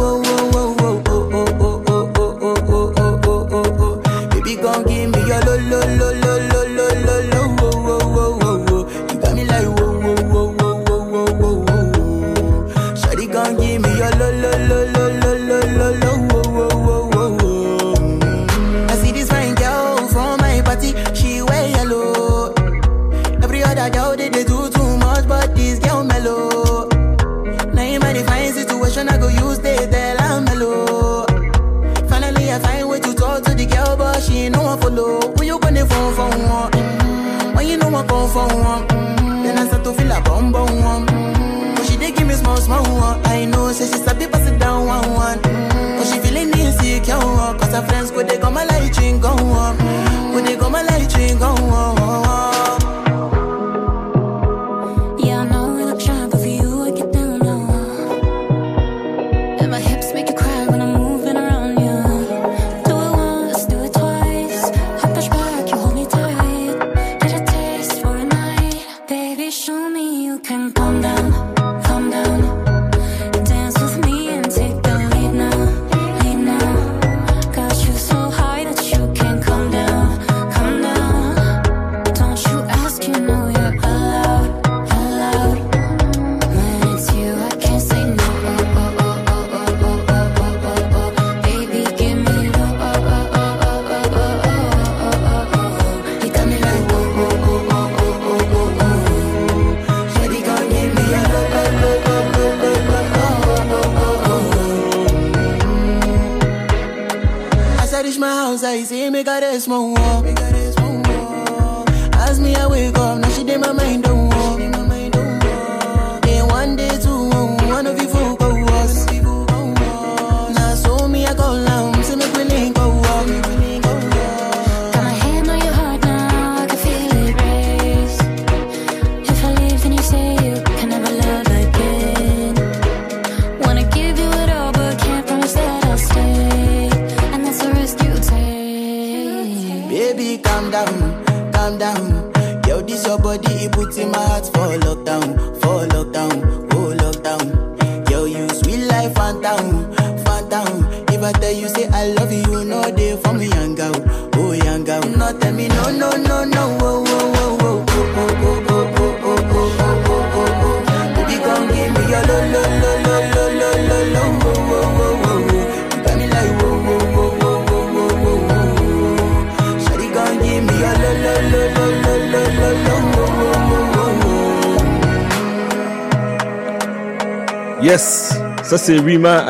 a bum bum one. But she dey give me small small one. I know, say she sabi pass it down one one. Mm. But she feeling insecure, cause her friends go they come my light ring go on. Go they come my light ring go on.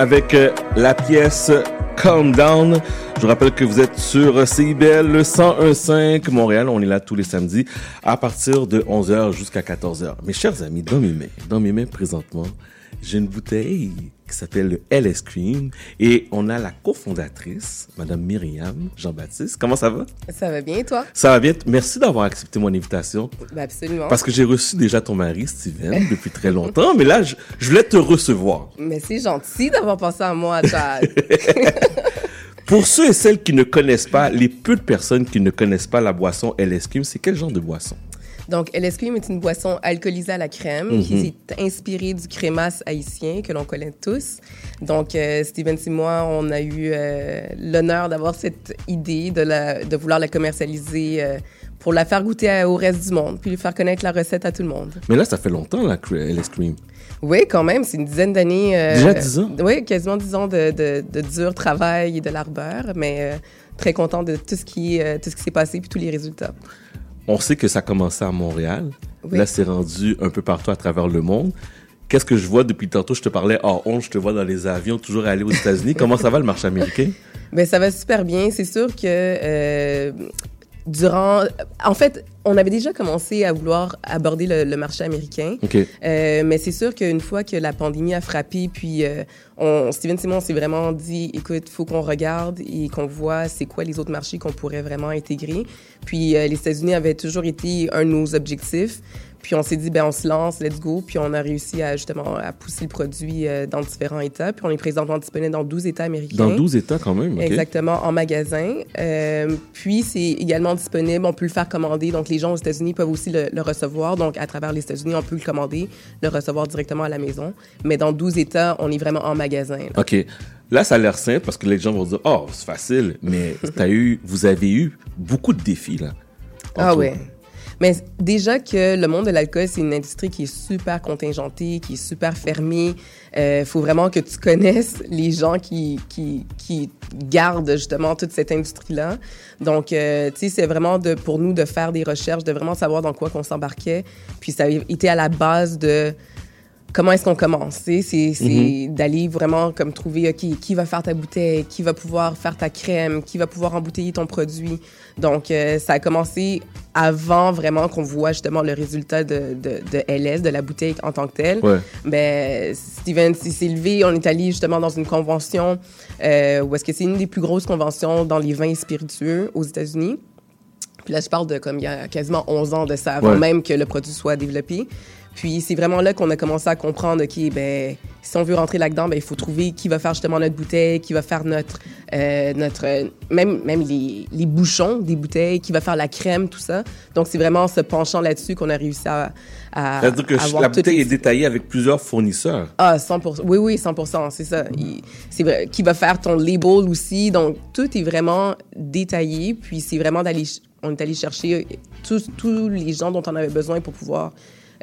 Avec euh, la pièce Calm Down. Je vous rappelle que vous êtes sur CIBL le 101.5 Montréal. On est là tous les samedis à partir de 11h jusqu'à 14h. Mes chers amis, dans mes mains, dans mes mains présentement, j'ai une bouteille qui s'appelle le LS Cream et on a la cofondatrice, Madame Myriam Jean-Baptiste. Comment ça va? Ça va bien, toi? Ça va bien. Merci d'avoir accepté mon invitation. Ben, absolument. Parce que j'ai reçu déjà ton mari, Steven, depuis très longtemps, mais là, je, je voulais te recevoir. Mais c'est gentil d'avoir pensé à moi, Chad. Pour ceux et celles qui ne connaissent pas, les peu de personnes qui ne connaissent pas la boisson LS Cream, c'est quel genre de boisson? Donc, LS Cream est une boisson alcoolisée à la crème Mhm. qui est inspirée du crémasse haïtien que l'on connaît tous. Donc, euh, Steven et moi, on a eu euh, l'honneur d'avoir cette idée de, la, de vouloir la commercialiser euh, pour la faire goûter à- au reste du monde, puis faire connaître la recette à tout le monde. Mais là, ça fait longtemps, la LS Cream. Oui, quand même, c'est une dizaine d'années. euh, Déjà 10 ans? Oui, quasiment 10 ans de, de, de dur travail et de l'arbeur, mais très content de tout ce qui, tout ce qui s'est passé puis tous les résultats. On sait que ça a commencé à Montréal. Oui. Là, c'est rendu un peu partout à travers le monde. Qu'est-ce que je vois depuis tantôt? Je te parlais hors honte, je te vois dans les avions, toujours aller aux États-Unis. Comment ça va le marché américain? Ben, ça va super bien. C'est sûr que euh, durant... En fait, on avait déjà commencé à vouloir aborder le, le marché américain. OK. Euh, mais c'est sûr qu'une fois que la pandémie a frappé, puis euh, on, Steven Simon s'est vraiment dit, écoute, faut qu'on regarde et qu'on voit c'est quoi les autres marchés qu'on pourrait vraiment intégrer. Puis euh, les États-Unis avaient toujours été un de nos objectifs. Puis on s'est dit, ben on se lance, let's go. Puis on a réussi à justement à pousser le produit euh, dans différents États. Puis on est présentement disponible dans 12 États américains. Dans 12 États quand même. OK. Exactement, en magasin. Euh, puis, c'est également disponible. On peut le faire commander. Donc, les gens aux États-Unis peuvent aussi le, le recevoir. Donc, à travers les États-Unis, on peut le commander, le recevoir directement à la maison. Mais dans 12 États, on est vraiment en magasin. là. OK. Là, ça a l'air simple parce que les gens vont dire, oh, c'est facile. Mais t'as eu, vous avez eu beaucoup de défis, là. Ah ouais. Mais déjà que le monde de l'alcool, c'est une industrie qui est super contingentée, qui est super fermée. Il faut vraiment que tu connaisses les gens qui, qui, qui gardent justement toute cette industrie-là. Donc, euh, tu sais, c'est vraiment de, pour nous de faire des recherches, de vraiment savoir dans quoi qu'on s'embarquait. Puis ça a été à la base de comment est-ce qu'on commence? C'est Mm-hmm. d'aller vraiment comme trouver, OK, qui va faire ta bouteille, qui va pouvoir faire ta crème, qui va pouvoir embouteiller ton produit. Donc, euh, ça a commencé avant vraiment qu'on voit justement le résultat de, de, de LS, de la bouteille en tant que telle. Ouais. Ben, Steven s'est s'est levé, on est allé justement dans une convention euh, où est-ce que c'est une des plus grosses conventions dans les vins spiritueux aux États-Unis. Puis là, je parle de comme il y a quasiment 11 ans de ça, avant Ouais. même que le produit soit développé. Puis c'est vraiment là qu'on a commencé à comprendre, OK, ben, si on veut rentrer là-dedans, ben, il faut trouver qui va faire justement notre bouteille, qui va faire notre, euh, notre euh, même, même les, les bouchons des bouteilles, qui va faire la crème, tout ça. Donc c'est vraiment en se penchant là-dessus qu'on a réussi à, à C'est-à-dire que avoir la bouteille les- est détaillée avec plusieurs fournisseurs. ah, 100 Oui, oui, 100% c'est ça. C'est vrai. Qui va faire ton label aussi. Donc, tout est vraiment détaillé. Puis, c'est vraiment d'aller... On est allé chercher tous, tous les gens dont on avait besoin pour pouvoir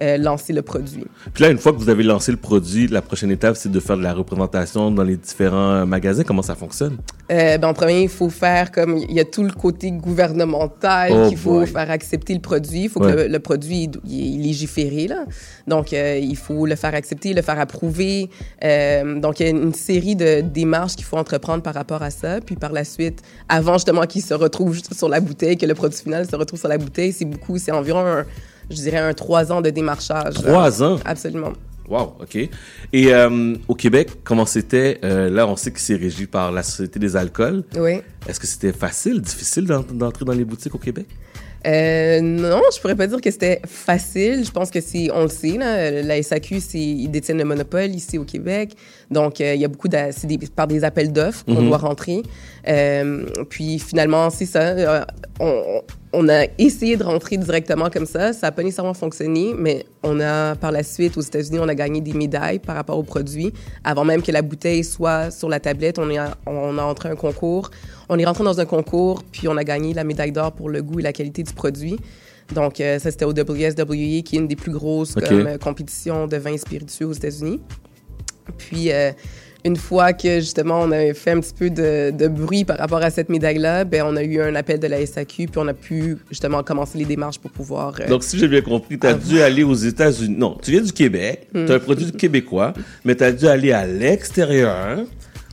lancer le produit. Puis là, une fois que vous avez lancé le produit, la prochaine étape, c'est de faire de la représentation dans les différents euh, magasins. Comment ça fonctionne? Euh, ben, en premier, il faut faire comme... Il y a tout le côté gouvernemental Oh qu'il faut boy. faire accepter le produit. Il faut Ouais. que le, le produit il est légiféré, là. Donc, euh, il faut le faire accepter, le faire approuver. Euh, donc, il y a une série de démarches qu'il faut entreprendre par rapport à ça. Puis, par la suite, avant justement qu'il se retrouve juste sur la bouteille, que le produit final se retrouve sur la bouteille, c'est beaucoup, c'est environ, un, je dirais, un trois ans de démarchage. Trois ans? Absolument. Wow, OK. Et euh, au Québec, comment c'était? Euh, là, on sait que c'est régi par la Société des alcools. Oui. Est-ce que c'était facile, difficile d'en- d'entrer dans les boutiques au Québec? Euh, non, je pourrais pas dire que c'était facile. Je pense que c'est, on le sait, là, la SAQ, c'est, ils détiennent le monopole ici au Québec. Donc, euh, il y a beaucoup de, c'est des, par des appels d'offres qu'on Mhm. doit rentrer. Euh, puis finalement, c'est ça. on, on a essayé de rentrer directement comme ça. Ça n'a pas nécessairement fonctionné, mais on a, par la suite, aux États-Unis, on a gagné des médailles par rapport aux produits. Avant même que la bouteille soit sur la tablette, on, est, on a entré un concours. On est rentré dans un concours, puis on a gagné la médaille d'or pour le goût et la qualité du produit. Donc, euh, ça, c'était au WSWE, qui est une des plus grosses comme, euh, compétitions de vins spiritueux aux États-Unis. Puis, euh, une fois que justement on avait fait un petit peu de, de bruit par rapport à cette médaille-là, ben on a eu un appel de la SAQ, puis on a pu justement commencer les démarches pour pouvoir. euh, Donc, si j'ai bien compris, tu as dû aller aux États-Unis. Non, tu viens du Québec, Hmm. tu as un produit québécois, mais tu as dû aller à l'extérieur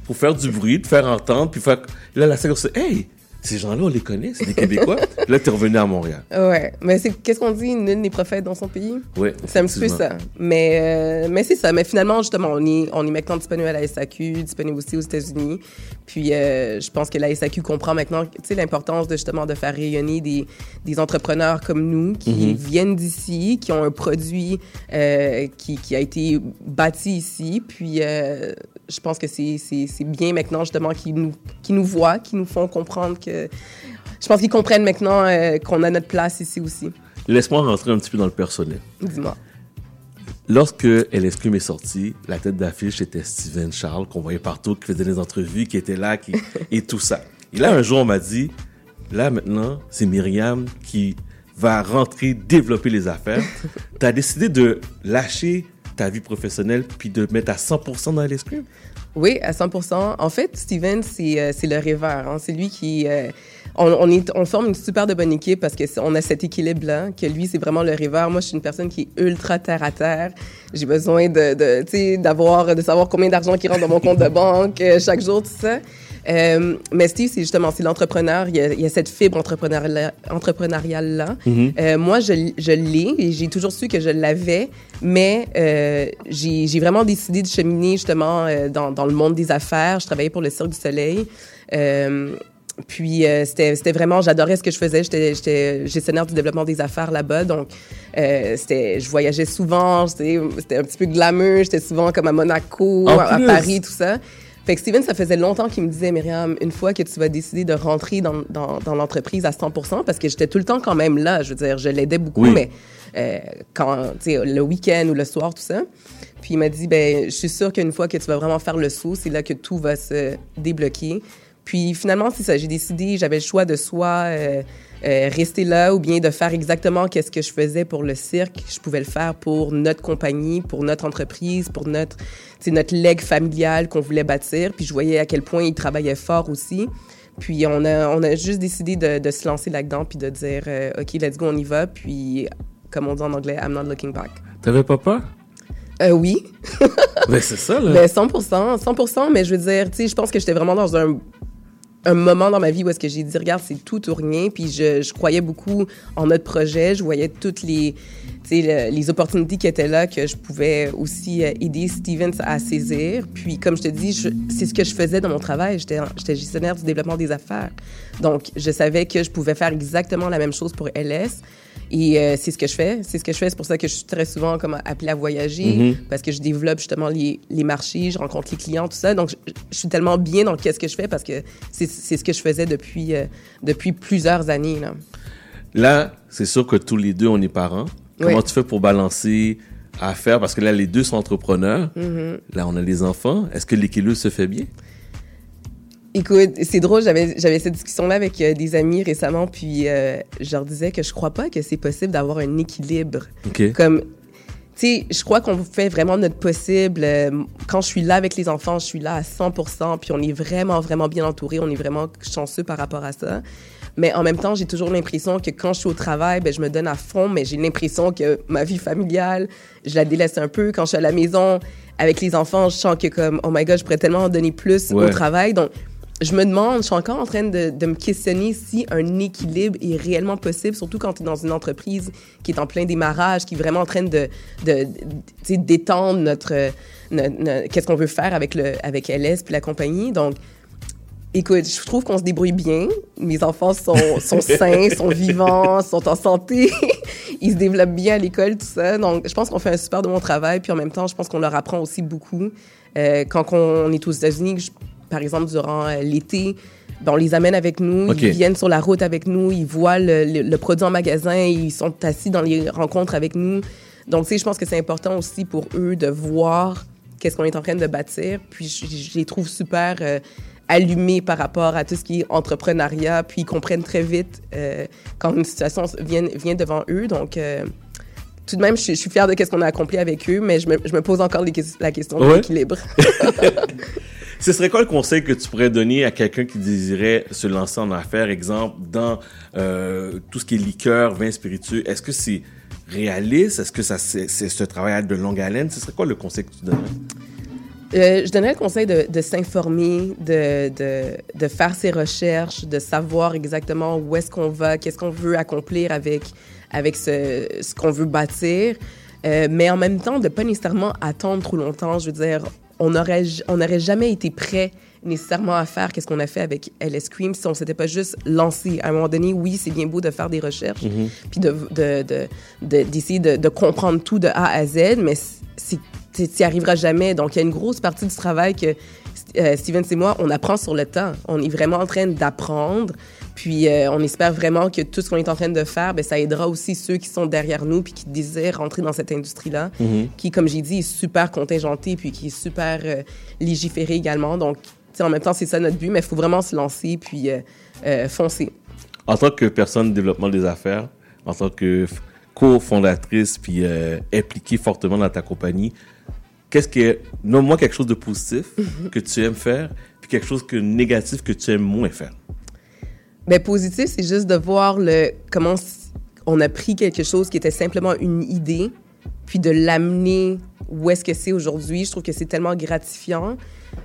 pour faire du bruit, te faire entendre, puis faire. Là, la SAQ, c'est Hey, ces gens-là, on les connaît, c'est des Québécois. Là, tu es revenu à Montréal. Ouais, mais c'est qu'est-ce qu'on dit, nul n'est prophète dans son pays? Oui. C'est un petit peu ça. Mais, euh, mais c'est ça. Mais finalement, justement, on est, on est maintenant disponible à la SAQ, disponible aussi aux États-Unis. Puis euh, je pense que la SAQ comprend maintenant, tu sais, l'importance de justement de faire rayonner des, des entrepreneurs comme nous qui Mhm. viennent d'ici, qui ont un produit euh, qui, qui a été bâti ici. Puis je pense que c'est bien maintenant justement qu'ils nous, qu'ils nous voient, qu'ils nous font comprendre que... Je pense qu'ils comprennent maintenant euh, qu'on a notre place ici aussi. Laisse-moi rentrer un petit peu dans le personnel. Dis-moi. Lorsque LS Plume est sorti, la tête d'affiche était Steven Charles, qu'on voyait partout, qui faisait des entrevues, qui était là, qui, et tout ça. Et là, un jour, on m'a dit, là, maintenant, c'est Myriam qui va rentrer, développer les affaires. tu as décidé de lâcher ta vie professionnelle puis de mettre à 100% dans LS Plume? Oui, à 100 En fait, Steven, c'est euh, le rêveur. hein. C'est lui qui... euh, on, on, forme une super de bonne équipe parce qu'on a cet équilibre-là, que lui, c'est vraiment le rêveur. Moi, je suis une personne qui est ultra terre-à-terre. J'ai besoin de, de, de savoir combien d'argent qui rentre dans mon compte de banque euh, chaque jour, tout ça. Euh, mais Steve, c'est justement, c'est l'entrepreneur. Il y a, il y a cette fibre entrepreneuriale- entrepreneuriale-là. Mhm. Euh, moi, je, je l'ai et j'ai toujours su que je l'avais, mais euh, j'ai j'ai vraiment décidé de cheminer justement euh, dans, dans le monde des affaires. Je travaillais pour le Cirque du Soleil. Euh, puis euh, c'était c'était vraiment, j'adorais ce que je faisais. J'étais j'étais gestionnaire du développement des affaires là-bas, donc euh, c'était, je voyageais souvent. C'était c'était un petit peu glamour. J'étais souvent comme à Monaco, à. Paris, tout ça. Fait que Steven, ça faisait longtemps qu'il me disait, Myriam, une fois que tu vas décider de rentrer dans, dans, dans l'entreprise à 100% parce que j'étais tout le temps quand même là. Je veux dire, je l'aidais beaucoup, Oui. mais euh, quand, tu sais, le week-end ou le soir, tout ça. Puis il m'a dit, ben, je suis sûre qu'une fois que tu vas vraiment faire le saut, c'est là que tout va se débloquer. Puis finalement, c'est ça. J'ai décidé, j'avais le choix de soit euh, euh, rester là ou bien de faire exactement qu'est-ce que je faisais pour le cirque. Je pouvais le faire pour notre compagnie, pour notre entreprise, pour notre, sais, notre legs familial qu'on voulait bâtir. Puis je voyais à quel point il travaillait fort aussi. Puis on a, on a juste décidé de, de se lancer là-dedans puis de dire, euh, OK, let's go, on y va. Puis, comme on dit en anglais, I'm not looking back. T'avais pas peur? Euh, oui. Ben, c'est ça, là. Ben, 100 100 mais je veux dire, tu sais, je pense que j'étais vraiment dans un, un moment dans ma vie où est-ce que j'ai dit, regarde, c'est tout ou rien, puis je, je croyais beaucoup en notre projet, je voyais toutes les, le- les opportunités qui étaient là, que je pouvais aussi euh, aider Stevens à saisir. Puis, comme je te dis, c'est ce que je faisais dans mon travail, j'étais gestionnaire du développement des affaires. Donc, je savais que je pouvais faire exactement la même chose pour LS. Et euh, c'est ce que je fais. C'est ce que je fais. C'est pour ça que je suis très souvent comme appelée à voyager Mhm. parce que je développe justement les, les marchés, je rencontre les clients, tout ça. Donc, je, je suis tellement bien dans qu'est-ce que je fais parce que c'est ce que je faisais depuis, euh, depuis plusieurs années. Là. Là, c'est sûr que tous les deux, on est parents. Comment Oui. tu fais pour balancer à faire? Parce que là, les deux sont entrepreneurs. Mhm. Là, on a des enfants. Est-ce que l'équilibre se fait bien? Écoute, c'est drôle, j'avais cette discussion-là avec euh, des amis récemment, puis euh, je leur disais que je crois pas que c'est possible d'avoir un équilibre. OK. Comme, tu sais, je crois qu'on fait vraiment notre possible. Euh, Quand je suis là avec les enfants, je suis là à 100 puis on est vraiment, vraiment bien entouré. On est vraiment chanceux par rapport à ça. Mais en même temps, j'ai toujours l'impression que quand je suis au travail, ben, je me donne à fond, mais j'ai l'impression que ma vie familiale, je la délaisse un peu. Quand je suis à la maison avec les enfants, je sens que comme, oh my God, je pourrais tellement en donner plus Ouais. au travail. Donc, je me demande, je suis encore en train de, de me questionner si un équilibre est réellement possible, surtout quand tu es dans une entreprise qui est en plein démarrage, qui est vraiment en train de, d'étendre notre, notre- notre- qu'est-ce qu'on veut faire avec, le, avec LS puis la compagnie. Donc, écoute, je trouve qu'on se débrouille bien. Mes enfants sont, sont sains, sont vivants, sont en santé. Ils se développent bien à l'école, tout ça. Donc, je pense qu'on fait un super de bon travail. Puis en même temps, je pense qu'on leur apprend aussi beaucoup. Euh, quand on est aux États-Unis, je- par exemple, durant euh, l'été, ben, on les amène avec nous, ils viennent sur la route avec nous, ils voient le, le- le produit en magasin, ils sont assis dans les rencontres avec nous. Donc, tu je pense que c'est important aussi pour eux de voir qu'est-ce qu'on est en train de bâtir. Puis, je, je les trouve super euh, allumés par rapport à tout ce qui est entrepreneuriat. Puis, ils comprennent très vite euh, quand une situation vient, vient devant eux. Donc, euh, tout de même, je, je suis fière de ce qu'on a accompli avec eux, mais je me, je me pose encore les la question de Ouais. l'équilibre. Ce serait quoi le conseil que tu pourrais donner à quelqu'un qui désirait se lancer en affaires, exemple, dans euh, tout ce qui est liqueur, vin spiritueux? Est-ce que c'est réaliste? Est-ce que ça, c'est, ce travail de longue haleine? Ce serait quoi le conseil que tu donnerais? Euh, je donnerais le conseil de, s'informer, de, de, faire ses recherches, de savoir exactement où est-ce qu'on va, qu'est-ce qu'on veut accomplir avec, avec ce, ce qu'on veut bâtir. Euh, mais en même temps, de pas nécessairement attendre trop longtemps. Je veux dire, on n'aurait on jamais été prêt nécessairement à faire qu'est-ce qu'on a fait avec LS Cream si on s'était pas juste lancé. À un moment donné, oui, c'est bien beau de faire des recherches, Mhm. puis de, de, de, de- d'essayer de, de comprendre tout de A à Z, mais c'est tu n'y arriveras jamais. Donc, il y a une grosse partie du travail que euh, Steven et moi, on apprend sur le temps. On est vraiment en train d'apprendre. Puis, euh, on espère vraiment que tout ce qu'on est en train de faire, ben, ça aidera aussi ceux qui sont derrière nous puis qui désirent rentrer dans cette industrie-là, Mhm. qui, comme j'ai dit, est super contingentée puis qui est super euh, légiférée également. Donc, en même temps, c'est ça notre but, mais il faut vraiment se lancer puis euh, euh, foncer. En tant que personne de développement des affaires, en tant que cofondatrice puis impliquée fortement dans ta compagnie, qu'est-ce qui est, nomme-moi quelque chose de positif que tu aimes faire, puis quelque chose que négatif que tu aimes moins faire? Ben, positif, c'est juste de voir le, comment on a pris quelque chose qui était simplement une idée, puis de l'amener où est-ce que c'est aujourd'hui. Je trouve que c'est tellement gratifiant.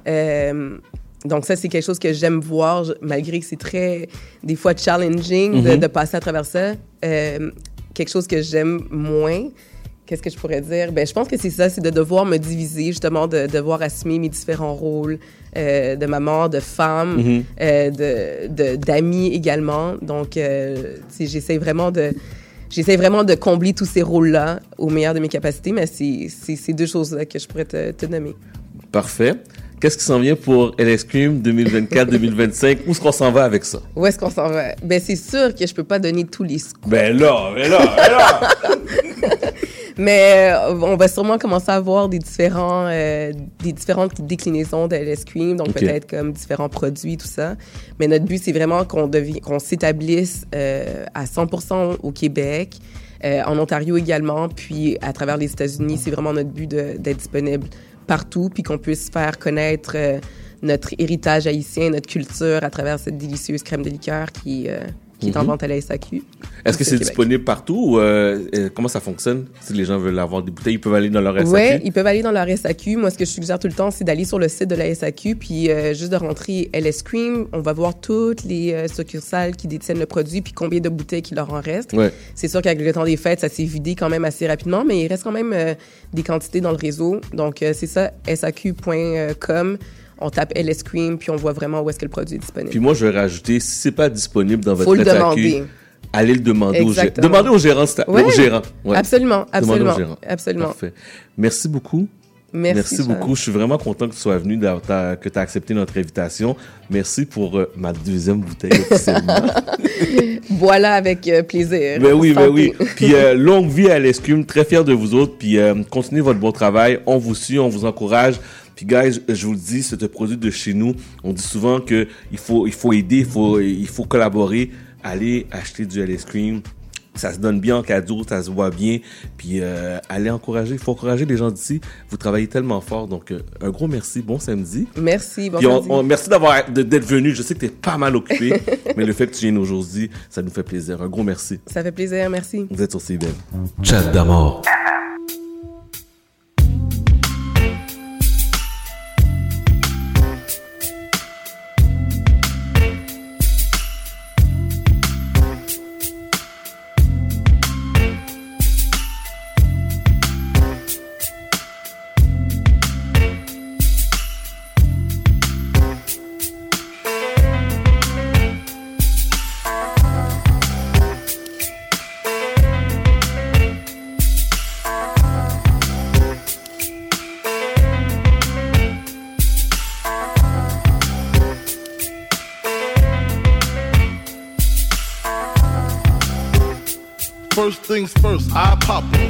Euh, donc ça, c'est quelque chose que j'aime voir, malgré que c'est très, des fois, challenging de, Mhm. de passer à travers ça. Euh, quelque chose que j'aime moins. Qu'est-ce que je pourrais dire? Ben, je pense que c'est ça, c'est de devoir me diviser, justement, de devoir assumer mes différents rôles euh, de maman, de femme, Mhm. euh, de- de- d'amis également. Donc, euh, j'essaie vraiment de... J'essaie vraiment de combler tous ces rôles-là au meilleur de mes capacités, mais c'est ces deux choses-là que je pourrais te, te nommer. Parfait. Qu'est-ce qui s'en vient pour LS Cream 2024-2025? Où est-ce qu'on s'en va avec ça? Où est-ce qu'on s'en va? Ben, c'est sûr que je peux pas donner tous les scoops. Ben là, ben là, ben là! Mais euh, on va sûrement commencer à voir des, différents, euh, des différentes déclinaisons de LS Cream, donc peut-être comme différents produits, tout ça. Mais notre but, c'est vraiment qu'on qu'on s'établisse euh, à 100% au Québec, euh, en Ontario également, puis à travers les États-Unis. C'est vraiment notre but d'être disponible partout, puis qu'on puisse faire connaître euh, notre héritage haïtien, notre culture à travers cette délicieuse crème de liqueur qui, qui est en Mhm. vente à la SAQ. Est-ce que c'est disponible partout ou euh, euh, comment ça fonctionne? Si les gens veulent avoir des bouteilles, ils peuvent aller dans leur SAQ? Oui, ils peuvent aller dans leur SAQ. Moi, ce que je suggère tout le temps, c'est d'aller sur le site de la SAQ, puis euh, juste de rentrer LS Cream. On va voir toutes les euh, succursales qui détiennent le produit, puis combien de bouteilles qu'il leur en reste. Ouais. C'est sûr qu'avec le temps des fêtes, ça s'est vidé quand même assez rapidement, mais il reste quand même des quantités dans le réseau. Donc, c'est ça, saq.com. On tape LS Cream, puis on voit vraiment où est-ce que le produit est disponible. Puis moi, je vais rajouter, si c'est pas disponible dans votre Faut le demander. allez le demander au gérant. Demandez au gérant. Ouais. Au gérant. ouais. Absolument, au absolument, gérant. absolument. Parfait. Merci beaucoup. Merci, beaucoup. Je suis vraiment content que tu sois venu, que tu as accepté notre invitation. Merci pour euh, ma deuxième bouteille voilà, avec euh, plaisir. Ben oui, ben oui. Puis euh, longue vie à l'escume, très fier de vous autres. Puis continuez votre bon travail. On vous suit, on vous encourage. Puis guys, je vous le dis, c'est un produit de chez nous. On dit souvent que il faut, il faut aider, il faut, il faut collaborer. Allez acheter du LS Cream. Ça se donne bien en cadeau, ça se voit bien. Puis euh, allez encourager, il faut encourager les gens d'ici. Vous travaillez tellement fort. Donc euh, un gros merci, bon samedi. Merci, bon Puis on- samedi. on- merci d'avoir d'être venu. Je sais que tu es pas mal occupé, mais le fait que tu viennes aujourd'hui, ça nous fait plaisir. Un gros merci. Ça fait plaisir, merci. Vous êtes sur CBL. Chat d'amour.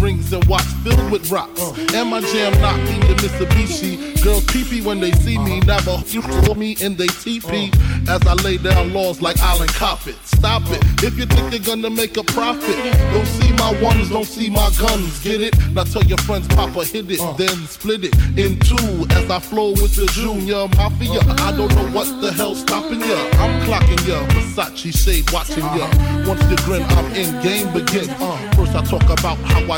Rings and watch filled with rocks. And my jam knocking the Mitsubishi. Girls pee when they see me. Never you me in they teepee. As I lay down laws like Island Coppet. Stop it. If you think you're gonna make a profit, don't see my ones, don't see my guns. Get it? Now tell your friends, Papa hit it, then split it in two. As I flow with the Junior Mafia. I don't know what the hell's stopping ya. I'm clocking ya. Versace shade watching ya. Once you grin, I'm in game begin. First I talk about how I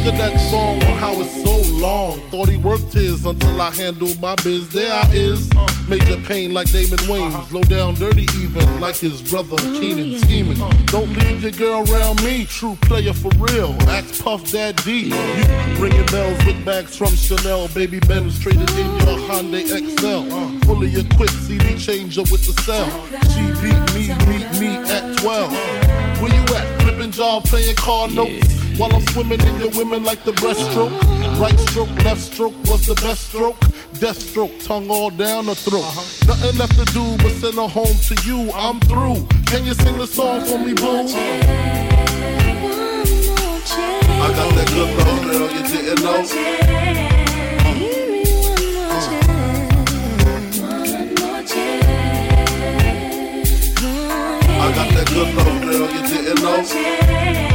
Sick of that song on how it's so long. Thought he worked his until I handled my biz. There I is. Major pain like Damon Wayans. Low down dirty even like his brother oh, Keenan scheming. Don't leave your girl around me. True player for real. Ask Puff Dad D. You ringing bells with bags from Chanel. Baby Ben's traded in your Hyundai XL. Fully equipped CD changer with the cell. She beat me, beat me at 12. Where you at? Flipping job, playing car notes. While I'm swimming in your women like the breaststroke. Right stroke, left stroke was the best stroke. Death stroke, tongue all down the throat. Nothing left to do but send her home to you. I'm through. Can you sing the song for me, boo? I got that good love, girl, you didn't know. I got that good love, girl, you didn't know.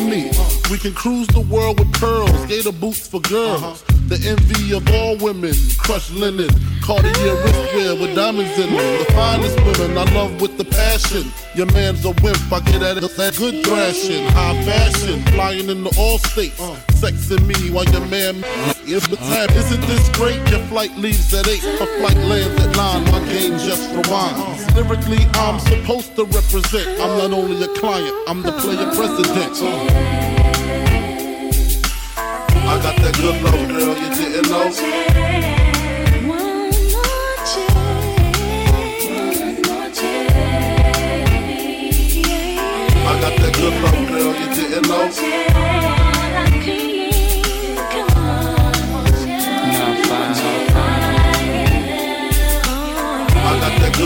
Me? We can cruise the world with pearls, gator boots for girls. Uh-huh. The envy of all women, crushed linen, Cartier wristwear with diamonds in them. The finest women I love with the passion. Your man's a wimp, I get at it that good thrashing, high fashion, flying in the all states, uh. sexing me while your man. If the time isn't this great, your flight leaves at eight, her flight lands at nine. My game just rewinds. Lyrically, I'm supposed to represent. I'm not only a client, I'm the player president. I got that good love, girl, you didn't know. I got that good love, girl, you didn't know.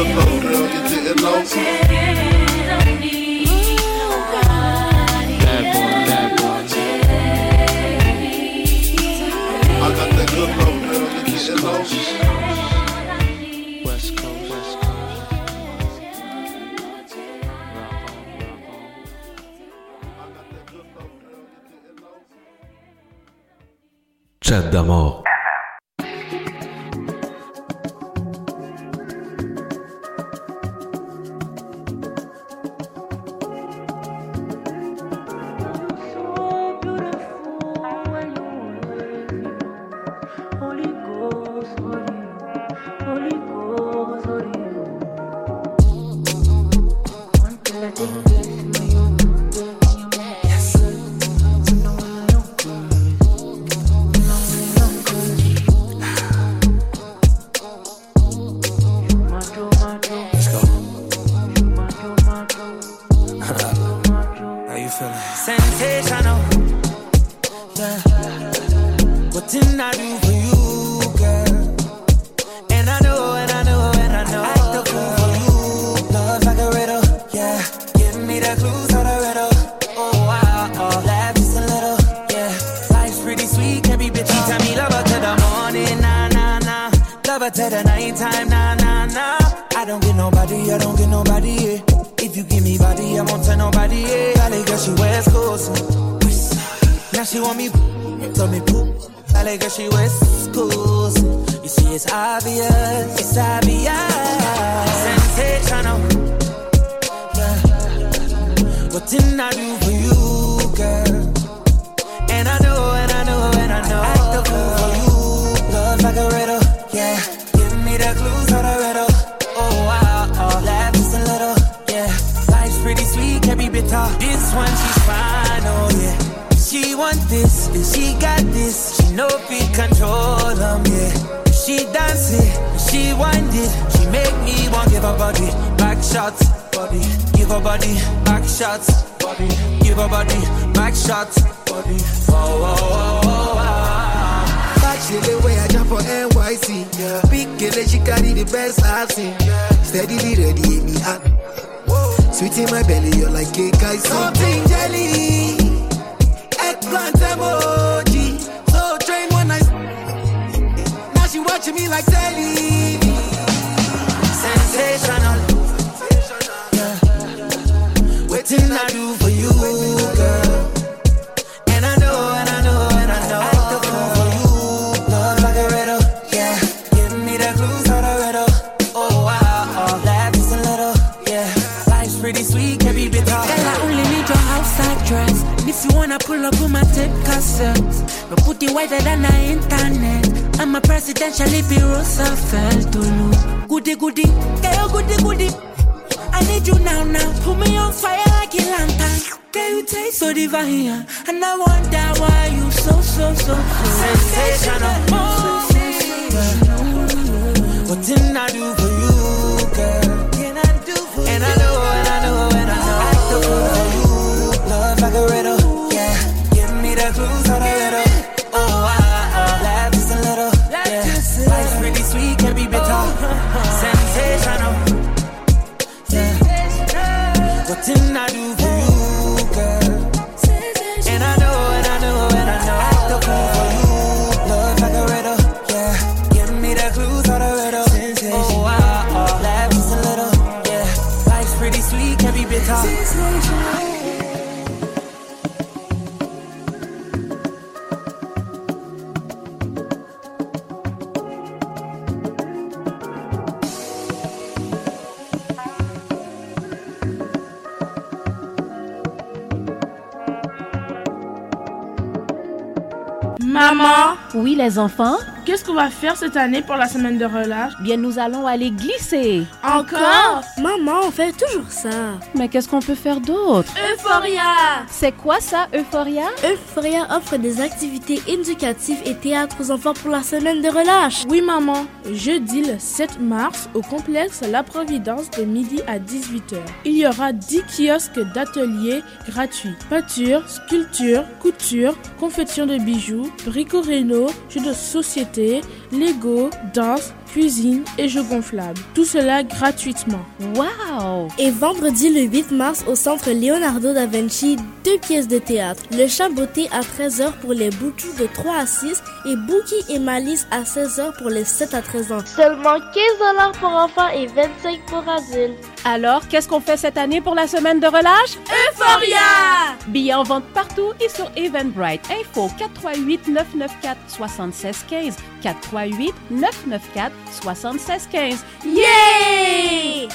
I got that good love, girl, you didn't know. I got that good love, girl, you didn't know. West Coast, West Chat d'amour. Let's shots, body. Give her body back shots, body. Give her body back shots, body. Whoa, whoa, whoa, whoa, whoa. Back she the way I jump for NYC. Yeah. Big girl, she carry the best I've seen. Steadily ready, hit me up. Sweet in my belly, you're like cake, I see. Something jelly, eggplant emoji. So train when I. Now she watching me like telly. Sensational. Waiting I do for you, girl. And I know, and I know, and I know. Fool for you. Love like a riddle, yeah. Give me the clues to the riddle. Oh, wow, laugh just a little, yeah. Life's pretty sweet, can be bitter. Girl, I only need your outside dress. If you wanna pull up with my tape cassettes, but put it wider than the internet. I'm a presidential be Roosevelt to look. Goody goody, girl, goody goody. I need you now, now. Put me on fire like a lantern. Girl, you taste so divine, and I wonder why you so so so so Sensational. Oh, What didn't I do I do Oui, les enfants? Qu'est-ce qu'on va faire cette année pour la semaine de relâche? Bien, nous allons aller glisser. Encore? Maman, on fait toujours ça. Mais qu'est-ce qu'on peut faire d'autre? Euphoria C'est quoi ça, Euphoria? Euphoria offre des activités éducatives et théâtre aux enfants pour la semaine de relâche. Oui, maman. Jeudi le 7 mars, au complexe La Providence de midi à 18h. Il y aura 10 kiosques d'ateliers gratuits. Peinture, sculpture, couture, confection de bijoux, brico-réno, jeux de société, Lego, danse, cuisine et jeux gonflables. Tout cela gratuitement. Wow Et vendredi le 8 mars au centre Leonardo da Vinci, deux pièces de théâtre. Le chat beauté à 13h pour les boutous de 3 à 6 et Bookie et Malice à 16h pour les 7 à 13 ans. Seulement 15 pour enfants et 25 pour adultes. Alors, qu'est-ce qu'on fait cette année pour la semaine de relâche? Euphoria Billets en vente partout et sur Eventbrite. Info 438 994 76 15 438 994 76 15. Yeah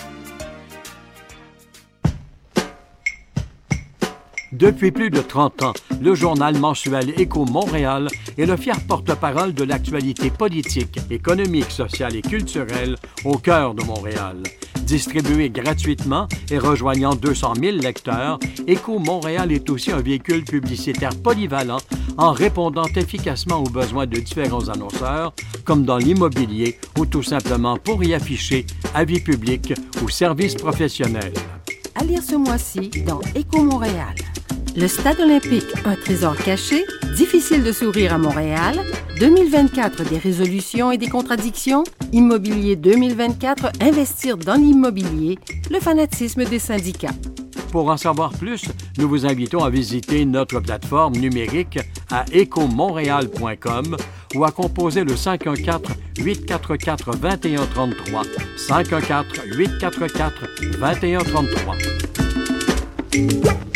Depuis plus de 30 ans, le journal mensuel Écho Montréal est le fier porte-parole de l'actualité politique, économique, sociale et culturelle au cœur de Montréal. Distribué gratuitement et rejoignant 200 000 lecteurs, Écho Montréal est aussi un véhicule publicitaire polyvalent en répondant efficacement aux besoins de différents annonceurs, comme dans l'immobilier ou tout simplement pour y afficher avis publics ou services professionnels. À lire ce mois-ci dans Éco Montréal. Le Stade olympique, un trésor caché, difficile de sourire à Montréal, 2024 des résolutions et des contradictions, Immobilier 2024, investir dans l'immobilier, le fanatisme des syndicats. Pour en savoir plus, nous vous invitons à visiter notre plateforme numérique à écomontréal.com ou à composer le 514-844-2133. 514-844-2133.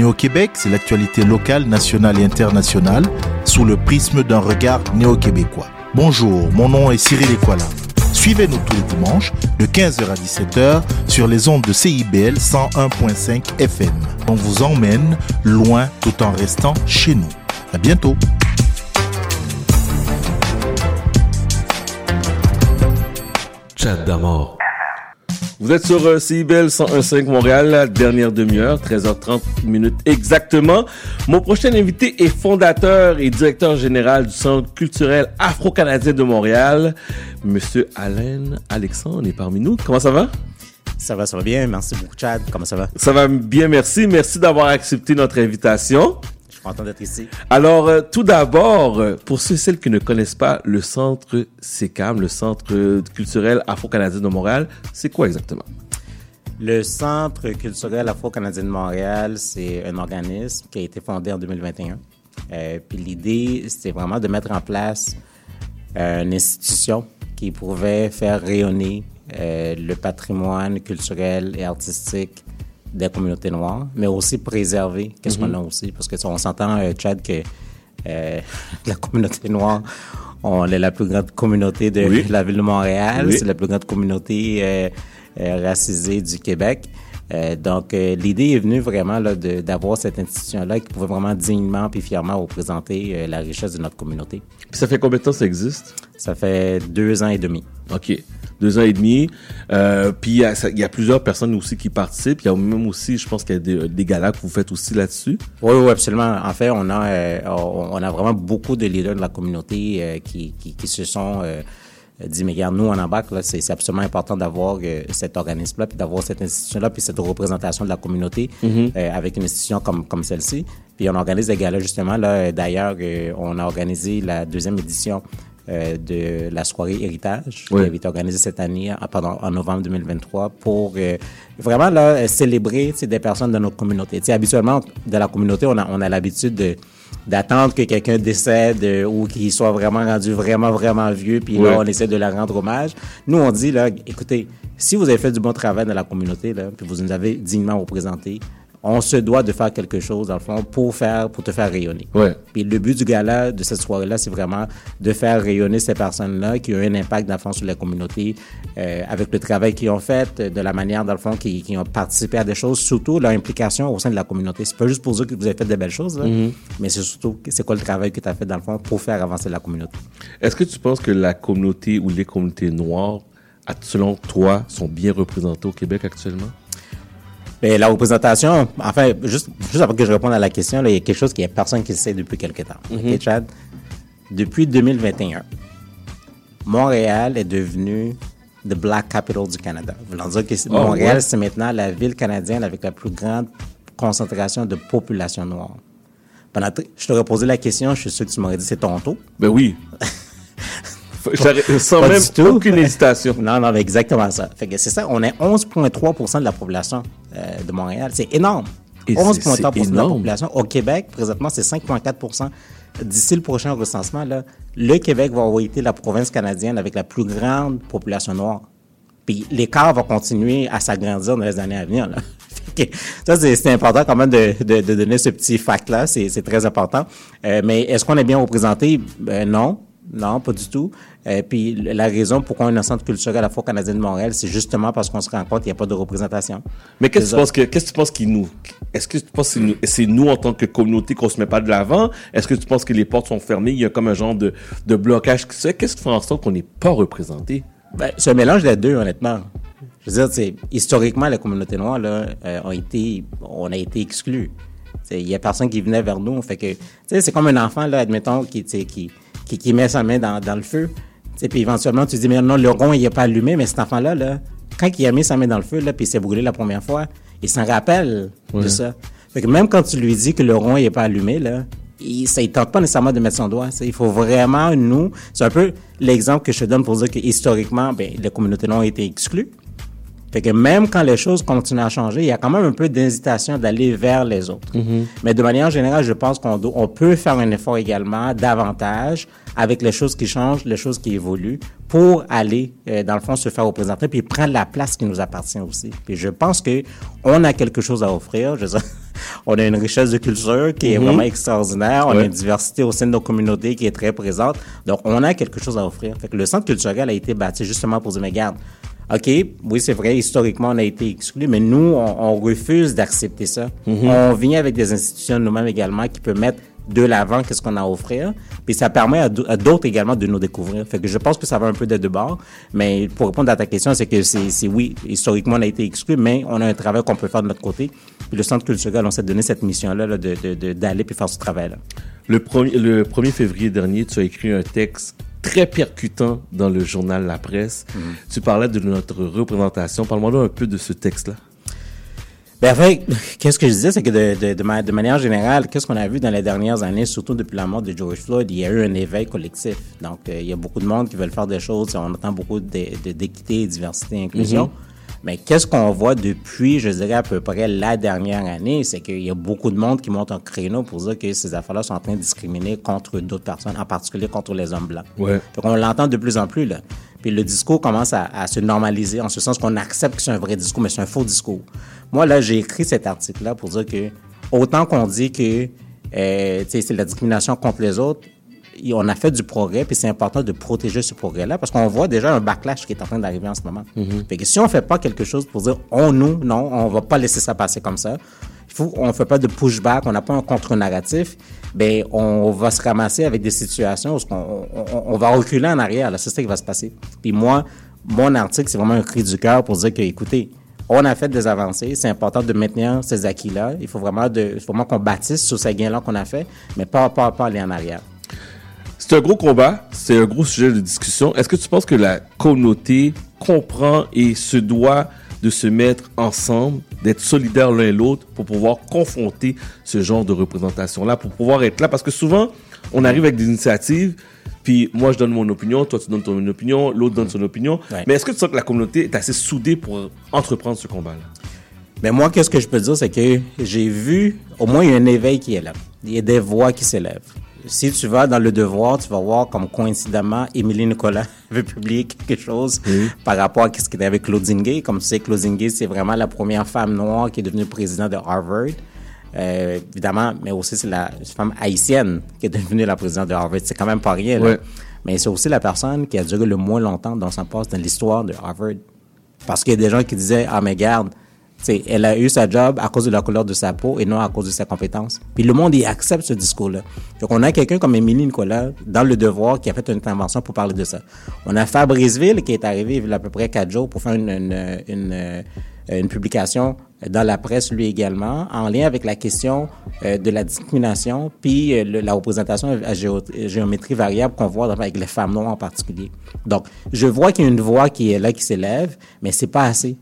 Néo-Québec, c'est l'actualité locale, nationale et internationale sous le prisme d'un regard néo-québécois. Bonjour, mon nom est Cyril Equala. Suivez-nous tous les dimanches de 15h à 17h sur les ondes de CIBL 101.5 FM. On vous emmène loin tout en restant chez nous. À bientôt. Chat d'amour. Vous êtes sur euh, CIBL 101.5 Montréal, la dernière demi-heure, 13h30 minutes exactement. Mon prochain invité est fondateur et directeur général du Centre culturel afro-canadien de Montréal, Monsieur Alain Alexandre est parmi nous. Comment ça va? Ça va, ça va bien. Merci beaucoup, Chad. Comment ça va? Ça va bien, merci. Merci d'avoir accepté notre invitation. Je suis content d'être ici. Alors, euh, tout d'abord, euh, pour ceux et celles qui ne connaissent pas le centre SECAM, le Centre culturel afro-canadien de Montréal, c'est quoi exactement? Le Centre culturel afro-canadien de Montréal, c'est un organisme qui a été fondé en 2021. Euh, puis l'idée, c'était vraiment de mettre en place euh, une institution qui pouvait faire rayonner le patrimoine culturel et artistique des communautés noires, mais aussi préserver qu'est-ce Mhm. qu'on a aussi. Parce que on s'entend, euh, Chad, que euh, la communauté noire, on est la plus grande communauté de Oui. la ville de Montréal. Oui. C'est la plus grande communauté euh, euh, racisée du Québec. Donc, l'idée est venue vraiment d'avoir cette institution-là qui pouvait vraiment dignement puis fièrement représenter la richesse de notre communauté. Puis ça fait combien de temps ça existe? Ça fait deux ans et demi. OK. Deux ans et demi. Euh, puis il y, y a plusieurs personnes aussi qui participent. Il y a même aussi, je pense qu'il y a des, des galas que vous faites aussi là-dessus. Oui, oui, absolument. En fait, on a, euh, on a vraiment beaucoup de leaders de la communauté euh, qui, qui, qui se sont euh, dit, mais regarde, nous, on embarque, là, c'est c'est absolument important d'avoir euh, cet organisme-là, puis d'avoir cette institution-là, puis cette représentation de la communauté Mhm. euh, avec une institution comme, comme celle-ci. Puis on organise des galas, justement. Là, d'ailleurs, euh, on a organisé la deuxième édition euh, de la soirée Héritage, qui avait été organisée cette année, en, pardon, en novembre 2023, pour euh, vraiment là, euh, célébrer des personnes de notre communauté. Tu sais, habituellement, de la communauté, on a, on a l'habitude de d'attendre que quelqu'un décède euh, ou qu'il soit vraiment rendu vraiment, vraiment vieux, puis là, on essaie de leur rendre hommage. Nous, on dit, là, écoutez, si vous avez fait du bon travail dans la communauté, là, puis vous nous avez dignement représenté, on se doit de faire quelque chose, dans le fond, pour faire, pour te faire rayonner. Ouais. Puis le but du gala, de cette soirée-là, c'est vraiment de faire rayonner ces personnes-là qui ont un impact, dans le fond, sur la communauté, euh, avec le travail qu'ils ont fait, de la manière, dans le fond, qu'ils ont participé à des choses, surtout leur implication au sein de la communauté. C'est pas juste pour dire que vous avez fait de belles choses, là, Mhm. mais c'est surtout, c'est quoi le travail que tu as fait, dans le fond, pour faire avancer la communauté. Est-ce que tu penses que la communauté ou les communautés noires, selon toi, sont bien représentées au Québec actuellement? Ben, la représentation, enfin, juste, juste avant que je réponde à la question, là, il y a quelque chose qu'il n'y a personne qui le sait depuis quelque temps. Mhm. OK, Chad? Depuis 2021, Montréal est devenu the Black Capital du Canada. Voulant dire que Oh, Montréal, ouais. c'est maintenant la ville canadienne avec la plus grande concentration de population noire. Pendant je t'aurais posé la question, je suis sûr que tu m'aurais dit c'est Toronto. Ben oui. Sans Pas même du tout. aucune hésitation. Non, non, mais exactement ça. Fait que c'est ça, on est 11,3% de la population euh, de Montréal. C'est énorme. Et c'est- 11,3 c'est de la population. Au Québec, présentement, c'est 5,4% D'ici le prochain recensement, là, le Québec va avoir été la province canadienne avec la plus grande population noire. Puis l'écart va continuer à s'agrandir dans les années à venir. Là. Ça, c'est important quand même de, de, de donner ce petit fact-là. C'est c'est très important. Euh, mais est-ce qu'on est bien représenté? Ben, non. Non, pas du tout. Euh, puis la raison pourquoi on a un centre culturel afro-canadien de Montréal, c'est justement parce qu'on se rend compte qu'il n'y a pas de représentation. Mais qu'est-ce que tu penses que qu'est-ce que tu penses qui nous Est-ce que tu penses que c'est nous, en tant que communauté qu'on se met pas de l'avant? Est-ce que tu penses que les portes sont fermées? Il y a comme un genre de, de blocage qui se fait Qu'est-ce qui fait en sorte qu'on n'est pas représenté? Ben, c'est un mélange des deux, honnêtement. Je veux dire, historiquement, les communautés noires là, euh, ont été, on a été exclus. Il y a personne qui venait vers nous. Fait que, c'est comme un enfant, là, admettons, qui, qui, qui, qui met sa main dans, dans le feu. Sais, Puis éventuellement, tu dis, mais non, le rond, il n'est pas allumé, mais cet enfant-là, là, quand il a mis sa main dans le feu, là, puis il s'est brûlé la première fois, il s'en rappelle de ça. Fait que même quand tu lui dis que le rond, il n'est pas allumé, là, il, ça, il tente pas nécessairement de mettre son doigt. sais. Il faut vraiment, nous, c'est un peu l'exemple que je te donne pour dire que historiquement, ben, les communautés noires ont été exclues. Fait que même quand les choses continuent à changer, il y a quand même un peu d'hésitation d'aller vers les autres. Mais de manière générale, je pense qu'on on peut faire un effort également davantage avec les choses qui changent, les choses qui évoluent, pour aller, euh, dans le fond, se faire représenter, puis prendre la place qui nous appartient aussi. Puis je pense que on a quelque chose à offrir. Je dire, on a une richesse de culture qui est Mhm. vraiment extraordinaire. On a une diversité au sein de nos communautés qui est très présente. Donc, on a quelque chose à offrir. Fait que le centre culturel a été bâti justement pour dire, mais garde, OK, oui, c'est vrai, historiquement, on a été exclus, mais nous, on, on refuse d'accepter ça. Mhm. On vient avec des institutions nous-mêmes également qui peuvent mettre de l'avant qu'est-ce qu'on a à offrir. Puis ça permet à d'autres également de nous découvrir. Fait que je pense que ça va un peu des deux bords. Mais pour répondre à ta question, c'est que c'est oui, historiquement, on a été exclus, mais on a un travail qu'on peut faire de notre côté. Puis le Centre culturel, on s'est donné cette mission-là là, de, de, de- d'aller puis faire ce travail-là. Le, premier, le 1er février dernier, tu as écrit un texte très percutant dans le journal La Presse. Tu parlais de notre représentation. Parle-moi un peu de ce texte-là. Ben, en fait, qu'est-ce que je disais, c'est que de, de, de, ma- de manière générale, qu'est-ce qu'on a vu dans les dernières années, surtout depuis la mort de George Floyd, il y a eu un éveil collectif. Donc, euh, il y a beaucoup de monde qui veulent faire des choses. On entend beaucoup d'équité, diversité, inclusion. Mhm. Mais qu'est-ce qu'on voit depuis, je dirais, à peu près la dernière année, c'est qu'il y a beaucoup de monde qui monte un créneau pour dire que ces affaires-là sont en train de discriminer contre d'autres personnes, en particulier contre les hommes blancs. Ouais. Donc, on l'entend de plus en plus, là. Puis le discours commence à, à se normaliser, en ce sens qu'on accepte que c'est un vrai discours, mais c'est un faux discours. Moi, là, j'ai écrit cet article-là pour dire que, autant qu'on dit que euh, c'est la discrimination contre les autres, on a fait du progrès, puis c'est important de protéger ce progrès-là, parce qu'on voit déjà un backlash qui est en train d'arriver en ce moment. Fait que si on fait pas quelque chose pour dire, on, nous, non, on va pas laisser ça passer comme ça, il faut, on fait pas de pushback, on n'a pas un contre-narratif, ben, on va se ramasser avec des situations où on, on- on va reculer en arrière, là, c'est ça qui va se passer. Puis moi, mon article, c'est vraiment un cri du cœur pour dire que, écoutez, on a fait des avancées, c'est important de maintenir ces acquis-là. Il faut vraiment, de, il faut vraiment qu'on bâtisse sur ces gains-là qu'on a fait, mais pas, pas, pas aller en arrière. C'est un gros combat, c'est un gros sujet de discussion. Est-ce que tu penses que la communauté comprend et se doit de se mettre ensemble, d'être solidaires l'un et l'autre pour pouvoir confronter ce genre de représentation-là, pour pouvoir être là? Parce que souvent, on arrive avec des initiatives, puis moi je donne mon opinion, toi tu donnes ton opinion, l'autre donne son opinion. Mais est-ce que tu sens que la communauté est assez soudée pour entreprendre ce combat-là? Mais moi, qu'est-ce que je peux dire, c'est que j'ai vu, au moins, il y a un éveil qui est là. Il y a des voix qui s'élèvent. Si tu vas dans le devoir, tu vas voir comme coïncidemment, Émilie Nicolas avait publié quelque chose par rapport à ce qui était avec Claudine Gay. Comme tu sais, Claudine Gay, c'est vraiment la première femme noire qui est devenue présidente de Harvard. Euh, évidemment, mais aussi c'est la femme haïtienne qui est devenue la présidente de Harvard. C'est quand même pas rien, là. Mais c'est aussi la personne qui a duré le moins longtemps dans son poste dans l'histoire de Harvard. Parce qu'il y a des gens qui disaient, ah, mais garde, tu sais, elle a eu sa job à cause de la couleur de sa peau et non à cause de ses compétences. Puis le monde, il accepte ce discours-là. Donc, on a quelqu'un comme Émilie Nicolas, dans Le Devoir, qui a fait une intervention pour parler de ça. On a Fabrice Ville, qui est arrivé il y a à peu près quatre jours pour faire une, une, une, une publication dans la presse, lui également, en lien avec la question euh, de la discrimination, puis euh, la représentation à géo- géométrie variable qu'on voit avec les femmes noires en particulier. Donc, je vois qu'il y a une voix qui est là, qui s'élève, mais c'est pas assez.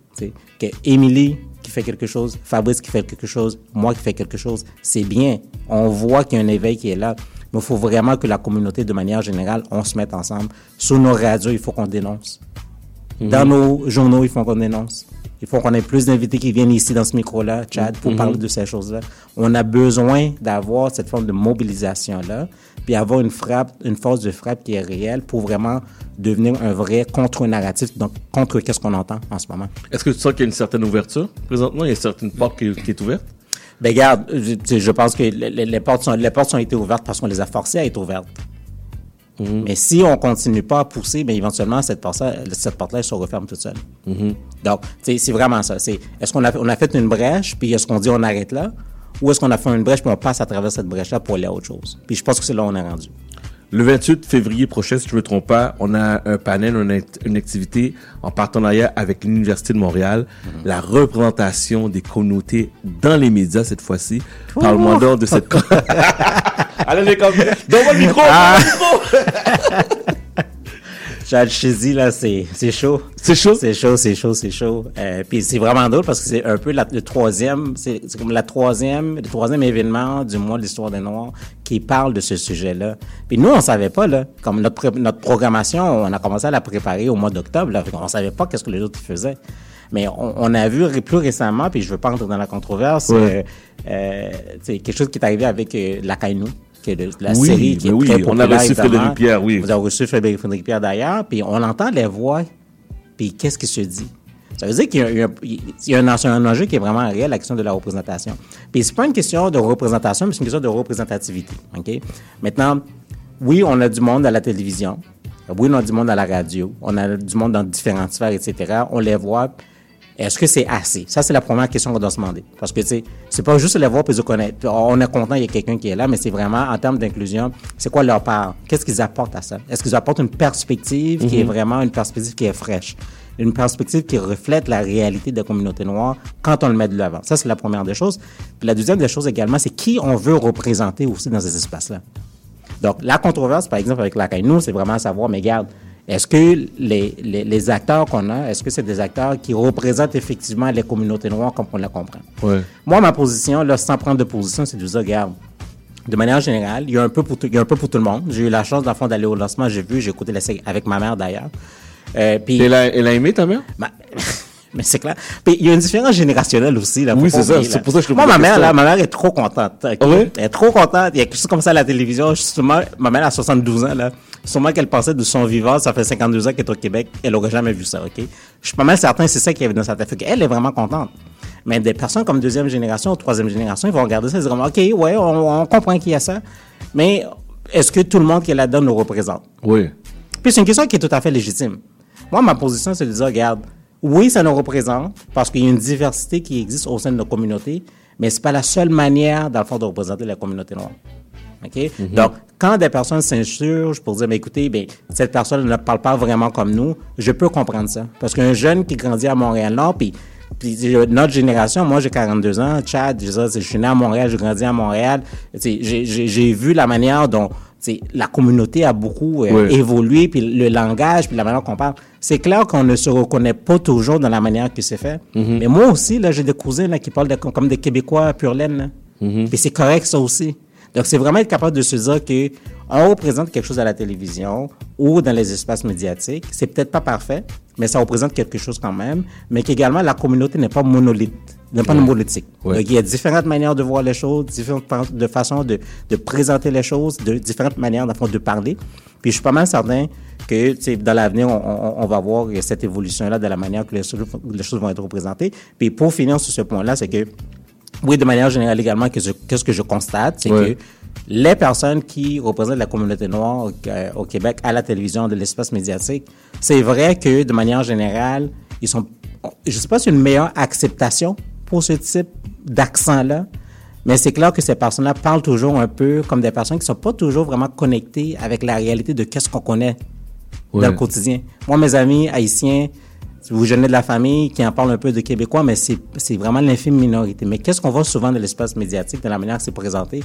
Que Émilie qui fait quelque chose, Fabrice qui fait quelque chose, moi qui fais quelque chose, c'est bien. On voit qu'il y a un éveil qui est là. Mais il faut vraiment que la communauté, de manière générale, on se mette ensemble. Sur nos radios, il faut qu'on dénonce. Dans Mhm. nos journaux, il faut qu'on dénonce. Il faut qu'on ait plus d'invités qui viennent ici dans ce micro-là, Chad, pour Mhm. parler de ces choses-là. On a besoin d'avoir cette forme de mobilisation-là, puis avoir une frappe, une force de frappe qui est réelle pour vraiment devenir un vrai contre-narratif, donc contre qu'est-ce qu'on entend en ce moment. Est-ce que tu sens qu'il y a une certaine ouverture? Présentement? Il y a une certaine porte qui, qui est ouverte? Ben regarde, je, pense que les, portes sont, les portes ont été ouvertes parce qu'on les a forcées à être ouvertes. Mais si on continue pas à pousser, ben éventuellement cette porte cette porte-là elle se referme toute seule. Donc, tu sais, c'est vraiment ça. C'est est-ce qu'on a on a fait une brèche puis est-ce qu'on dit on arrête là, ou est-ce qu'on a fait une brèche puis on passe à travers cette brèche-là pour aller à autre chose. Puis je pense que c'est là où on est rendu. Le 28 février prochain, si je ne me trompe pas, on a un panel, une, act- une activité en partenariat avec l'Université de Montréal, la représentation des communautés dans les médias cette fois-ci. Parle-moi donc de cette... Allez, les comme... Donne-moi le micro! Ah. micro! Chad Chizy, là, c'est, c'est chaud. C'est chaud? C'est chaud, c'est chaud, c'est chaud. Euh, puis c'est vraiment drôle parce que c'est un peu la- le troisième, c'est, comme la troisième, le troisième événement du mois de l'histoire des Noirs qui parle de ce sujet-là. Puis nous, on savait pas, là, comme notre, notre programmation, on a commencé à la préparer au mois d'octobre, là, qu'on savait pas qu'est-ce que les autres faisaient. Mais on, on a vu plus récemment, puis je veux pas entrer dans la controverse, Ouais. euh, euh, c'est quelque chose qui est arrivé avec euh, La Caille-nous, qui est de- la Oui, série qui est oui, très on populaire. a reçu. Frédéric Pierre, oui. Vous avez reçu Frédéric Frédéric Pierre d'ailleurs, puis on entend les voix, puis qu'est-ce qui se dit? Ça veut dire qu'il y a, il y un enjeu qui est vraiment réel, la question de la représentation. Puis c'est pas une question de représentation, mais c'est une question de représentativité. OK? Maintenant, oui, on a du monde à la télévision. Oui, on a du monde à la radio. On a du monde dans différentes sphères, etc. On les voit. Est-ce que c'est assez? Ça, c'est la première question qu'on doit se demander. Parce que, tu sais, c'est pas juste les voir puis les connaître. On est content, il y a quelqu'un qui est là, mais c'est vraiment, en termes d'inclusion, c'est quoi leur part? Qu'est-ce qu'ils apportent à ça? Est-ce qu'ils apportent une perspective qui est Mhm. vraiment une perspective qui est fraîche? Une perspective qui reflète la réalité de la communauté noire quand on le met de l'avant. Ça, c'est la première des choses. Puis la deuxième des choses également, c'est qui on veut représenter aussi dans ces espaces-là. Donc, la controverse, par exemple, avec la nous, c'est vraiment savoir, mais regarde, est-ce que les, les, les acteurs qu'on a, est-ce que c'est des acteurs qui représentent effectivement les communautés noires comme on la comprend? Ouais. Moi, ma position, là, sans prendre de position, c'est de dire, regarde, de manière générale, il y a un peu pour tout, il y a un peu pour tout le monde. J'ai eu la chance, dans le fond, d'aller au lancement, j'ai vu, j'ai écouté la série avec ma mère d'ailleurs. Euh, puis, Elle a, elle a aimé ta mère? Ma- mais c'est clair. Puis il y a une différence générationnelle aussi. Là, Oui, c'est ça. C'est pour ça que je te Moi, ma mère, là, ma mère est trop contente. ok? Ah ouais? Elle est trop contente. Il y a quelque chose comme ça à la télévision. Justement, ma mère a 72 ans, là. Sûrement qu'elle pensait de son vivant, ça fait 52 ans qu'elle est au Québec. Elle aurait jamais vu ça, OK? Je suis pas mal certain que c'est ça qui est dans sa tête. Qu'elle est vraiment contente. Mais des personnes comme deuxième génération ou troisième génération, ils vont regarder ça et dire, OK, ouais, on, on comprend qu'il y a ça. Mais est-ce que tout le monde qui est là-dedans nous représente? Oui. Puis c'est une question qui est tout à fait légitime. Moi, ma position, c'est de dire, regarde, oui, ça nous représente parce qu'il y a une diversité qui existe au sein de nos communautés, mais c'est pas la seule manière, dans le fond, de représenter la communauté noire. OK? Donc, quand des personnes s'insurgent pour dire, mais écoutez, ben, cette personne ne parle pas vraiment comme nous, je peux comprendre ça. Parce qu'un jeune qui grandit à Montréal-Nord, puis puis notre génération, moi j'ai 42 ans, Chad, je, suis né à Montréal, j'ai grandi à Montréal. J'ai vu la manière dont la communauté a beaucoup euh, évolué, puis le langage, puis la manière qu'on parle. C'est clair qu'on ne se reconnaît pas toujours dans la manière que c'est fait. Mhm. Mais moi aussi, là, j'ai des cousins là, qui parlent de- comme des Québécois pur laine. Mhm. Puis c'est correct ça aussi. Donc c'est vraiment être capable de se dire que on représente quelque chose à la télévision ou dans les espaces médiatiques. C'est peut-être pas parfait, mais ça représente quelque chose quand même. Mais qu'également la communauté n'est pas monolithe, n'est pas Ouais. monolithique. Ouais. Donc il y a différentes manières de voir les choses, différentes de façons de, de présenter les choses, de différentes manières dans le fond, de parler. Puis je suis pas mal certain que dans l'avenir, on, on- on va voir cette évolution-là de la manière que les choses vont être représentées. Puis pour finir sur ce point-là, c'est que oui, de manière générale également, qu'est-ce que je constate, c'est Ouais. que les personnes qui représentent la communauté noire au- au Québec à la télévision, de l'espace médiatique, c'est vrai que de manière générale, ils sont, je sais pas si une meilleure acceptation pour ce type d'accent-là, mais c'est clair que ces personnes-là parlent toujours un peu comme des personnes qui sont pas toujours vraiment connectées avec la réalité de qu'est-ce qu'on connaît Ouais. dans le quotidien. Moi, mes amis haïtiens, vous venez de la famille qui en parle un peu de québécois, mais c'est vraiment l'infime minorité. Mais qu'est-ce qu'on voit souvent dans l'espace médiatique, de la manière que c'est présenté?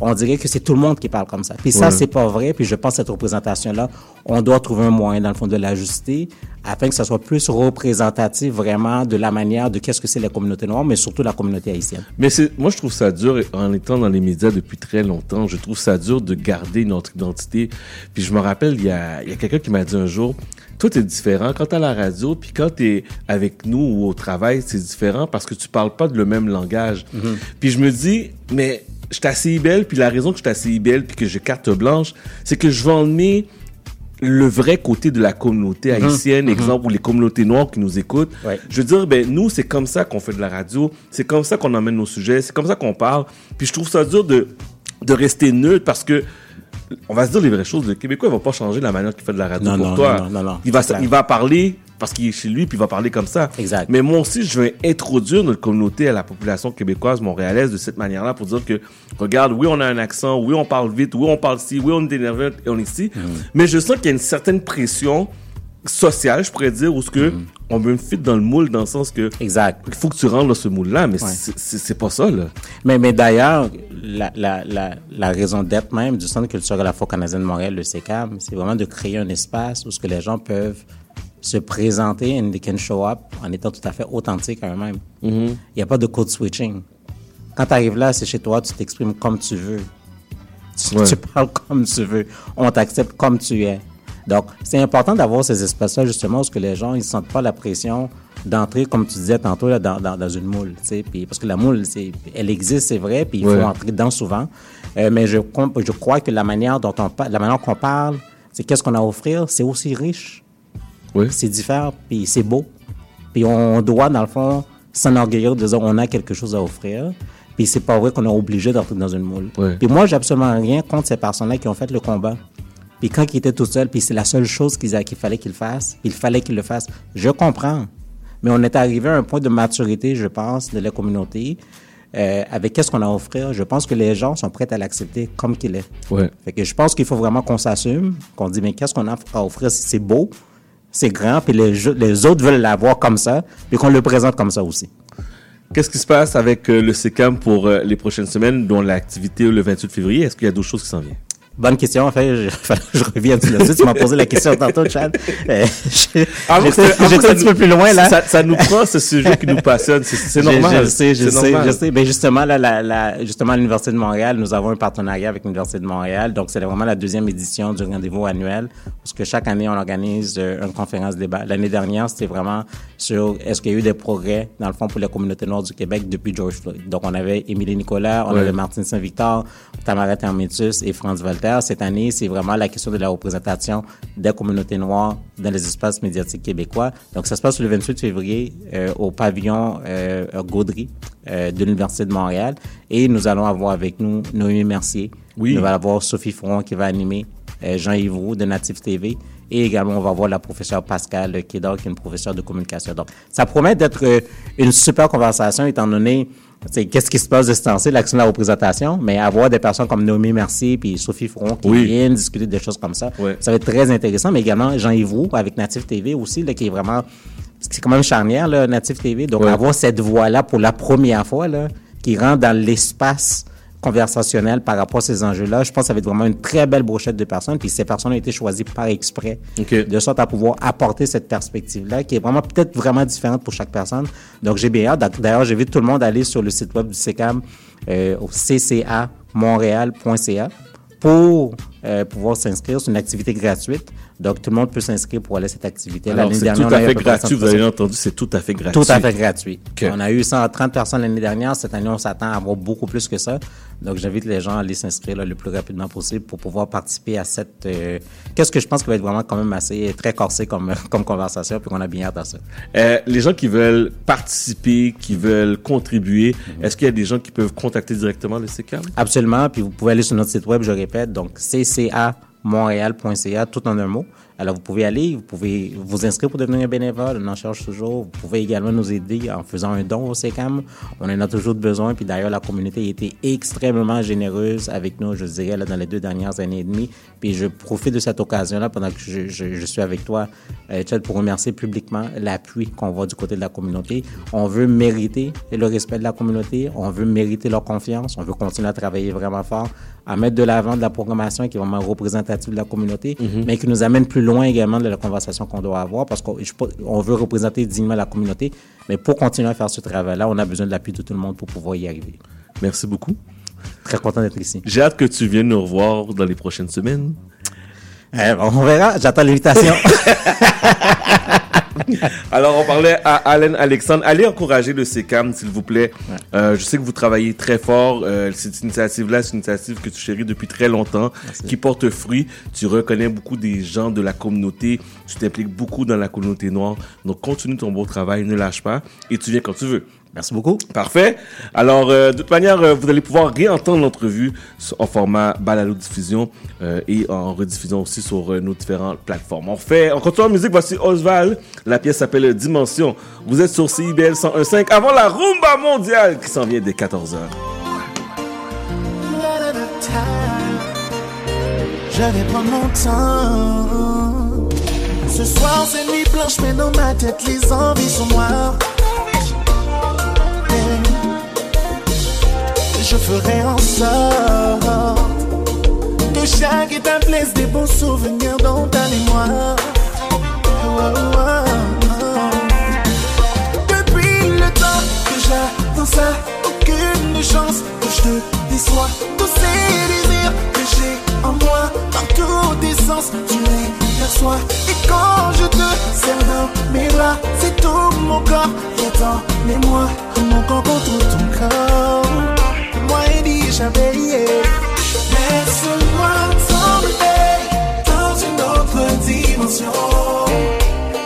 On dirait que c'est tout le monde qui parle comme ça. Puis ça, Ouais. c'est pas vrai. Puis je pense que cette représentation-là, on doit trouver un moyen, dans le fond, de l'ajuster afin que ça soit plus représentatif vraiment de la manière de qu'est-ce que c'est la communauté noire, mais surtout la communauté haïtienne. Mais moi, je trouve ça dur, en étant dans les médias depuis très longtemps, je trouve ça dur de garder notre identité. Puis je me rappelle, il y a, il y a quelqu'un qui m'a dit un jour, toi, t'es différent quand t'es à la radio, puis quand t'es avec nous ou au travail, c'est différent parce que tu parles pas de le même langage. Mhm. Puis je me dis, mais je suis assez belle, puis la raison que je suis assez belle, puis que j'ai carte blanche, c'est que je vais emmener le vrai côté de la communauté Mhm. haïtienne, Mhm. exemple, ou les communautés noires qui nous écoutent. Je veux dire, ben, nous, c'est comme ça qu'on fait de la radio, c'est comme ça qu'on emmène nos sujets, c'est comme ça qu'on parle. Puis je trouve ça dur de, de rester neutre parce que, on va se dire les vraies choses, le Québécois, il va pas changer la manière qu'il fait de la radio Non, pour non, toi. non, non, non, il, va, il va parler parce qu'il est chez lui, puis il va parler comme ça. Exact. Mais moi aussi, je vais introduire notre communauté à la population québécoise, montréalaise, de cette manière-là, pour dire que, regarde, oui, on a un accent, oui, on parle vite, oui, on parle ci, oui, on est énervé et on est ici. Mais je sens qu'il y a une certaine pression sociale, je pourrais dire, où ce que on veut me fit dans le moule, dans le sens que exact. il faut que tu rentres dans ce moule-là, mais Ouais. c'est- pas ça, là. Mais, mais d'ailleurs, la, la, la, la raison d'être même du Centre culturel afro-canadien de Montréal, le CECAM, c'est vraiment de créer un espace où ce que les gens peuvent se présenter and they can show up en étant tout à fait authentique à eux-mêmes. Il n'y a pas de code switching. Quand tu arrives là, c'est chez toi, tu t'exprimes comme tu veux. Tu, Ouais. tu parles comme tu veux. On t'accepte comme tu es. Donc, c'est important d'avoir ces espaces-là, justement, où que les gens, ils sentent pas la pression d'entrer, comme tu disais tantôt, là, dans, dans, dans une moule. Puis, parce que la moule, elle existe, c'est vrai, puis il faut Ouais. entrer dedans souvent. Euh, mais je, crois que la manière dont on parle, la manière qu'on parle, c'est qu'est-ce qu'on a à offrir, c'est aussi riche. C'est différent, puis c'est beau. Puis on doit, dans le fond, s'enorgueillir de dire on a quelque chose à offrir. Puis c'est pas vrai qu'on est obligé d'entrer dans une moule. Puis moi, j'ai absolument rien contre ces personnes-là qui ont fait le combat. Puis quand ils étaient tout seuls, puis c'est la seule chose qu'il fallait qu'ils fassent, il fallait qu'ils le fassent. Je comprends. Mais on est arrivé à un point de maturité, je pense, de la communauté. euh, avec qu'est-ce qu'on a à offrir, je pense que les gens sont prêts à l'accepter comme qu'il est. Ouais. Fait que je pense qu'il faut vraiment qu'on s'assume, qu'on dit, mais qu'est-ce qu'on a à offrir si c'est beau, c'est grand, puis les, les autres veulent l'avoir comme ça, puis qu'on le présente comme ça aussi. Qu'est-ce qui se passe avec euh, le SECAM pour euh, les prochaines semaines, dont l'activité le 28 février? Est-ce qu'il y a d'autres choses qui s'en viennent? Bonne question. En fait, je, je reviens là-dessus. Tu m'as posé la question tantôt, Chad. Euh, je- que J'étais ça un petit peu plus loin, là. Ça, ça nous prend, ce sujet qui nous passionne. C'est- Je- normal. Je, le sais, je sais, normal. je sais. Ben justement, là, la, la, justement, à l'Université de Montréal, nous avons un partenariat avec l'Université de Montréal. Donc, c'est vraiment la deuxième édition du rendez-vous annuel. Parce que chaque année, on organise euh, une conférence débat. L'année dernière, c'était vraiment sur est-ce qu'il y a eu des progrès, dans le fond, pour la communauté noire du Québec depuis George Floyd. Donc, on avait Émilie Nicolas, on Ouais. avait Martine Saint-Victor, Tamara Termetus et Franz Cette année, c'est vraiment la question de la représentation des communautés noires dans les espaces médiatiques québécois. Donc, ça se passe le 28 février euh, au pavillon euh, Gaudry euh, de l'Université de Montréal. Et nous allons avoir avec nous Noémie Mercier. Oui. Nous allons avoir Sophie Fron qui va animer, euh, Jean-Yves Roux de Native TV. Et également, on va voir la professeure Pascal Kédor, qui est une professeure de communication. Donc, ça promet d'être euh, une super conversation, étant donné qu'est-ce qui se passe de ce temps-ci, l'action de la représentation, mais avoir des personnes comme Noémie Mercier puis Sophie Fron qui Oui. viennent discuter des choses comme ça, ça va être très intéressant. Mais également, Jean-Yves Roux avec Native TV aussi, là, qui est vraiment... C'est quand même charnière, là, Native TV. Donc, avoir cette voix-là pour la première fois, là, qui rentre dans l'espace conversationnel par rapport à ces enjeux-là, je pense que ça va être vraiment une très belle brochette de personnes. Puis ces personnes ont été choisies par exprès, de sorte à pouvoir apporter cette perspective-là, qui est vraiment peut-être vraiment différente pour chaque personne. Donc j'ai bien hâte. D'ailleurs, j'invite tout le monde à aller sur le site web du CECAM, euh, au ccamontréal.ca pour euh, pouvoir s'inscrire. C'est une activité gratuite. Donc, tout le monde peut s'inscrire pour aller à cette activité. L'année c'est dernière, tout on à fait gratuit. 100%. Vous avez entendu, c'est tout à fait gratuit. Tout à fait gratuit. OK. On a eu 130 personnes l'année dernière. Cette année, on s'attend à avoir beaucoup plus que ça. Donc, j'invite les gens à aller s'inscrire là, le plus rapidement possible pour pouvoir participer à cette... euh, Qu'est-ce que je pense qui va être vraiment quand même assez très corsé comme, comme conversation, puis qu'on a bien hâte à ça. Euh, les gens qui veulent participer, qui veulent contribuer, Mhm. est-ce qu'il y a des gens qui peuvent contacter directement le SECAM? Absolument. Puis vous pouvez aller sur notre site web, je répète, donc ccamontréal.ca, tout en un mot. Alors vous pouvez aller, vous pouvez vous inscrire pour devenir bénévole, on en cherche toujours. Vous pouvez également nous aider en faisant un don au SECAM. On en a toujours besoin. Puis d'ailleurs, la communauté a été extrêmement généreuse avec nous, je dirais, là, dans les deux dernières années et demie. Puis je profite de cette occasion-là pendant que je suis avec toi, euh, Chad, pour remercier publiquement l'appui qu'on voit du côté de la communauté. On veut mériter le respect de la communauté, on veut mériter leur confiance, on veut continuer à travailler vraiment fort, à mettre de l'avant de la programmation qui est vraiment représentative de la communauté, Mhm. mais qui nous amène plus loin également de la conversation qu'on doit avoir parce qu'on veut représenter dignement la communauté, mais pour continuer à faire ce travail-là, on a besoin de l'appui de tout le monde pour pouvoir y arriver. Merci beaucoup. Très content d'être ici. J'ai hâte que tu viennes nous revoir dans les prochaines semaines. Euh, on verra, j'attends l'invitation. Alors, on parlait à Alain Alexandre. Allez encourager le SECAM, s'il vous plaît. Euh, je sais que vous travaillez très fort. Euh, cette initiative-là, c'est une initiative que tu chéris depuis très longtemps, qui porte fruit. Tu reconnais beaucoup des gens de la communauté. Tu t'impliques beaucoup dans la communauté noire. Donc, continue ton beau travail, ne lâche pas. Et tu viens quand tu veux. Merci beaucoup. Parfait. Alors, euh, de toute manière, euh, vous allez pouvoir réentendre l'entrevue en format balado-diffusion euh, et en rediffusion aussi sur euh, nos différentes plateformes. On fait, on continue en musique. Voici Osval. La pièce s'appelle Dimension. Vous êtes sur CIBL 101.5 avant la rumba mondiale qui s'en vient dès 14h. Je vais prendre mon temps. Ce soir, c'est nuit blanche, mais dans ma tête, les envies sont noires. Je ferai en sorte que chaque étape laisse des beaux souvenirs dans ta mémoire. Depuis le temps que j'attends ça, aucune chance que je te déçois. Tous ces désirs que j'ai en moi, dans tous tes sens, tu les perçois. Et quand je te serre dans mes bras, c'est tout mon corps qui est en moi, mon corps contre ton corps. Dit jamais Laisse-moi t'emmener dans une autre dimension.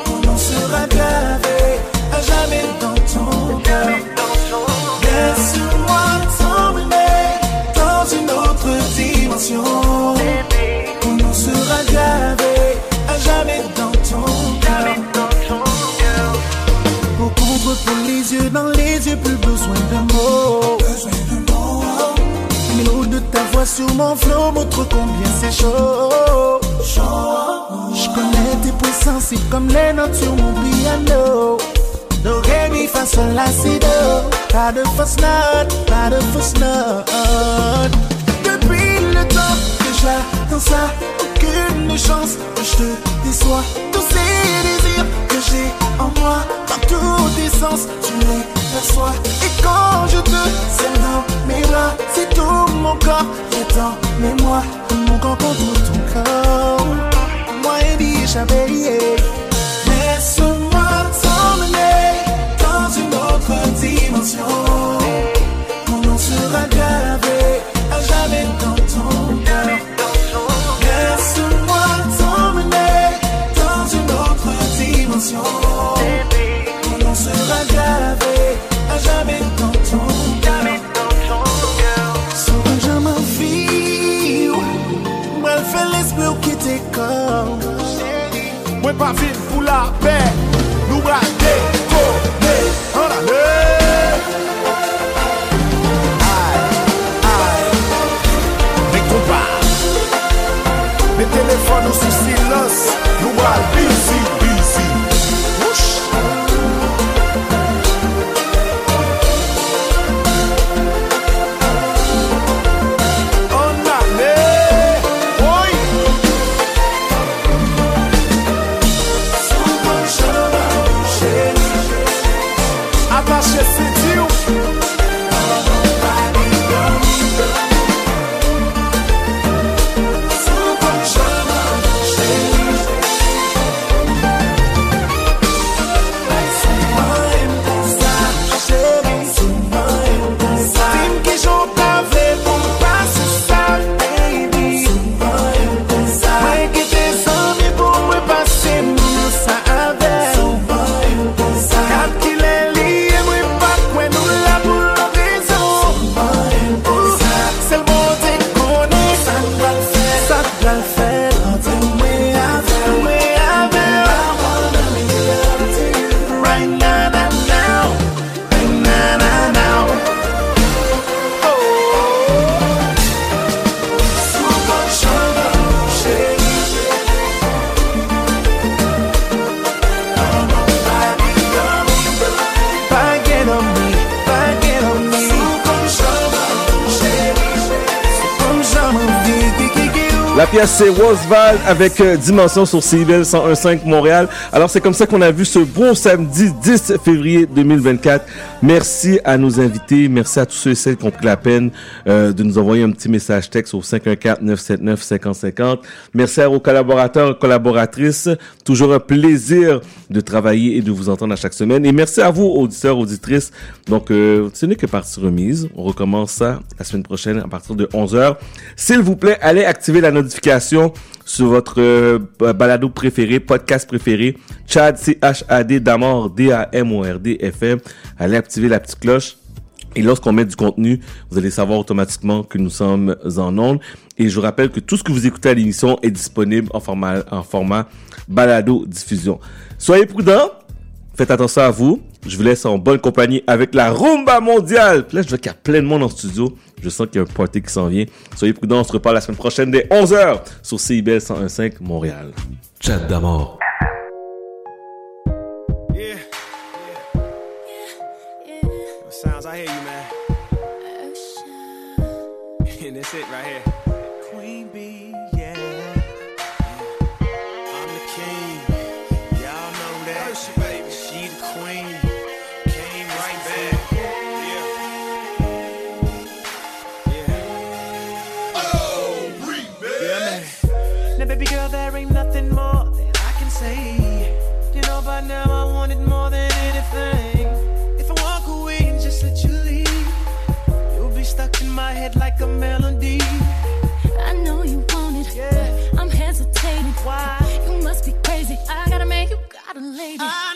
Où l'on sera gravé à jamais dans ton cœur. Laisse-moi t'emmener dans une autre dimension. Où l'on sera gravé à jamais dans ton cœur. Pour contre pour les yeux dans les yeux, plus besoin de mots. Sur mon flow montrent combien c'est chaud. Je connais tes puissances, c'est comme les notes sur mon piano. Do, ré, mi, fa, sol, la, si, do. Pas de fausse note, pas de fausse note. Depuis le temps que j'attends ça, aucune chance que je te déçois. Tous que j'ai en moi, dans tous tes sens, tu les perçois. Et quand je te serre dans mes bras, c'est tout mon corps qui est en mémoire. Mon corps contre ton corps. Moi et dit jamais. Laisse-moi t'emmener dans une autre dimension. Mon nom sera gravé pa vin pou la pey La pièce c'est Rosevald avec euh, Dimension sur CIBEL 101.5 Montréal. Alors c'est comme ça qu'on a vu ce bon samedi 10 février 2024. Merci à nos invités, merci à tous ceux et celles qui ont pris la peine euh, de nous envoyer un petit message texte au 514-979-5050. Merci à vos collaborateurs collaboratrices. Toujours un plaisir de travailler et de vous entendre à chaque semaine. Et merci à vous auditeurs, auditrices. Donc euh, ce n'est que partie remise. On recommence ça la semaine prochaine à partir de 11h. S'il vous plaît, allez activer la notification sur votre euh, balado préféré, podcast préféré, Chad, C-H-A-D, Damord, D-A-M-O-R-D, FM. Allez activer la petite cloche. Et lorsqu'on met du contenu, vous allez savoir automatiquement que nous sommes en ondes. Et je vous rappelle que tout ce que vous écoutez à l'émission est disponible en format, en format balado diffusion. Soyez prudents. Faites attention à vous. Je vous laisse en bonne compagnie avec la rumba mondiale. Là, je vois qu'il y a plein de monde en studio. Je sens qu'il y a un party qui s'en vient. Soyez prudents. On se reparle la semaine prochaine dès 11h sur CIBL 101.5 Montréal. Chat d'amour. lady. I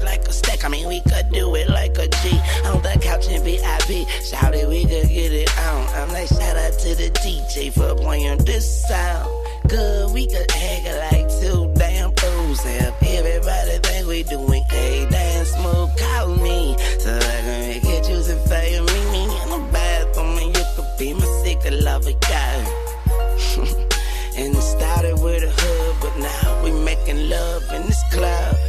it like a stack. I mean, we could do it like a G. On the couch in VIP, shout it, we could get it on. I'm like, shout out to the DJ for playing this sound. Good, we could hang like two damn fools. if everybody think we doing a damn move, call me. So I can make it you to favor me. Me in the bathroom, and you could be my secret lover, guy. and it started with a hood, but now we making love in this club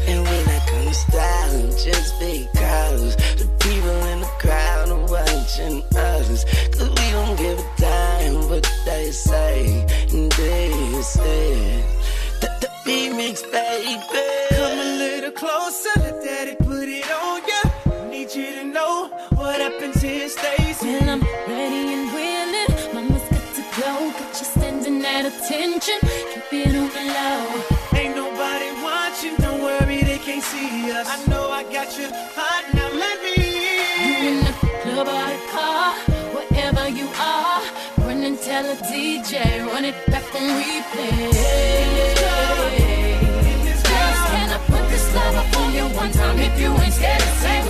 styling just because the people in the crowd are watching us. Cause we don't give a damn what they say and they say. The remix, baby. Come a little closer, let daddy put it on ya. Need you to know what happens here stays. run it back on replay. Can I put this love up on you one time if you ain't scared to say?